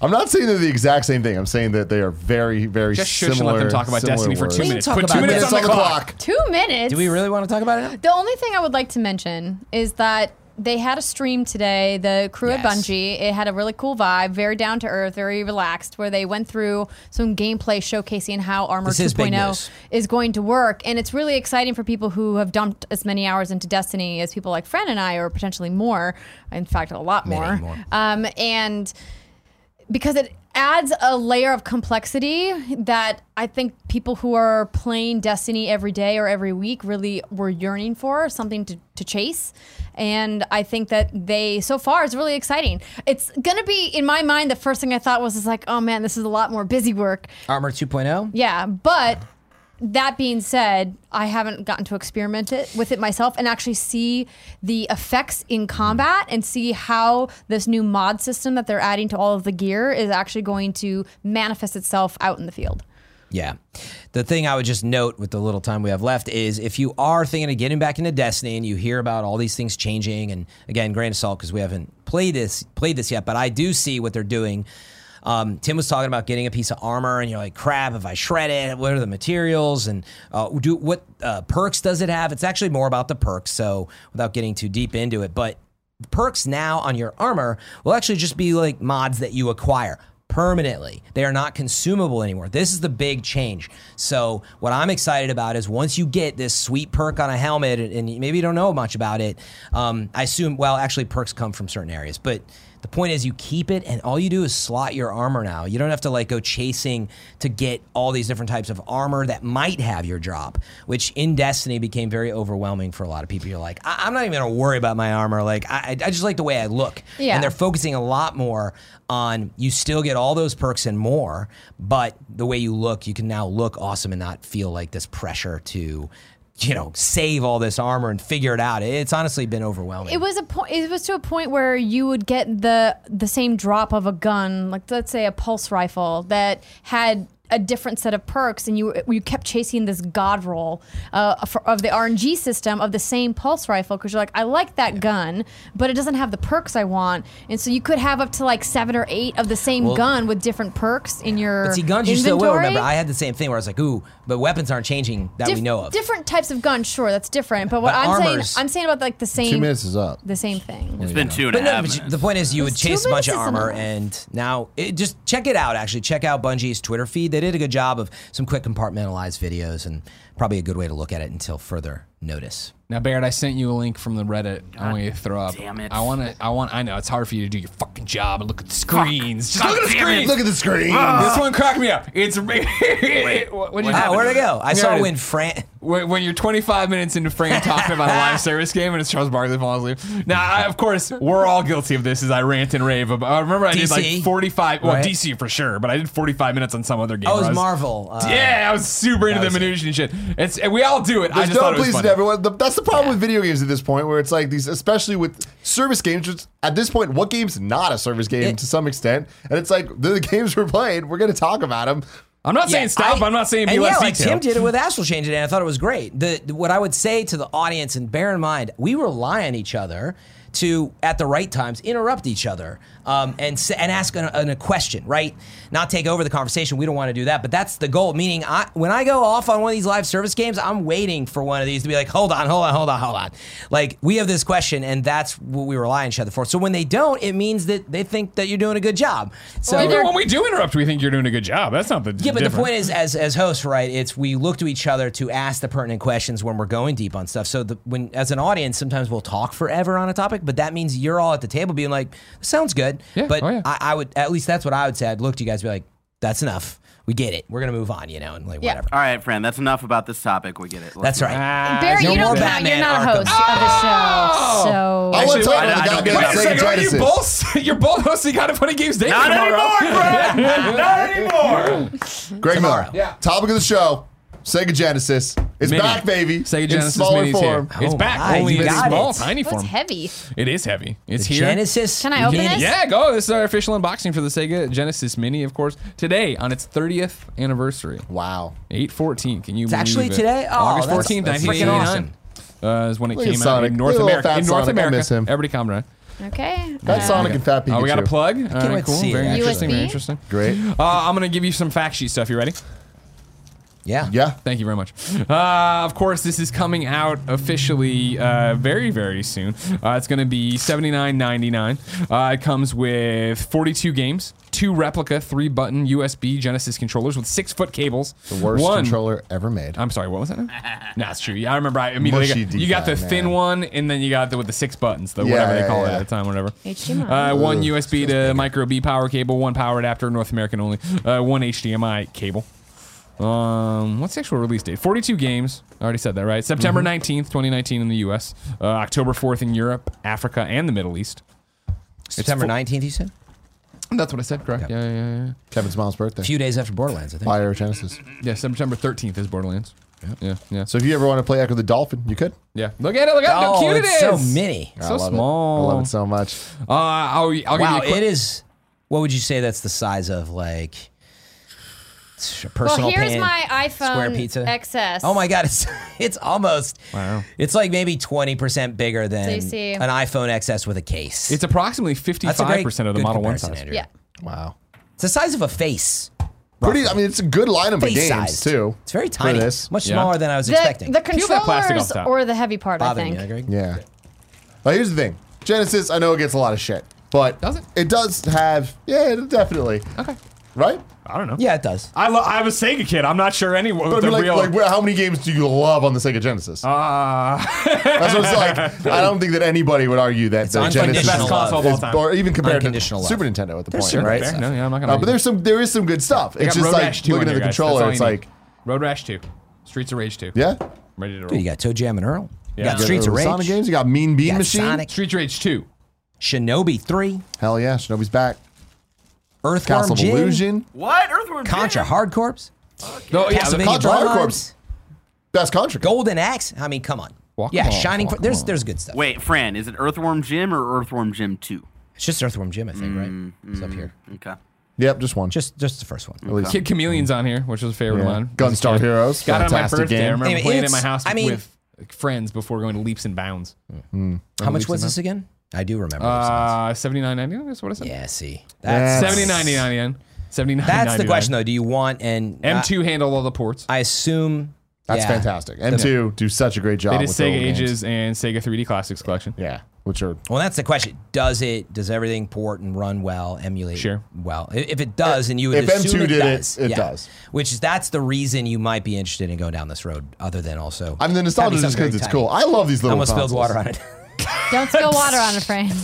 [SPEAKER 1] I'm not saying they're the exact same thing. I'm saying that they are very, very
[SPEAKER 2] Just shush
[SPEAKER 1] similar.
[SPEAKER 2] and let them talk about
[SPEAKER 1] similar
[SPEAKER 2] Destiny for two
[SPEAKER 3] We
[SPEAKER 2] minutes.
[SPEAKER 3] talk
[SPEAKER 2] Put
[SPEAKER 3] about
[SPEAKER 2] two minutes
[SPEAKER 3] this.
[SPEAKER 2] on the clock.
[SPEAKER 5] Two minutes.
[SPEAKER 3] Do we really want to talk about it?
[SPEAKER 5] The only thing I would like to mention is that they had a stream today, the crew at Bungie. It had a really cool vibe, very down to earth, very relaxed, where they went through some gameplay showcasing how Armor
[SPEAKER 3] This is big
[SPEAKER 5] 2.0
[SPEAKER 3] news.
[SPEAKER 5] is going to work. And it's really exciting for people who have dumped as many hours into Destiny as people like Fran and I, or potentially more. In fact, a lot more.
[SPEAKER 3] more.
[SPEAKER 5] Um, and because it adds a layer of complexity that I think people who are playing Destiny every day or every week really were yearning for something to, to chase. And I think that they, so far, it's really exciting. It's going to be, in my mind, the first thing I thought was, is like, oh man, this is a lot more busy work.
[SPEAKER 3] Armor oh? 2.0?
[SPEAKER 5] Yeah. But that being said, I haven't gotten to experiment it with it myself and actually see the effects in combat and see how this new mod system that they're adding to all of the gear is actually going to manifest itself out in the field.
[SPEAKER 3] Yeah. The thing I would just note with the little time we have left is if you are thinking of getting back into Destiny and you hear about all these things changing, and again, grain of salt because we haven't played this played this yet, but I do see what they're doing. Um, Tim was talking about getting a piece of armor, and you're like, "Crap! If I shred it, what are the materials? And uh, do what uh, perks does it have? It's actually more about the perks. So without getting too deep into it, but perks now on your armor will actually just be like mods that you acquire permanently. They are not consumable anymore. This is the big change. So, what I'm excited about is once you get this sweet perk on a helmet, and maybe you don't know much about it, um, I assume, well, actually, perks come from certain areas, but the point is, you keep it, and all you do is slot your armor now. You don't have to like go chasing to get all these different types of armor that might have your drop, which in Destiny became very overwhelming for a lot of people. You're like, I- am not even gonna worry about my armor. Like, I, I just like the way I look.
[SPEAKER 5] Yeah.
[SPEAKER 3] And they're focusing a lot more on you still get all those perks and more, but the way you look, you can now look awesome and not feel like this pressure to. You know, save all this armor and figure it out. It's honestly been overwhelming.
[SPEAKER 5] It was a point. It was to a point where you would get the the same drop of a gun, like let's say a pulse rifle that had a different set of perks, and you you kept chasing this god roll uh, for, of the RNG system of the same pulse rifle because you're like, I like that gun, but it doesn't have the perks I want, and so you could have up to like seven or eight of the same
[SPEAKER 3] Well-
[SPEAKER 5] gun with different perks in your
[SPEAKER 3] But see, guns you
[SPEAKER 5] inventory.
[SPEAKER 3] still will remember. I had the same thing where I was like, ooh, but weapons aren't changing that we know of.
[SPEAKER 5] Different types of guns, sure, that's different. But what
[SPEAKER 3] But
[SPEAKER 5] I'm
[SPEAKER 3] armors-
[SPEAKER 5] saying, I'm saying about like the same
[SPEAKER 1] Two minutes is up.
[SPEAKER 5] the same thing.
[SPEAKER 4] It's been two and
[SPEAKER 3] But
[SPEAKER 4] a
[SPEAKER 3] no,
[SPEAKER 4] half
[SPEAKER 3] but you-
[SPEAKER 4] minutes.
[SPEAKER 3] the point is, you would
[SPEAKER 5] It's two
[SPEAKER 3] chase a bunch of armor,
[SPEAKER 5] isn't
[SPEAKER 3] and now it, just check it out. Actually, check out Bungie's Twitter feed. They did a good job of some quick compartmentalized videos, and probably a good way to look at it until further notice.
[SPEAKER 2] Now, Barrett, I sent you a link from the Reddit. I want you to throw up.
[SPEAKER 4] damn it.
[SPEAKER 2] I want to. I want. I know it's hard for you to do your fucking job and look at the screens. Just look at the
[SPEAKER 4] damn it.
[SPEAKER 2] screens.
[SPEAKER 1] Look at the screen.
[SPEAKER 2] this one cracked me up. It's Wait, what, what'd you
[SPEAKER 3] Ah, where'd I go? I
[SPEAKER 2] There
[SPEAKER 3] saw
[SPEAKER 2] it is.
[SPEAKER 3] when Fran.
[SPEAKER 2] When, when you're 25 minutes into Fran talking about a live service game and it's Charles Barkley falling asleep. Now, I, of course, we're all guilty of this as I rant and rave. About, I remember I did like
[SPEAKER 3] DC,
[SPEAKER 2] 45, well,
[SPEAKER 3] right?
[SPEAKER 2] DC for sure, but I did 45 minutes on some other game.
[SPEAKER 3] Oh, it
[SPEAKER 2] where
[SPEAKER 3] was
[SPEAKER 2] I
[SPEAKER 3] Marvel. Uh,
[SPEAKER 2] yeah, I was super into the
[SPEAKER 3] was
[SPEAKER 2] minutia and shit. It's, and we all do it. I
[SPEAKER 1] There's
[SPEAKER 2] just
[SPEAKER 1] no
[SPEAKER 2] thought it was
[SPEAKER 1] pleasing
[SPEAKER 2] funny.
[SPEAKER 1] everyone. The, that's the problem with video games at this point, where it's like these, especially with service games. Which at this point, what game's not a service game
[SPEAKER 3] It-
[SPEAKER 1] to some extent? And it's like the, the games we're playing, we're going to talk about them.
[SPEAKER 2] I'm not saying stop.
[SPEAKER 3] I-
[SPEAKER 2] I'm not saying be
[SPEAKER 3] and
[SPEAKER 2] less
[SPEAKER 3] yeah, like
[SPEAKER 2] detailed.
[SPEAKER 3] Tim did it with Astral Chain today. and I thought it was great. The what I would say to the audience, and bear in mind, we rely on each other to at the right times interrupt each other um, and and ask an, an- a question, right? Not take over the conversation. We don't want to do that, but that's the goal. Meaning, I, when I go off on one of these live service games, I'm waiting for one of these to be like, hold on, hold on, hold on, hold on. Like we have this question, and that's what we rely on each other for. So when they don't, it means that they think that you're doing a good job. So
[SPEAKER 2] Well, even when we do interrupt, we think you're doing a good job. That's not the
[SPEAKER 3] yeah, but the point is, as as hosts, right? It's we look to each other to ask the pertinent questions when we're going deep on stuff. So the, when as an audience, sometimes we'll talk forever on a topic, but that means you're all at the table being like, "Sounds good."
[SPEAKER 2] Yeah,
[SPEAKER 3] But
[SPEAKER 2] oh yeah.
[SPEAKER 3] I, I would at least that's what I would say. I'd look to you guys, and be like, "That's enough. We get it. We're gonna move on." You know, and like
[SPEAKER 5] Yeah.
[SPEAKER 3] whatever.
[SPEAKER 4] All right, Fran, that's enough about this topic. We get it. Let's
[SPEAKER 3] That's right.
[SPEAKER 2] Ah,
[SPEAKER 5] Barry,
[SPEAKER 3] no
[SPEAKER 5] you don't count. You're
[SPEAKER 3] Batman
[SPEAKER 5] not a
[SPEAKER 3] Arkham.
[SPEAKER 5] host of the show, so
[SPEAKER 1] I want to talk about the guy
[SPEAKER 4] get
[SPEAKER 1] who
[SPEAKER 4] it.
[SPEAKER 1] got
[SPEAKER 2] Wait a second, are you both? You're both hosting kind of funny games daily
[SPEAKER 4] Not
[SPEAKER 2] tomorrow.
[SPEAKER 4] anymore, Fran. Not anymore.
[SPEAKER 1] Greg Miller.
[SPEAKER 2] Yeah.
[SPEAKER 1] Topic of the show: Sega Genesis. It's
[SPEAKER 2] Mini.
[SPEAKER 1] back, baby.
[SPEAKER 2] Sega
[SPEAKER 1] in
[SPEAKER 2] Genesis
[SPEAKER 1] smaller
[SPEAKER 2] Mini's here.
[SPEAKER 1] form.
[SPEAKER 2] It's
[SPEAKER 3] Oh
[SPEAKER 2] back,
[SPEAKER 3] my,
[SPEAKER 2] only
[SPEAKER 3] you
[SPEAKER 2] in
[SPEAKER 3] got
[SPEAKER 2] small,
[SPEAKER 3] it.
[SPEAKER 2] tiny
[SPEAKER 5] What's
[SPEAKER 2] form.
[SPEAKER 5] heavy?
[SPEAKER 2] It is heavy. It's
[SPEAKER 3] The
[SPEAKER 2] here.
[SPEAKER 3] Genesis.
[SPEAKER 5] Can I open
[SPEAKER 3] Mini.
[SPEAKER 5] this?
[SPEAKER 2] Yeah, go. This is our official unboxing for the Sega Genesis Mini, of course. Today on its 30th anniversary.
[SPEAKER 1] Wow.
[SPEAKER 2] 814. Can you
[SPEAKER 3] It's
[SPEAKER 2] believe
[SPEAKER 3] actually today? Oh,
[SPEAKER 2] August
[SPEAKER 3] that's-
[SPEAKER 2] 14th,
[SPEAKER 3] that's freaking
[SPEAKER 2] 1989. Uh, is when it
[SPEAKER 1] Look at
[SPEAKER 2] came out
[SPEAKER 1] Sonic.
[SPEAKER 2] in North
[SPEAKER 1] little
[SPEAKER 2] America.
[SPEAKER 1] fat
[SPEAKER 2] In North
[SPEAKER 1] Sonic. I
[SPEAKER 2] America.
[SPEAKER 1] miss him.
[SPEAKER 2] Everybody calm down.
[SPEAKER 5] Okay.
[SPEAKER 1] Got
[SPEAKER 5] Uh,
[SPEAKER 1] Sonic and Fat Pikachu.
[SPEAKER 2] Oh, we got a plug? All right,
[SPEAKER 3] wait to
[SPEAKER 2] cool.
[SPEAKER 3] see it,
[SPEAKER 2] Very
[SPEAKER 3] actually.
[SPEAKER 2] interesting. Very
[SPEAKER 5] USB?
[SPEAKER 2] interesting.
[SPEAKER 1] Great.
[SPEAKER 2] Uh, I'm going to give you some fact sheet stuff. You ready?
[SPEAKER 3] Yeah.
[SPEAKER 1] Yeah.
[SPEAKER 2] Thank you very much. Uh, of course, this is coming out officially uh, very, very soon. Uh, it's going to be $79.99. Uh, it comes with 42 games, two replica, three button USB Genesis controllers with six foot cables.
[SPEAKER 1] The worst
[SPEAKER 2] One,
[SPEAKER 1] controller ever made.
[SPEAKER 2] I'm sorry, what was that? now? no, it's true. Yeah, I remember. I immediately
[SPEAKER 1] Mushy
[SPEAKER 2] got, you got the
[SPEAKER 1] D-pad,
[SPEAKER 2] thin one, and then you got the with the six buttons, the
[SPEAKER 1] Yeah,
[SPEAKER 2] whatever they
[SPEAKER 1] yeah,
[SPEAKER 2] call it at the time, whatever.
[SPEAKER 5] HDMI.
[SPEAKER 2] Uh, one
[SPEAKER 1] Ugh,
[SPEAKER 2] USB to micro B power cable, one power adapter, North American only. Uh, one HDMI cable. Um, what's the actual release date? 42 games. I already said that, right? September
[SPEAKER 1] Mm-hmm.
[SPEAKER 2] 19th, 2019 in the US. Uh, October 4th in Europe, Africa, and the Middle East.
[SPEAKER 3] September
[SPEAKER 2] fu-
[SPEAKER 3] 19th, you said?
[SPEAKER 2] That's what I said, correct? Yeah, yeah, yeah.
[SPEAKER 1] Kevin Smiles' birthday.
[SPEAKER 3] A few days after Borderlands, I think.
[SPEAKER 1] Fire Genesis.
[SPEAKER 2] Yeah, September 13th is Borderlands. Yeah, yeah, yeah.
[SPEAKER 1] So if you ever want to play Ecco the Dolphin, you could.
[SPEAKER 2] yeah. Look at it. Look at how
[SPEAKER 3] Oh,
[SPEAKER 2] cute it
[SPEAKER 3] it's so mini.
[SPEAKER 2] So
[SPEAKER 1] love
[SPEAKER 2] small.
[SPEAKER 1] It. I love it so much.
[SPEAKER 2] Uh, I'll, I'll
[SPEAKER 3] Wow,
[SPEAKER 2] give you a quick,
[SPEAKER 3] it is. What would you say that's the size of? Like personal
[SPEAKER 5] well, here's
[SPEAKER 3] pan,
[SPEAKER 5] my iPhone
[SPEAKER 3] square pizza.
[SPEAKER 5] XS.
[SPEAKER 3] Oh my god, it's it's almost
[SPEAKER 2] Wow.
[SPEAKER 3] It's like maybe twenty percent bigger than
[SPEAKER 5] So see-
[SPEAKER 3] an iPhone XS with a case.
[SPEAKER 2] It's approximately
[SPEAKER 3] fifty-five
[SPEAKER 2] percent of the Model One size.
[SPEAKER 3] Andrew.
[SPEAKER 5] Yeah.
[SPEAKER 1] Wow.
[SPEAKER 3] It's the size of a face.
[SPEAKER 1] Pretty. I mean, it's a good lineup of
[SPEAKER 3] Face
[SPEAKER 1] games
[SPEAKER 3] sized.
[SPEAKER 1] too.
[SPEAKER 3] It's very
[SPEAKER 1] for
[SPEAKER 3] tiny.
[SPEAKER 1] this.
[SPEAKER 3] Much
[SPEAKER 2] Yeah.
[SPEAKER 3] smaller than I was
[SPEAKER 5] The,
[SPEAKER 3] expecting.
[SPEAKER 5] the
[SPEAKER 2] Peel plastic
[SPEAKER 5] controllers or the heavy part, I
[SPEAKER 3] Bothering
[SPEAKER 5] think.
[SPEAKER 3] you, Greg?
[SPEAKER 1] Yeah. Well, here's the thing. Genesis, I know it gets a lot of shit, but
[SPEAKER 2] Does it?
[SPEAKER 1] It does have. Yeah, definitely.
[SPEAKER 2] Okay.
[SPEAKER 1] Right.
[SPEAKER 2] I don't know.
[SPEAKER 3] Yeah, it does.
[SPEAKER 2] I, lo- I'm a Sega kid. I'm not sure anyone.
[SPEAKER 1] But I mean, like,
[SPEAKER 2] real.
[SPEAKER 1] like, how many games do you love on the Sega Genesis?
[SPEAKER 2] uh,
[SPEAKER 1] That's what it's like. I don't think that anybody would argue that the Genesis
[SPEAKER 3] Best
[SPEAKER 2] console of all
[SPEAKER 1] is-
[SPEAKER 2] time.
[SPEAKER 1] or even compared to
[SPEAKER 3] Unconditional love.
[SPEAKER 1] Super Nintendo at the point, right?
[SPEAKER 2] fair. No, yeah, I'm not gonna.
[SPEAKER 1] Uh, but there's some there is some good stuff.
[SPEAKER 2] They
[SPEAKER 1] It's just
[SPEAKER 2] Road
[SPEAKER 1] like
[SPEAKER 2] Rash
[SPEAKER 1] looking at the
[SPEAKER 2] guys.
[SPEAKER 1] Controller. It's
[SPEAKER 2] you
[SPEAKER 1] like.
[SPEAKER 2] Road Rash 2, Streets of Rage 2.
[SPEAKER 1] yeah.
[SPEAKER 2] Ready to roll.
[SPEAKER 3] Dude, you got ToeJam and Earl. You
[SPEAKER 2] Yeah.
[SPEAKER 3] got Streets of Rage.
[SPEAKER 1] Sonic games. You got Mean Bean
[SPEAKER 3] You got
[SPEAKER 1] Machine.
[SPEAKER 3] Sonic.
[SPEAKER 2] Streets of Rage 2.
[SPEAKER 3] Shinobi 3.
[SPEAKER 1] Hell yeah, Shinobi's back.
[SPEAKER 3] Earthworm
[SPEAKER 1] Castle of
[SPEAKER 3] Jim.
[SPEAKER 1] Illusion.
[SPEAKER 4] What? Earthworm
[SPEAKER 3] Contra
[SPEAKER 4] Jim?
[SPEAKER 3] Hard Corps.
[SPEAKER 2] No, yeah,
[SPEAKER 3] Castlevania
[SPEAKER 2] the,
[SPEAKER 1] Contra Hard
[SPEAKER 3] Bloodlines.
[SPEAKER 1] Corps. Best Contra.
[SPEAKER 3] Golden Axe. I mean, come on.
[SPEAKER 2] Walk
[SPEAKER 3] yeah,
[SPEAKER 2] on,
[SPEAKER 3] Shining.
[SPEAKER 2] walk
[SPEAKER 3] there's
[SPEAKER 2] on.
[SPEAKER 3] there's good stuff.
[SPEAKER 4] Wait, Fran, is it Earthworm Jim or Earthworm Jim 2?
[SPEAKER 3] It's just Earthworm Jim, I think, right? Mm-hmm. It's up here.
[SPEAKER 4] Okay.
[SPEAKER 1] Yep, just one.
[SPEAKER 3] Just just the first one.
[SPEAKER 1] at least.
[SPEAKER 2] Kid Chameleon's on here, which was a favorite
[SPEAKER 1] Yeah.
[SPEAKER 2] one.
[SPEAKER 1] Gunstar
[SPEAKER 2] As a kid.
[SPEAKER 1] Heroes,
[SPEAKER 2] Got it on my
[SPEAKER 1] fantastic
[SPEAKER 2] birthday. I remember
[SPEAKER 3] Anyway,
[SPEAKER 2] playing it at my house
[SPEAKER 3] I mean-
[SPEAKER 2] with friends before going to leaps and bounds. Mm. Mm.
[SPEAKER 3] How much was this again? I do remember. those
[SPEAKER 2] Uh, seventy nine ninety nine. That's what I said.
[SPEAKER 3] things. yeah, see.
[SPEAKER 1] Yeah.
[SPEAKER 3] That's,
[SPEAKER 2] Seventy nine ninety nine. Seventy nine.
[SPEAKER 3] that's the question, though. Do you want and
[SPEAKER 2] M two handle all the ports.
[SPEAKER 3] I assume
[SPEAKER 1] That's
[SPEAKER 3] yeah.
[SPEAKER 1] fantastic. M2 do such a great job.
[SPEAKER 2] They did
[SPEAKER 1] with the
[SPEAKER 2] Sega
[SPEAKER 1] old games.
[SPEAKER 2] Ages and Sega 3D Classics collection.
[SPEAKER 1] Yeah, which are
[SPEAKER 3] Well, that's the question. Does it? Does everything port and run well? Emulate
[SPEAKER 2] Sure.
[SPEAKER 3] well? I- If it does, and you would
[SPEAKER 1] If
[SPEAKER 3] assume
[SPEAKER 1] M2
[SPEAKER 3] it
[SPEAKER 1] did it,
[SPEAKER 3] does,
[SPEAKER 1] it
[SPEAKER 3] yeah.
[SPEAKER 1] does.
[SPEAKER 3] Which is that's the reason you might be interested in going down this road. Other than also,
[SPEAKER 1] I mean, the nostalgia
[SPEAKER 3] having
[SPEAKER 1] is just
[SPEAKER 3] something
[SPEAKER 1] because it's
[SPEAKER 3] very
[SPEAKER 1] cool. I love these
[SPEAKER 3] I
[SPEAKER 1] little.
[SPEAKER 3] almost spilled
[SPEAKER 1] consoles.
[SPEAKER 3] water on it.
[SPEAKER 5] Don't spill water on a frame.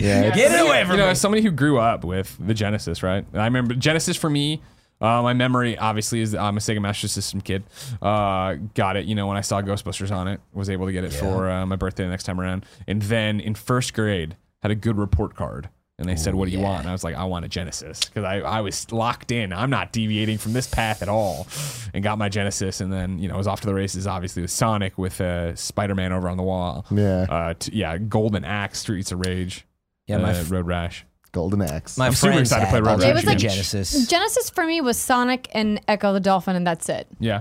[SPEAKER 1] Yeah,
[SPEAKER 3] Get it away from
[SPEAKER 2] you know,
[SPEAKER 3] me.
[SPEAKER 2] as somebody who grew up with the Genesis, right? I remember Genesis for me. Uh, my memory obviously is I'm a Sega Master System kid. Uh, got it, you know, when I saw Ghostbusters on it, was able to get it for uh, my birthday the next time around. And then in first grade, had a good report card. And they said, "What do you want?" And I was like, "I want a Genesis," because I, I was locked in. I'm not deviating from this path at all, and got my Genesis. And then you know, I was off to the races. Obviously, with Sonic, with uh, Spider-Man over on the wall.
[SPEAKER 1] Yeah.
[SPEAKER 2] uh, t- yeah, Golden Axe, Streets of Rage,
[SPEAKER 3] Yeah,
[SPEAKER 2] uh,
[SPEAKER 3] my f-
[SPEAKER 2] Road Rash.
[SPEAKER 1] Golden Axe.
[SPEAKER 3] My
[SPEAKER 2] I'm super
[SPEAKER 3] friends
[SPEAKER 2] excited to play Road
[SPEAKER 3] the
[SPEAKER 2] Rash
[SPEAKER 5] It was like-
[SPEAKER 3] Genesis.
[SPEAKER 5] Genesis for me was Sonic and Ecco the Dolphin, and that's it.
[SPEAKER 2] Yeah.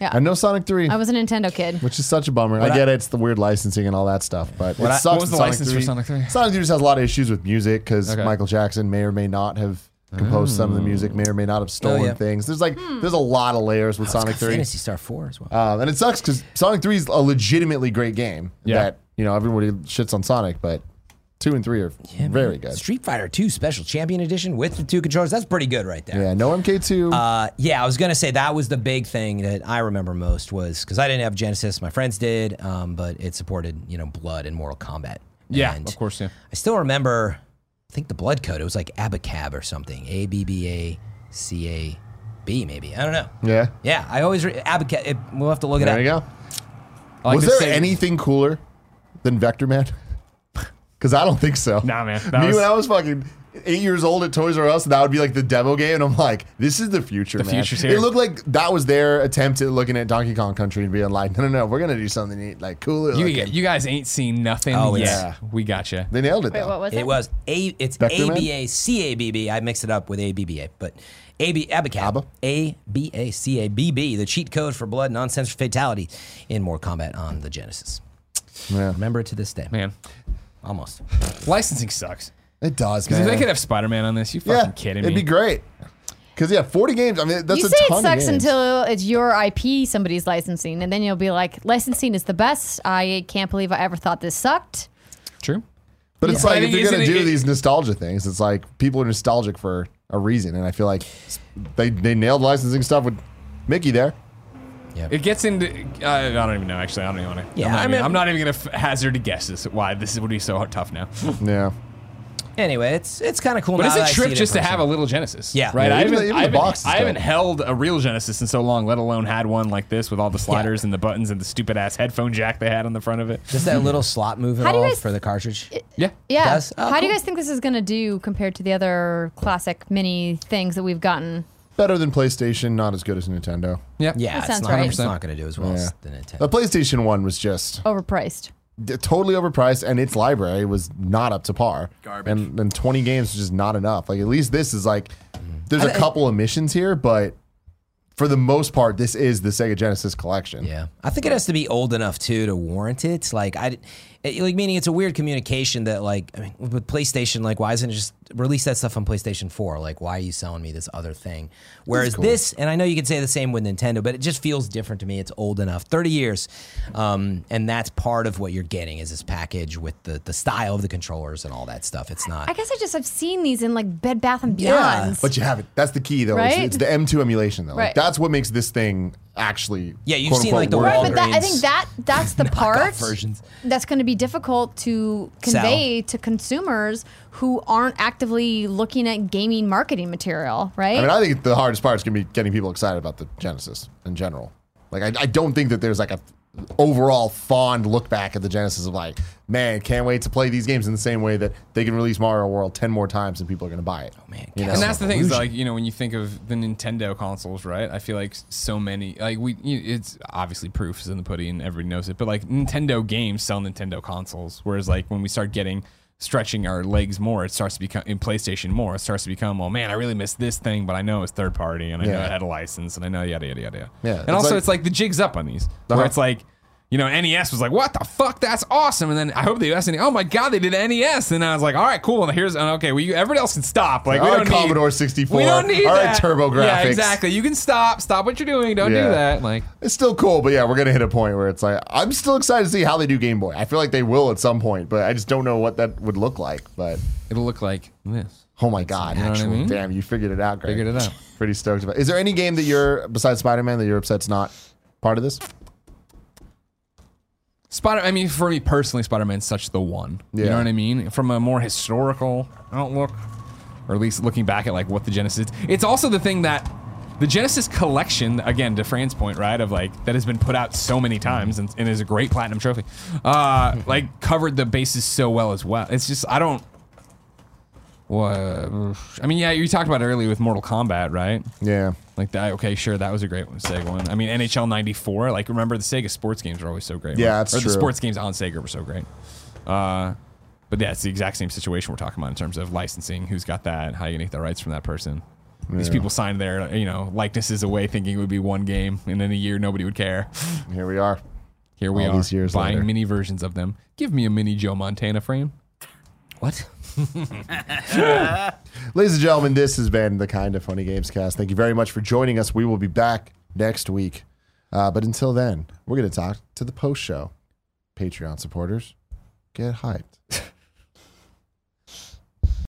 [SPEAKER 5] Yeah.
[SPEAKER 1] I know Sonic 3,
[SPEAKER 5] I was a Nintendo kid.
[SPEAKER 1] which is such a bummer. I get
[SPEAKER 3] I-
[SPEAKER 1] it. It's the weird licensing and all that stuff, but it
[SPEAKER 3] I-
[SPEAKER 1] sucks.
[SPEAKER 2] What was the
[SPEAKER 1] Sonic
[SPEAKER 2] license
[SPEAKER 1] 3.
[SPEAKER 2] for Sonic 3?
[SPEAKER 1] Sonic 3 just has a lot of issues with music because
[SPEAKER 2] Okay.
[SPEAKER 1] Michael Jackson may or may not have composed some of the music, may or may not have stolen
[SPEAKER 3] Oh, yeah.
[SPEAKER 1] things. There's like there's a lot of layers with Sonic 3.
[SPEAKER 3] Phantasy Star Four as well.
[SPEAKER 1] Um, and it sucks because Sonic 3 is a legitimately great game.
[SPEAKER 2] Yeah.
[SPEAKER 1] That, you know, everybody shits on Sonic, but 2 and 3 are very good.
[SPEAKER 3] Street Fighter Two Special Champion Edition with the two controllers. That's pretty good right there.
[SPEAKER 1] Yeah, no MK2.
[SPEAKER 3] Uh, yeah, I was gonna say that was the big thing that I remember most was because I didn't have Genesis, my friends did, um, but it supported you know Blood and Mortal Kombat.
[SPEAKER 2] Yeah,
[SPEAKER 3] And
[SPEAKER 2] of course, yeah.
[SPEAKER 3] I still remember. I think the blood code. It was like Abacab or something. A B B A C A B maybe. I don't know.
[SPEAKER 1] yeah.
[SPEAKER 3] Yeah, I always re- Abacab. It, we'll have to look at it
[SPEAKER 1] There
[SPEAKER 3] up.
[SPEAKER 1] you go.
[SPEAKER 2] Like
[SPEAKER 1] was there
[SPEAKER 2] say-
[SPEAKER 1] anything cooler than Vectorman? Because I don't think so.
[SPEAKER 2] Nah, man.
[SPEAKER 1] Me
[SPEAKER 2] was-
[SPEAKER 1] when I was fucking eight years old at Toys R Us, that would be like the demo game, and I'm like, this is the future,
[SPEAKER 2] The
[SPEAKER 1] man.
[SPEAKER 2] future's here.
[SPEAKER 1] It looked like that was their attempt at looking at Donkey Kong Country and being like, no, no, no, we're gonna do something neat, like cooler.
[SPEAKER 2] You,
[SPEAKER 1] looking.
[SPEAKER 2] you guys ain't seen nothing
[SPEAKER 3] Oh,
[SPEAKER 2] yet.
[SPEAKER 3] it's-
[SPEAKER 2] We got you.
[SPEAKER 1] they nailed it
[SPEAKER 5] Wait,
[SPEAKER 1] though.
[SPEAKER 5] what was it?
[SPEAKER 3] It was a. It's
[SPEAKER 1] Vector
[SPEAKER 3] A
[SPEAKER 1] Man?
[SPEAKER 3] B A C A B B. I mixed it up with A B B A, but A B Abacab. A B A C A B B. The cheat code for blood non-censored fatality in Mortal Kombat on the Genesis.
[SPEAKER 1] Yeah.
[SPEAKER 3] Remember it to this day.
[SPEAKER 2] Man,
[SPEAKER 3] Almost.
[SPEAKER 2] licensing sucks.
[SPEAKER 1] It does,
[SPEAKER 2] Because
[SPEAKER 1] man.
[SPEAKER 2] if they could have Spider Man on this, you fucking
[SPEAKER 1] yeah,
[SPEAKER 2] kidding
[SPEAKER 1] it'd be great. Because yeah, 40 games. I mean, that's
[SPEAKER 5] you
[SPEAKER 1] a
[SPEAKER 5] say
[SPEAKER 1] ton
[SPEAKER 5] it sucks
[SPEAKER 1] of games.
[SPEAKER 5] until it's your IP somebody's licensing, and then you'll be like, licensing is the best. I can't believe I ever thought this sucked.
[SPEAKER 2] True.
[SPEAKER 1] But it's like if you're gonna do
[SPEAKER 2] it-
[SPEAKER 1] these nostalgia things, it's like people are nostalgic for a reason, and I feel like they they nailed licensing stuff with Mickey there.
[SPEAKER 2] It gets into. Uh, I don't even know. Actually, I don't even want to.
[SPEAKER 3] Yeah,
[SPEAKER 2] I'm not,
[SPEAKER 3] I
[SPEAKER 2] even, I'm not even going to f- hazard a guess as to why this would be so tough now.
[SPEAKER 1] Yeah,
[SPEAKER 3] Anyway, it's it's kind of cool.
[SPEAKER 2] But
[SPEAKER 3] now
[SPEAKER 2] it's
[SPEAKER 3] that
[SPEAKER 2] a
[SPEAKER 3] I see
[SPEAKER 2] trip
[SPEAKER 3] it
[SPEAKER 2] just to have a little Genesis.
[SPEAKER 3] Yeah.
[SPEAKER 2] Right.
[SPEAKER 1] Yeah,
[SPEAKER 2] I haven't,
[SPEAKER 1] the- even
[SPEAKER 2] I haven't, I haven't held a real Genesis in so long, let alone had one like this with all the sliders and the buttons and the stupid ass headphone jack they had on the front of it.
[SPEAKER 3] Does that little slot move at
[SPEAKER 5] How do you
[SPEAKER 3] all
[SPEAKER 5] guys-
[SPEAKER 3] for the cartridge?
[SPEAKER 2] Yeah.
[SPEAKER 5] Yeah.
[SPEAKER 3] Oh,
[SPEAKER 5] How do you guys think this is going to do compared to the other classic mini things that we've gotten?
[SPEAKER 1] Better than PlayStation, not as good as Nintendo.
[SPEAKER 2] Yeah.
[SPEAKER 3] Yeah,
[SPEAKER 5] That
[SPEAKER 3] it's
[SPEAKER 5] sounds
[SPEAKER 3] not,
[SPEAKER 5] right.
[SPEAKER 3] it's not going to do as well as the
[SPEAKER 1] The PlayStation One was just
[SPEAKER 5] Overpriced.
[SPEAKER 1] d- totally overpriced, and its library was not up to par.
[SPEAKER 4] Garbage.
[SPEAKER 1] And then 20 games is just not enough. Like at least this is like, mm-hmm. there's a couple of missions here, but for the most part, this is the Sega Genesis collection.
[SPEAKER 3] Yeah, I think it has to be old enough too to warrant it. Like I, it, like meaning it's a weird communication that like I mean with PlayStation, like why isn't it just release that stuff on PlayStation Four? Like why are you selling me this other thing? Whereas this, and I know you could say the same with Nintendo, but it just feels different to me. It's old enough, thirty years, um, and that's part of what you're getting is this package with the the style of the controllers and all that stuff. It's not.
[SPEAKER 5] I guess I just I've seen these in like Bed Bath and Beyond
[SPEAKER 3] Yeah,
[SPEAKER 5] Beyond.
[SPEAKER 1] But you haven't. That's the key, though. It's-
[SPEAKER 5] Right?
[SPEAKER 1] It's, the M2 emulation, though. Like,
[SPEAKER 5] Right.
[SPEAKER 1] that's what makes this thing actually.
[SPEAKER 3] Yeah, you've
[SPEAKER 1] quote,
[SPEAKER 3] seen, like, the
[SPEAKER 1] work.
[SPEAKER 5] Right, but that, I think that that's the part
[SPEAKER 3] versions.
[SPEAKER 5] that's going to be difficult to convey to consumers who aren't actively looking at gaming marketing material, right?
[SPEAKER 1] I mean, I think the hardest part is going to be getting people excited about the Genesis in general. Like, I, I don't think that there's like a overall fond look back at the Genesis of like, man, can't wait to play these games in the same way that they can release Mario World ten more times and people are going to buy it. Oh
[SPEAKER 3] man,
[SPEAKER 1] you know?
[SPEAKER 2] And that's the thing is like you know when you think of the Nintendo consoles, right? I feel like so many like we you, it's obviously proof is in the pudding, everybody knows it. But like Nintendo games sell Nintendo consoles, whereas like when we start getting stretching our legs more, it starts to become in PlayStation more. It starts to become, well, man, I really miss this thing, but I know it's third party and I know it had a license and I know yada yada yada.
[SPEAKER 1] Yeah,
[SPEAKER 2] and
[SPEAKER 1] it's
[SPEAKER 2] also
[SPEAKER 1] like-
[SPEAKER 2] it's like the jigs up on these,
[SPEAKER 1] Uh-huh.
[SPEAKER 2] where it's like. You know, NES was like, "What the fuck? That's awesome!" And then I hope they SNES. Oh my god, they did NES, and I was like, "All right, cool." And here's okay. Well, you, everybody else can stop. Like, we
[SPEAKER 1] oh,
[SPEAKER 2] don't
[SPEAKER 1] right,
[SPEAKER 2] need-
[SPEAKER 1] Commodore 64.
[SPEAKER 2] we don't need
[SPEAKER 1] All right,
[SPEAKER 2] that.
[SPEAKER 1] Turbo
[SPEAKER 2] Yeah,
[SPEAKER 1] Graphics.
[SPEAKER 2] exactly. You can stop. Stop what you're doing. Don't
[SPEAKER 1] Yeah.
[SPEAKER 2] do that. Like,
[SPEAKER 1] It's still cool, but yeah, we're gonna hit a point where it's like I'm still excited to see how they do Game Boy. I feel like they will at some point, but I just don't know what that would look like. But
[SPEAKER 2] it'll look like this.
[SPEAKER 1] oh my god,
[SPEAKER 2] know what I
[SPEAKER 1] actual
[SPEAKER 2] mean?
[SPEAKER 1] damn, you figured it out, Greg.
[SPEAKER 2] Figured it out.
[SPEAKER 1] Pretty stoked about. Is there any game that you're besides Spider Man that you're upset's not part of this?
[SPEAKER 2] Spider. I mean, for me personally, Spider-Man's such the one. You
[SPEAKER 1] Yeah.
[SPEAKER 2] know what I mean? From a more historical outlook, or at least looking back at like what the Genesis. It's also the thing that the Genesis collection, again, to Fran's point, right, of like that has been put out so many times and, and is a great platinum trophy. Uh, like covered the bases so well as well. It's just I don't. Well, I mean, yeah, you talked about it earlier with Mortal Kombat, right?
[SPEAKER 1] Yeah.
[SPEAKER 2] Like that. Okay, sure, that was a great one, Sega one. I mean, NHL '94. Like, remember the Sega sports games were always so great.
[SPEAKER 1] Yeah,
[SPEAKER 2] right?
[SPEAKER 1] that's
[SPEAKER 2] or
[SPEAKER 1] true.
[SPEAKER 2] the sports games on Sega were so great. Uh, but yeah, it's the exact same situation we're talking about in terms of licensing. Who's got that? How you gonna get the rights from that person? These people signed their, you know, likenesses away, thinking it would be one game, and in a year nobody would care.
[SPEAKER 1] Here we are.
[SPEAKER 2] Here we
[SPEAKER 1] All
[SPEAKER 2] are,
[SPEAKER 1] these years
[SPEAKER 2] buying
[SPEAKER 1] later.
[SPEAKER 2] mini versions of them. Give me a mini Joe Montana frame.
[SPEAKER 3] what?
[SPEAKER 1] Ladies and gentlemen, this has been the Kind of Funny Games cast. Thank you very much for joining us. We will be back next week. Uh, but until then, we're going to talk to the post show. Patreon supporters, get hyped.